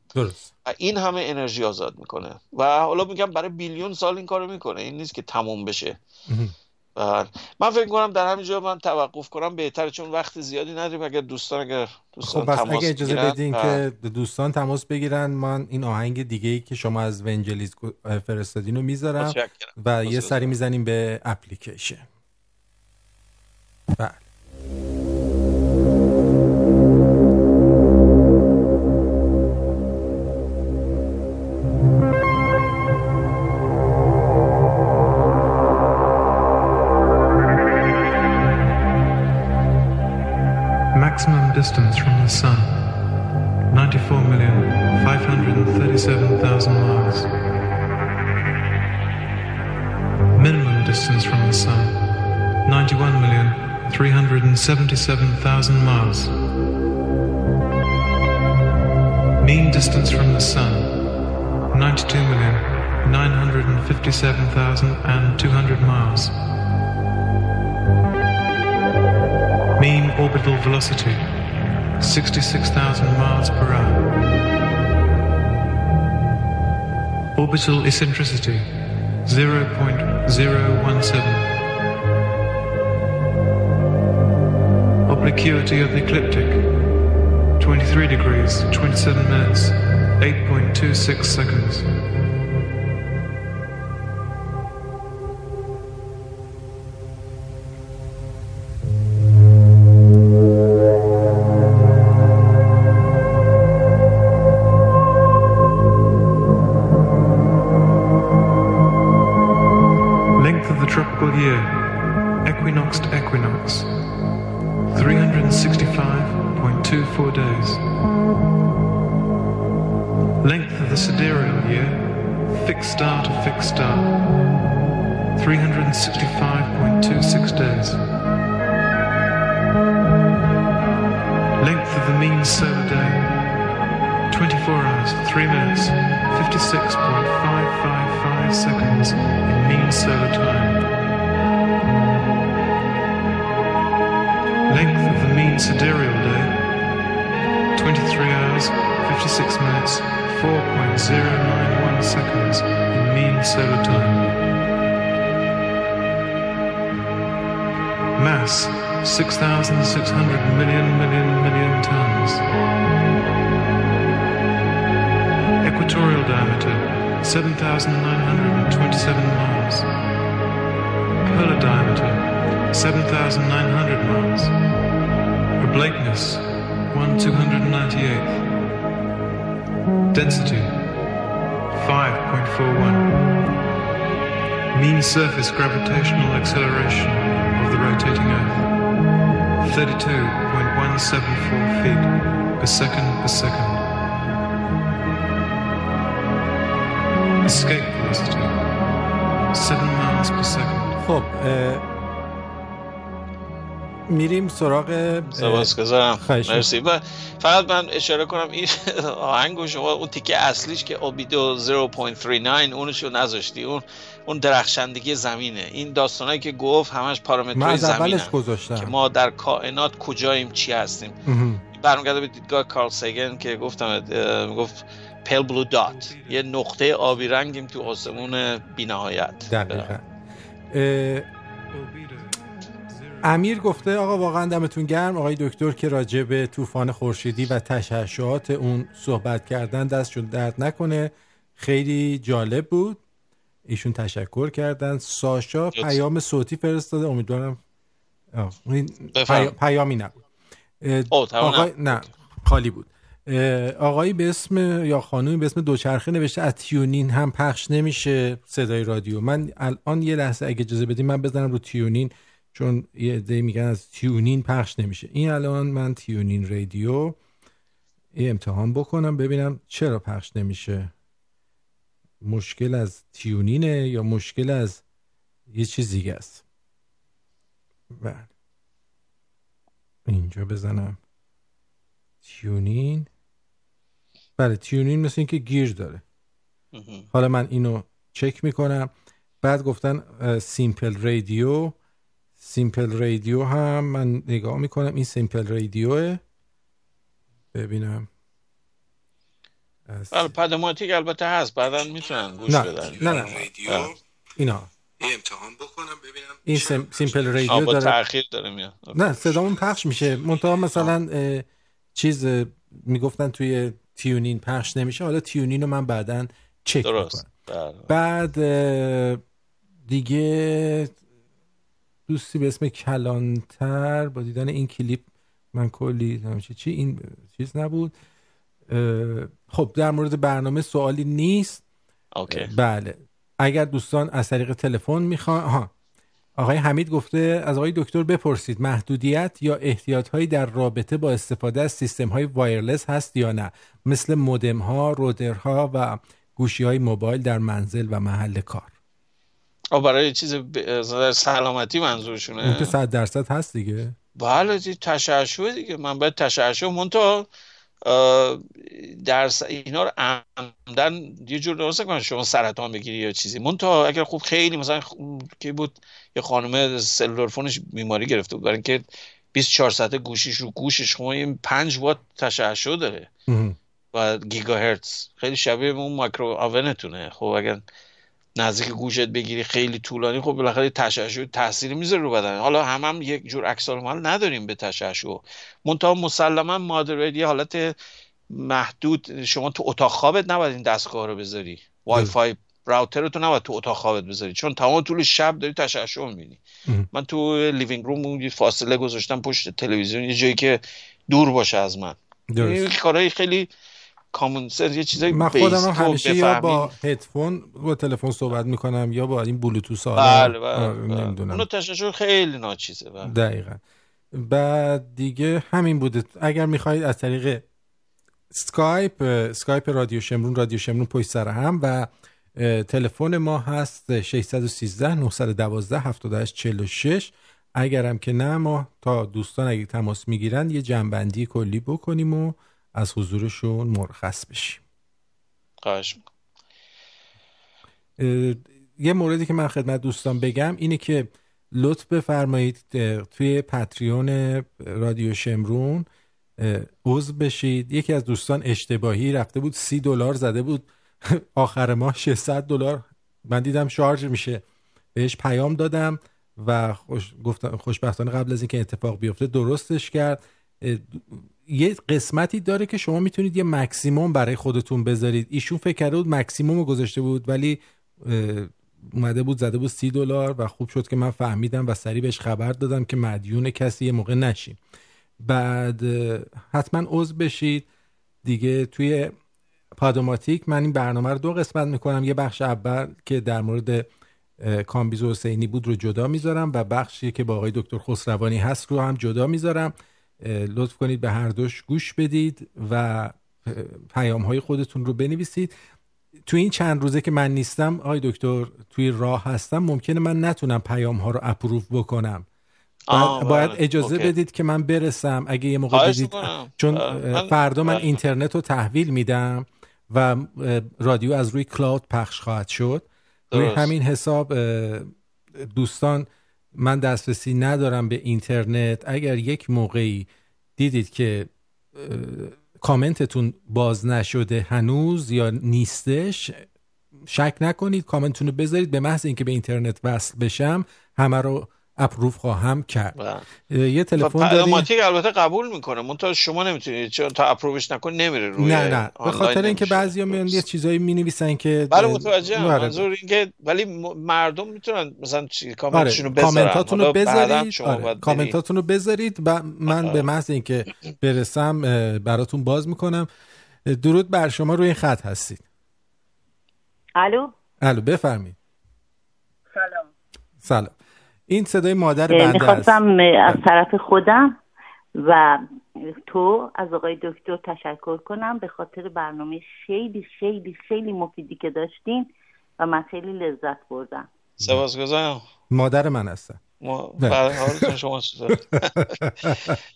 این همه انرژی آزاد می‌کنه. و حالا میگم برای بیلیون سال این کارو می‌کنه. این نیست که تموم بشه. بله. من فکر کنم در همینجا من توقف کنم بهتره چون وقت زیادی نداریم اگر دوستان اگر دوستان خب تماس اگه اجازه بدین بله. که دوستان تماس بگیرن من این آهنگ دیگه ای که شما از ونجلیز فرستادین رو می‌ذارم. و یه. سری می‌زنیم به اپلیکیشن بله the Sun 94,537,000 miles. Minimum distance from the Sun 91,377,000 miles. Mean distance from the Sun 92,957,200 miles. Mean orbital velocity 66,000 miles per hour. Orbital eccentricity 0.017. Obliquity of the ecliptic 23 degrees 27 minutes 8.26 seconds. Feet per second per second. Escape velocity 7 miles per second. خب میریم سراغ سپاسگزارم مرسی. و فقط من اشاره کنم این آهنگ شما اون تیکه اصلیش که اوبیدو 0.39 اونشو نذاشتی. اون اون درخشندگی زمینه. این داستانایی که گفت همش من پارامترهای از اولش زمینه که گذاشتم ما در کائنات کجاییم چی هستیم. برمیگرده به دیدگاه کارل سیگن که گفتم می‌گفت پل بلو دات. یه نقطه آبی رنگیم تو آسمون بینهایت. دقیقا. اه، امیر گفته آقا واقعا دمتون گرم. آقای دکتر که راجع به طوفان خورشیدی و تشعشعات اون صحبت کردن دستشون درد نکنه. خیلی جالب بود. ایشون تشکر کردن. ساشا پیام صوتی فرستاده. امیدوارم آه،. پی- پیامی نبود. آقای... نه. خالی بود. آقایی به اسم یا خانومی به اسم دوچرخه نوشته از تیونین هم پخش نمیشه صدای رادیو. من الان یه لحظه اگه اجازه بدیم من بزنم رو تیونین چون یه عده میگن از تیونین پخش نمیشه. این الان من تیونین رادیو یه امتحان بکنم ببینم چرا پخش نمیشه. مشکل از تیونینه یا مشکل از یه چیز دیگه است؟ بله. اینجا بزنم. TuneIn. بله TuneIn مثل اینکه گیر داره. حالا من اینو چک می‌کنم. بعد گفتن Simple Radio. Simple Radio هم من نگاه می‌کنم. این Simple Radio ه. ببینم. بله Podomatic البته هست. بعدا می‌تونن گوش نه بدن. نه نه بله. اینا یه امتحان بکنم ببینم این سیم- سیمپل رادیو داره. تاخیر داره میاد. نه صدامون پخش میشه. منتها مثلا چیز می‌گفتن توی تیونین پخش نمیشه. حالا تیونین رو من بعدا چک می‌کنم. درست بله. بعد اه، دیگه دوستی به اسم کلانتر با دیدن این کلیپ من کلی همچی چی این چیز نبود. خب در مورد برنامه سوالی نیست. اوکی. بله. اگر دوستان از طریق تلفن می‌خوان ها آقای حمید گفته از آقای دکتر بپرسید محدودیت یا احتیاط هایی در رابطه با استفاده از سیستم های وایرلس هست یا نه؟ مثل مودم ها رودرها و گوشی های موبایل در منزل و محل کار. آه، برای چیز ب... سلامتی اون منظورشونه که صد درصد هست دیگه. بله تشعشع دیگه. من باید تشعشع منتها در س- اینا رو عمدن یه جور درست کنن شما سرطان بگیری یا چیزی. منتها اگر خوب خیلی مثلا خ- کی بود یه خانم سلولار فونش بیماری گرفته بود. برای اینکه 24 ساعته گوشیش رو گوشش خب این 5 وات تشعشع داره. و گیگاهرتز. خیلی شبیه اون مایکرو آونتونه. خب اگر نزدیک گوشت بگیری خیلی طولانی خب بالاخره تشعشع تاثیر می‌ذاره رو بدن. حالا هم هم یک جور عکس نداریم به تشعشع. منتها مسلما moderate یه حالت محدود. شما تو اتاق خوابت نباید این دستگاه رو بذاری. WiFi router تو نباید تو اتاق خوابت بذاری. چون تمام طول شب داری تشعشع می‌بینی. من تو living room فاصله گذاشتم پشت تلویزیون یه جایی که دور باشه از من. کارهای خیلی common یه چیزای من خودم هم همیشه یا با. هدفون با تلفن صحبت می‌کنم یا با این بلوتوث بله بله, بله. نمی‌دونم اونو تشعشع خیلی ناچیزه بله. دقیقا بعد دیگه همین بوده اگر می‌خواهید از طریق Skype Skype رادیو شمرون رادیو شمرون پشت سر هم و تلفن ما هست 613 912 78 46 اگرم که نه ما تا دوستان اگه تماس می‌گیرن یه جمع‌بندی کلی بکنیم و از حضورشون مرخص بشیم. خواهش یه موردی که من خدمت دوستان بگم اینه که لطف بفرمایید توی پتریون رادیو شمرون عضو بشید. یکی از دوستان اشتباهی رفته بود سی دلار زده بود. آخر ماه 600 دلار. من دیدم شارژ میشه. بهش پیام دادم و خوش گفتم خوشبختانه قبل از اینکه اتفاق بیفته درستش کرد. یه قسمتی داره که شما می‌تونید یه مکسیموم برای خودتون بذارید. ایشون فکر کرده بود مکسیموم رو گذاشته بود ولی اومده بود زده بود سی دلار و خوب شد که من فهمیدم و سریع بهش خبر دادم که مدیون کسی یه موقع نشیم. بعد حتما عضو بشید. دیگه توی Podomatic من این برنامه رو دو قسمت می‌کنم. یه بخش اول که در مورد کامبیز حسینی بود رو جدا می‌ذارم و بخشی که با آقای دکتر خسروانی هست رو هم جدا می‌ذارم. لطف کنید به هر دوش گوش بدید و پیام های خودتون رو بنویسید تو این چند روزه که من نیستم آقای دکتر توی راه هستم ممکنه من نتونم پیام ها رو اپروف بکنم آه، باید, باید. اجازه اوکی. بدید که من برسم اگه یه موقع می‌کنم. چون من- فردا من بله. اینترنت رو تحویل میدم و رادیو از روی کلاود پخش خواهد شد روی. همین حساب دوستان من دسترسی ندارم به اینترنت. اگر یک موقعی دیدید که کامنتتون باز نشده هنوز یا نیستش شک نکنید کامنتتون رو بذارید. به محض اینکه به اینترنت وصل بشم همه رو اپروف خواهم کرد. بله. یه تلفن داریم البته قبول می‌کنه. منتها شما نمی‌تونید چون تا اپروبش نکنی نمیره روی نه نه. به خاطر اینکه. بعضیا میان یه چیزایی می نویسن که بله متوجه آره. منظور اینکه ولی مردم می‌تونن مثلا چی آره. کامنتشون رو بذارن کامنتاتون رو بذارید آره. کامنتاتون رو بذارید. و من به محض اینکه برسم براتون باز می‌کنم. درود بر شما روی این خط هستید. الو؟ الو بفرمایید. سلام. سلام. این صدای مادر بنده است. می‌خواستم از طرف خودم و تو از آقای دکتر تشکر کنم به خاطر برنامه خیلی خیلی خیلی مفیدی که داشتین و من خیلی لذت بردم. سپاسگزارم. مادر من هستن. ما. بله، حالتون شما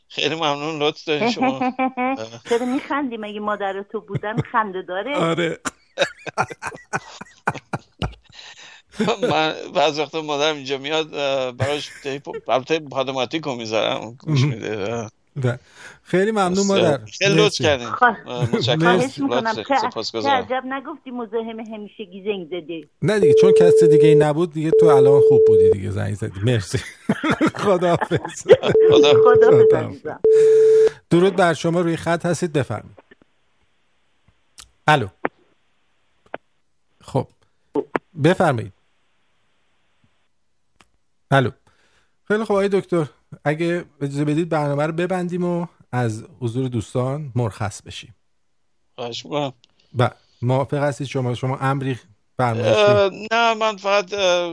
خیلی ممنون لطف دارین شما. چرا میخندی؟ مگه مادر تو بودن خنده داره؟ آره. من بعض وقتا مادرم اینجا میاد براش تیپ البته رو می‌ذارم گوش میده. خیلی ممنون مادر. خیلی لطف. کردین. متشکرم. عجب نگفتی مزاحم همیشگی زنگ زدی. نه دیگه چون کسی دیگه ای نبود دیگه تو الان خوب بودی دیگه زنگ زدی. مرسی. خداحافظ. خدا خدا. درود بر شما روی خط هستید بفرمایید. الو. خب. بفرمایید. الو خیلی خب آقای دکتر. اگه اجازه بدید برنامه رو ببندیم و از حضور دوستان مرخص بشیم. خواهش و موافق هستید شما؟ شما امری نه من فقط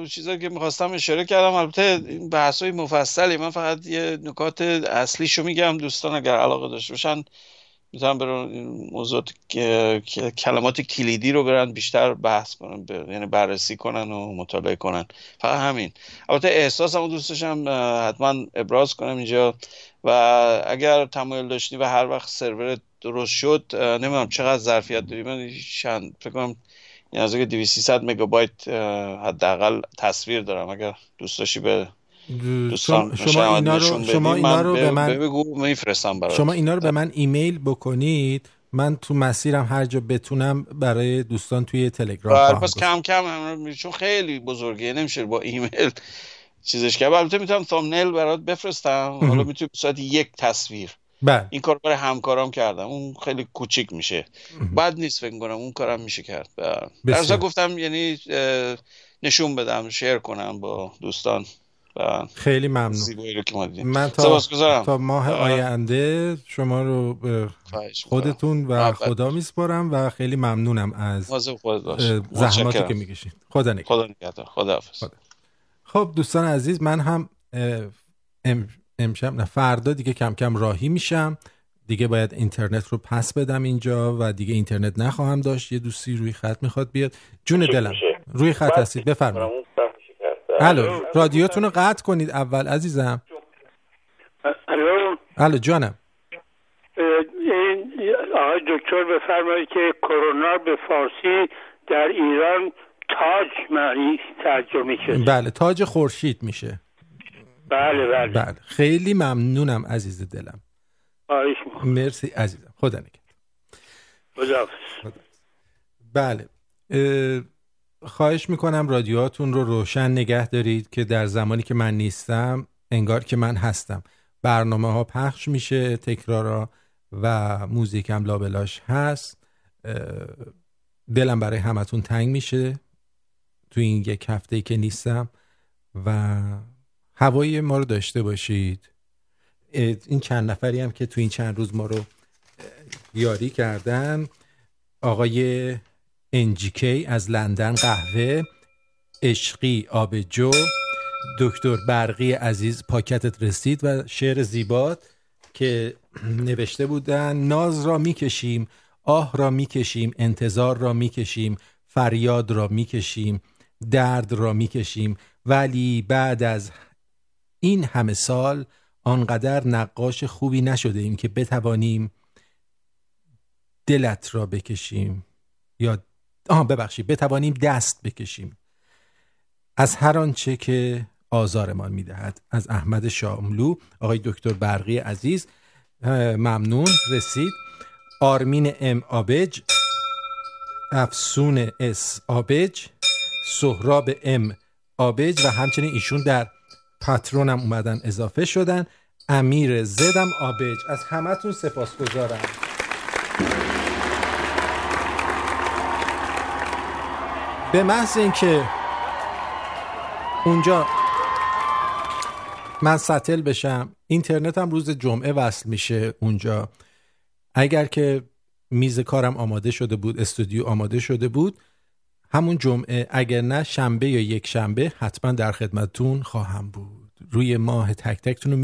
چیزایی که می‌خواستم اشاره کردم. البته این بحث های مفصلی من فقط یه نکات اصلیشو میگم. دوستان اگر علاقه داشته باشن می‌تونن برن که- کلمات کلیدی رو برن بیشتر بحث کنن ب- یعنی بررسی کنن و مطالعه کنن. فقط همین. البته احساسم رو دوست داشتم اه، حتما ابراز کنم اینجا. و اگر تمایل داشتی و هر وقت سرور درست شد نمی‌دونم چقدر ظرفیت داری. من چند فکر کنم این از 200 300 مگابایت حداقل تصویر دارم. اگر دوست داشتی به شما, شما اینا رو شما اینا رو به من بگو میفرستم برات شما اینا رو به من ایمیل بکنید. من تو مسیرم هر جا بتونم برای دوستان توی تلگرام بله پس. کم کم چون خیلی بزرگه نمیشه با ایمیل چیزش کرد. البته می‌تونم تامنیل برات بفرستم. حالا می‌تونی صورت یک تصویر. بله. این کار برای همکارام کردم. اون خیلی کوچیک میشه. بد نیست فکر کنم اون کارم میشه کرد. و در گفتم یعنی نشون بدم شیر کنم با دوستان. و خیلی ممنون. زیبایی رو که ما دیدیم من تا, سپاسگزارم تا ماه اه، آینده شما رو به. خودتون و. خدا میسپارم و خیلی ممنونم از زحماتی. که می‌کشید. خدا نگهدار. خدا خداحافظ. خب دوستان عزیز من هم ام- امشب نه فردا دیگه کم کم راهی میشم. دیگه باید اینترنت رو پس بدم اینجا و دیگه اینترنت نخواهم داشت. یه دوستی روی خط می‌خواد بیاد. جون دلم. روی خط هستید. بفرمایید. الو رادیوتون رو قطع کنید اول عزیزم. الو. الو جانم. این آقای دکتر بفرمایید که کرونا به فارسی در ایران تاج معنی ترجمه شده بله تاج خورشید میشه. بله بله. بله خیلی ممنونم عزیز دلم. خواهش. مرسی عزیزم. خدا نگهدار. خداحافظ. بله اه، خواهش می‌کنم رادیوهاتون رو روشن نگه دارید که در زمانی که من نیستم انگار که من هستم. برنامه ها پخش میشه تکرارا و موزیک هم لابلاش هست. دلم برای همتون تنگ میشه تو این یک هفته که نیستم و هوای ما رو داشته باشید. این چند نفری هم که تو این چند روز ما رو یاری کردن آقای انجیکی از لندن قهوه عشقی آبجو دکتر برقی عزیز پاکتت رسید و شعر زیبات که نوشته بودن ناز را می‌کشیم آه را می‌کشیم انتظار را می‌کشیم فریاد را می‌کشیم درد را می‌کشیم. ولی بعد از این همه سال آنقدر نقاش خوبی نشده ایم که بتوانیم دلت را بکشیم یا آه ببخشید. بتوانیم دست بکشیم. از هر آنچه که آزارمان می‌دهد. از احمد شاملو. آقای دکتر برقی عزیز ممنون. رسید. آرمین ام آبج. افسون اس آبج. سهراب ام آبج. و همچنین ایشون در پترونم اومدن اضافه شدن. امیر زدم آبج. از همتون سپاسگزارم. به محض اینکه اونجا من ستل بشم اینترنت هم روز جمعه وصل میشه اونجا. اگر که میز کارم آماده شده بود استودیو آماده شده بود همون جمعه اگر نه شنبه یا یک شنبه حتما در خدمتتون خواهم بود. روی ماه تک تکتون رو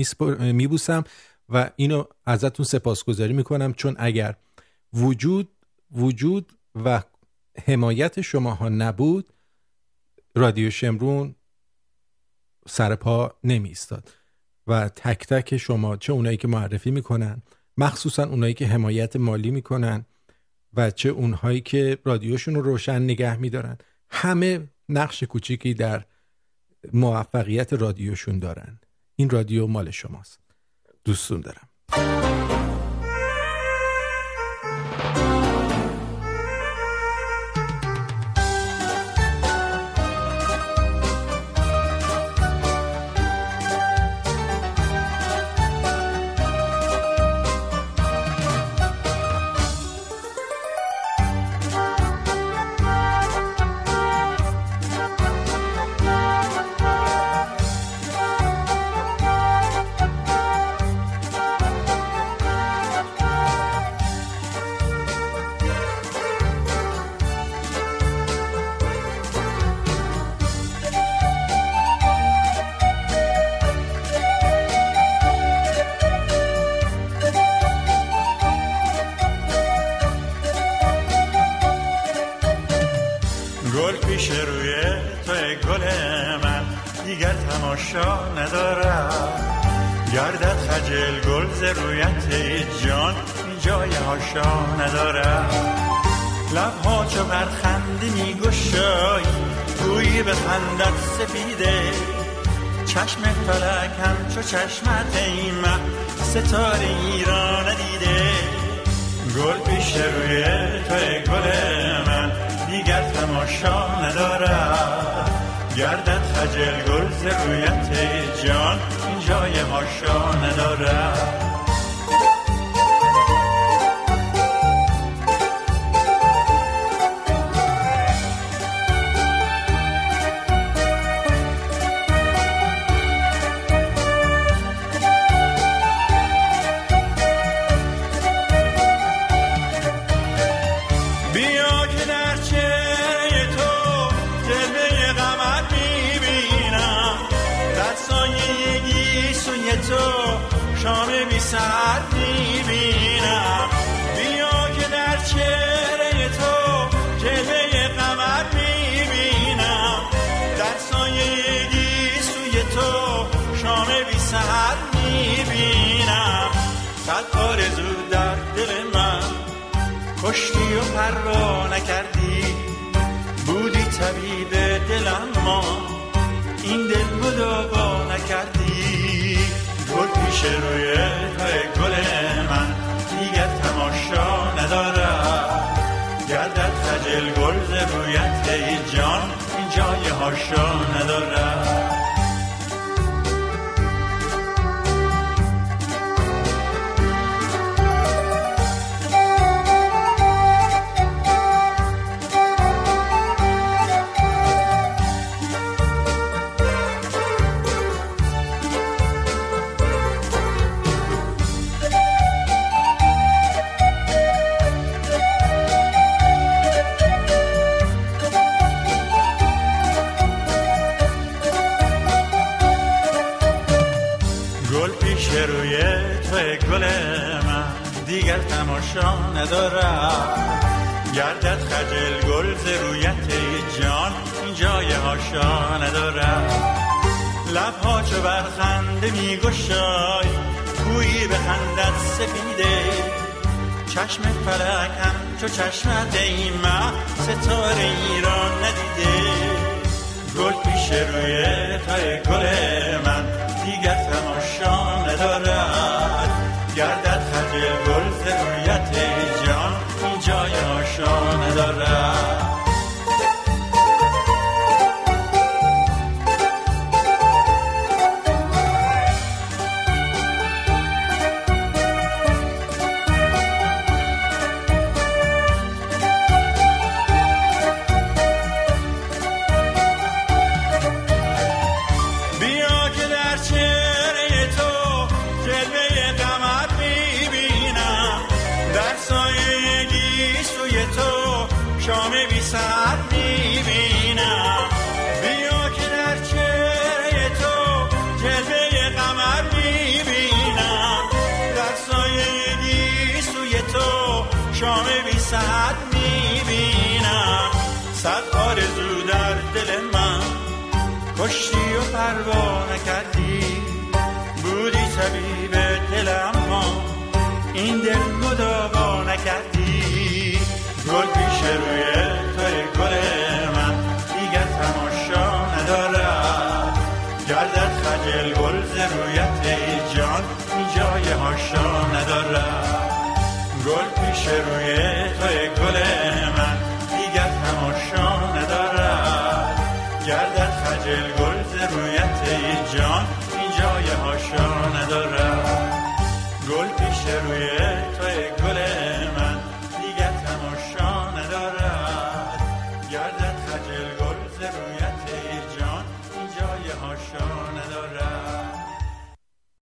میبوسم و اینو ازتون سپاسگزاری می‌کنم چون اگر وجود وجود و حمایت شماها نبود رادیو شمرون سر پا نمی ایستاد و تک تک شما چه اونایی که معرفی می‌کنن مخصوصا اونایی که حمایت مالی می‌کنن و چه اونهایی که رادیوشون رو روشن نگه میدارن همه نقش کوچیکی در موفقیت رادیوشون دارن. این رادیو مال شماست. دوستون دارم. پروا نکردی؟ بودی طبیب دلم ما این دل مداوا نکردی؟ گل پیش روی توی گل من دیگر تماشا ندارد گردد خجل گل رویت ای جان این جای هاشا ندارد چشم فلک هم چو چشمت ای مه ستاره ای را ندیده گل پیش روی تای گل من دیگر تماشا ندارد. گردد خجل گل ز داشتی و پروا نکردی. بودی طبیب دل اما این دل مداوا نکردی. گل پیش روی توی گل من دیگر تماشا ندارد. گردت خجل گل زرویت ای جان جای هاشا ندارد. گل پیش روی توی گل من دیگر تماشا ندارد. گردت خجل گل جان این جای هاشا ندارم. گل پیش روی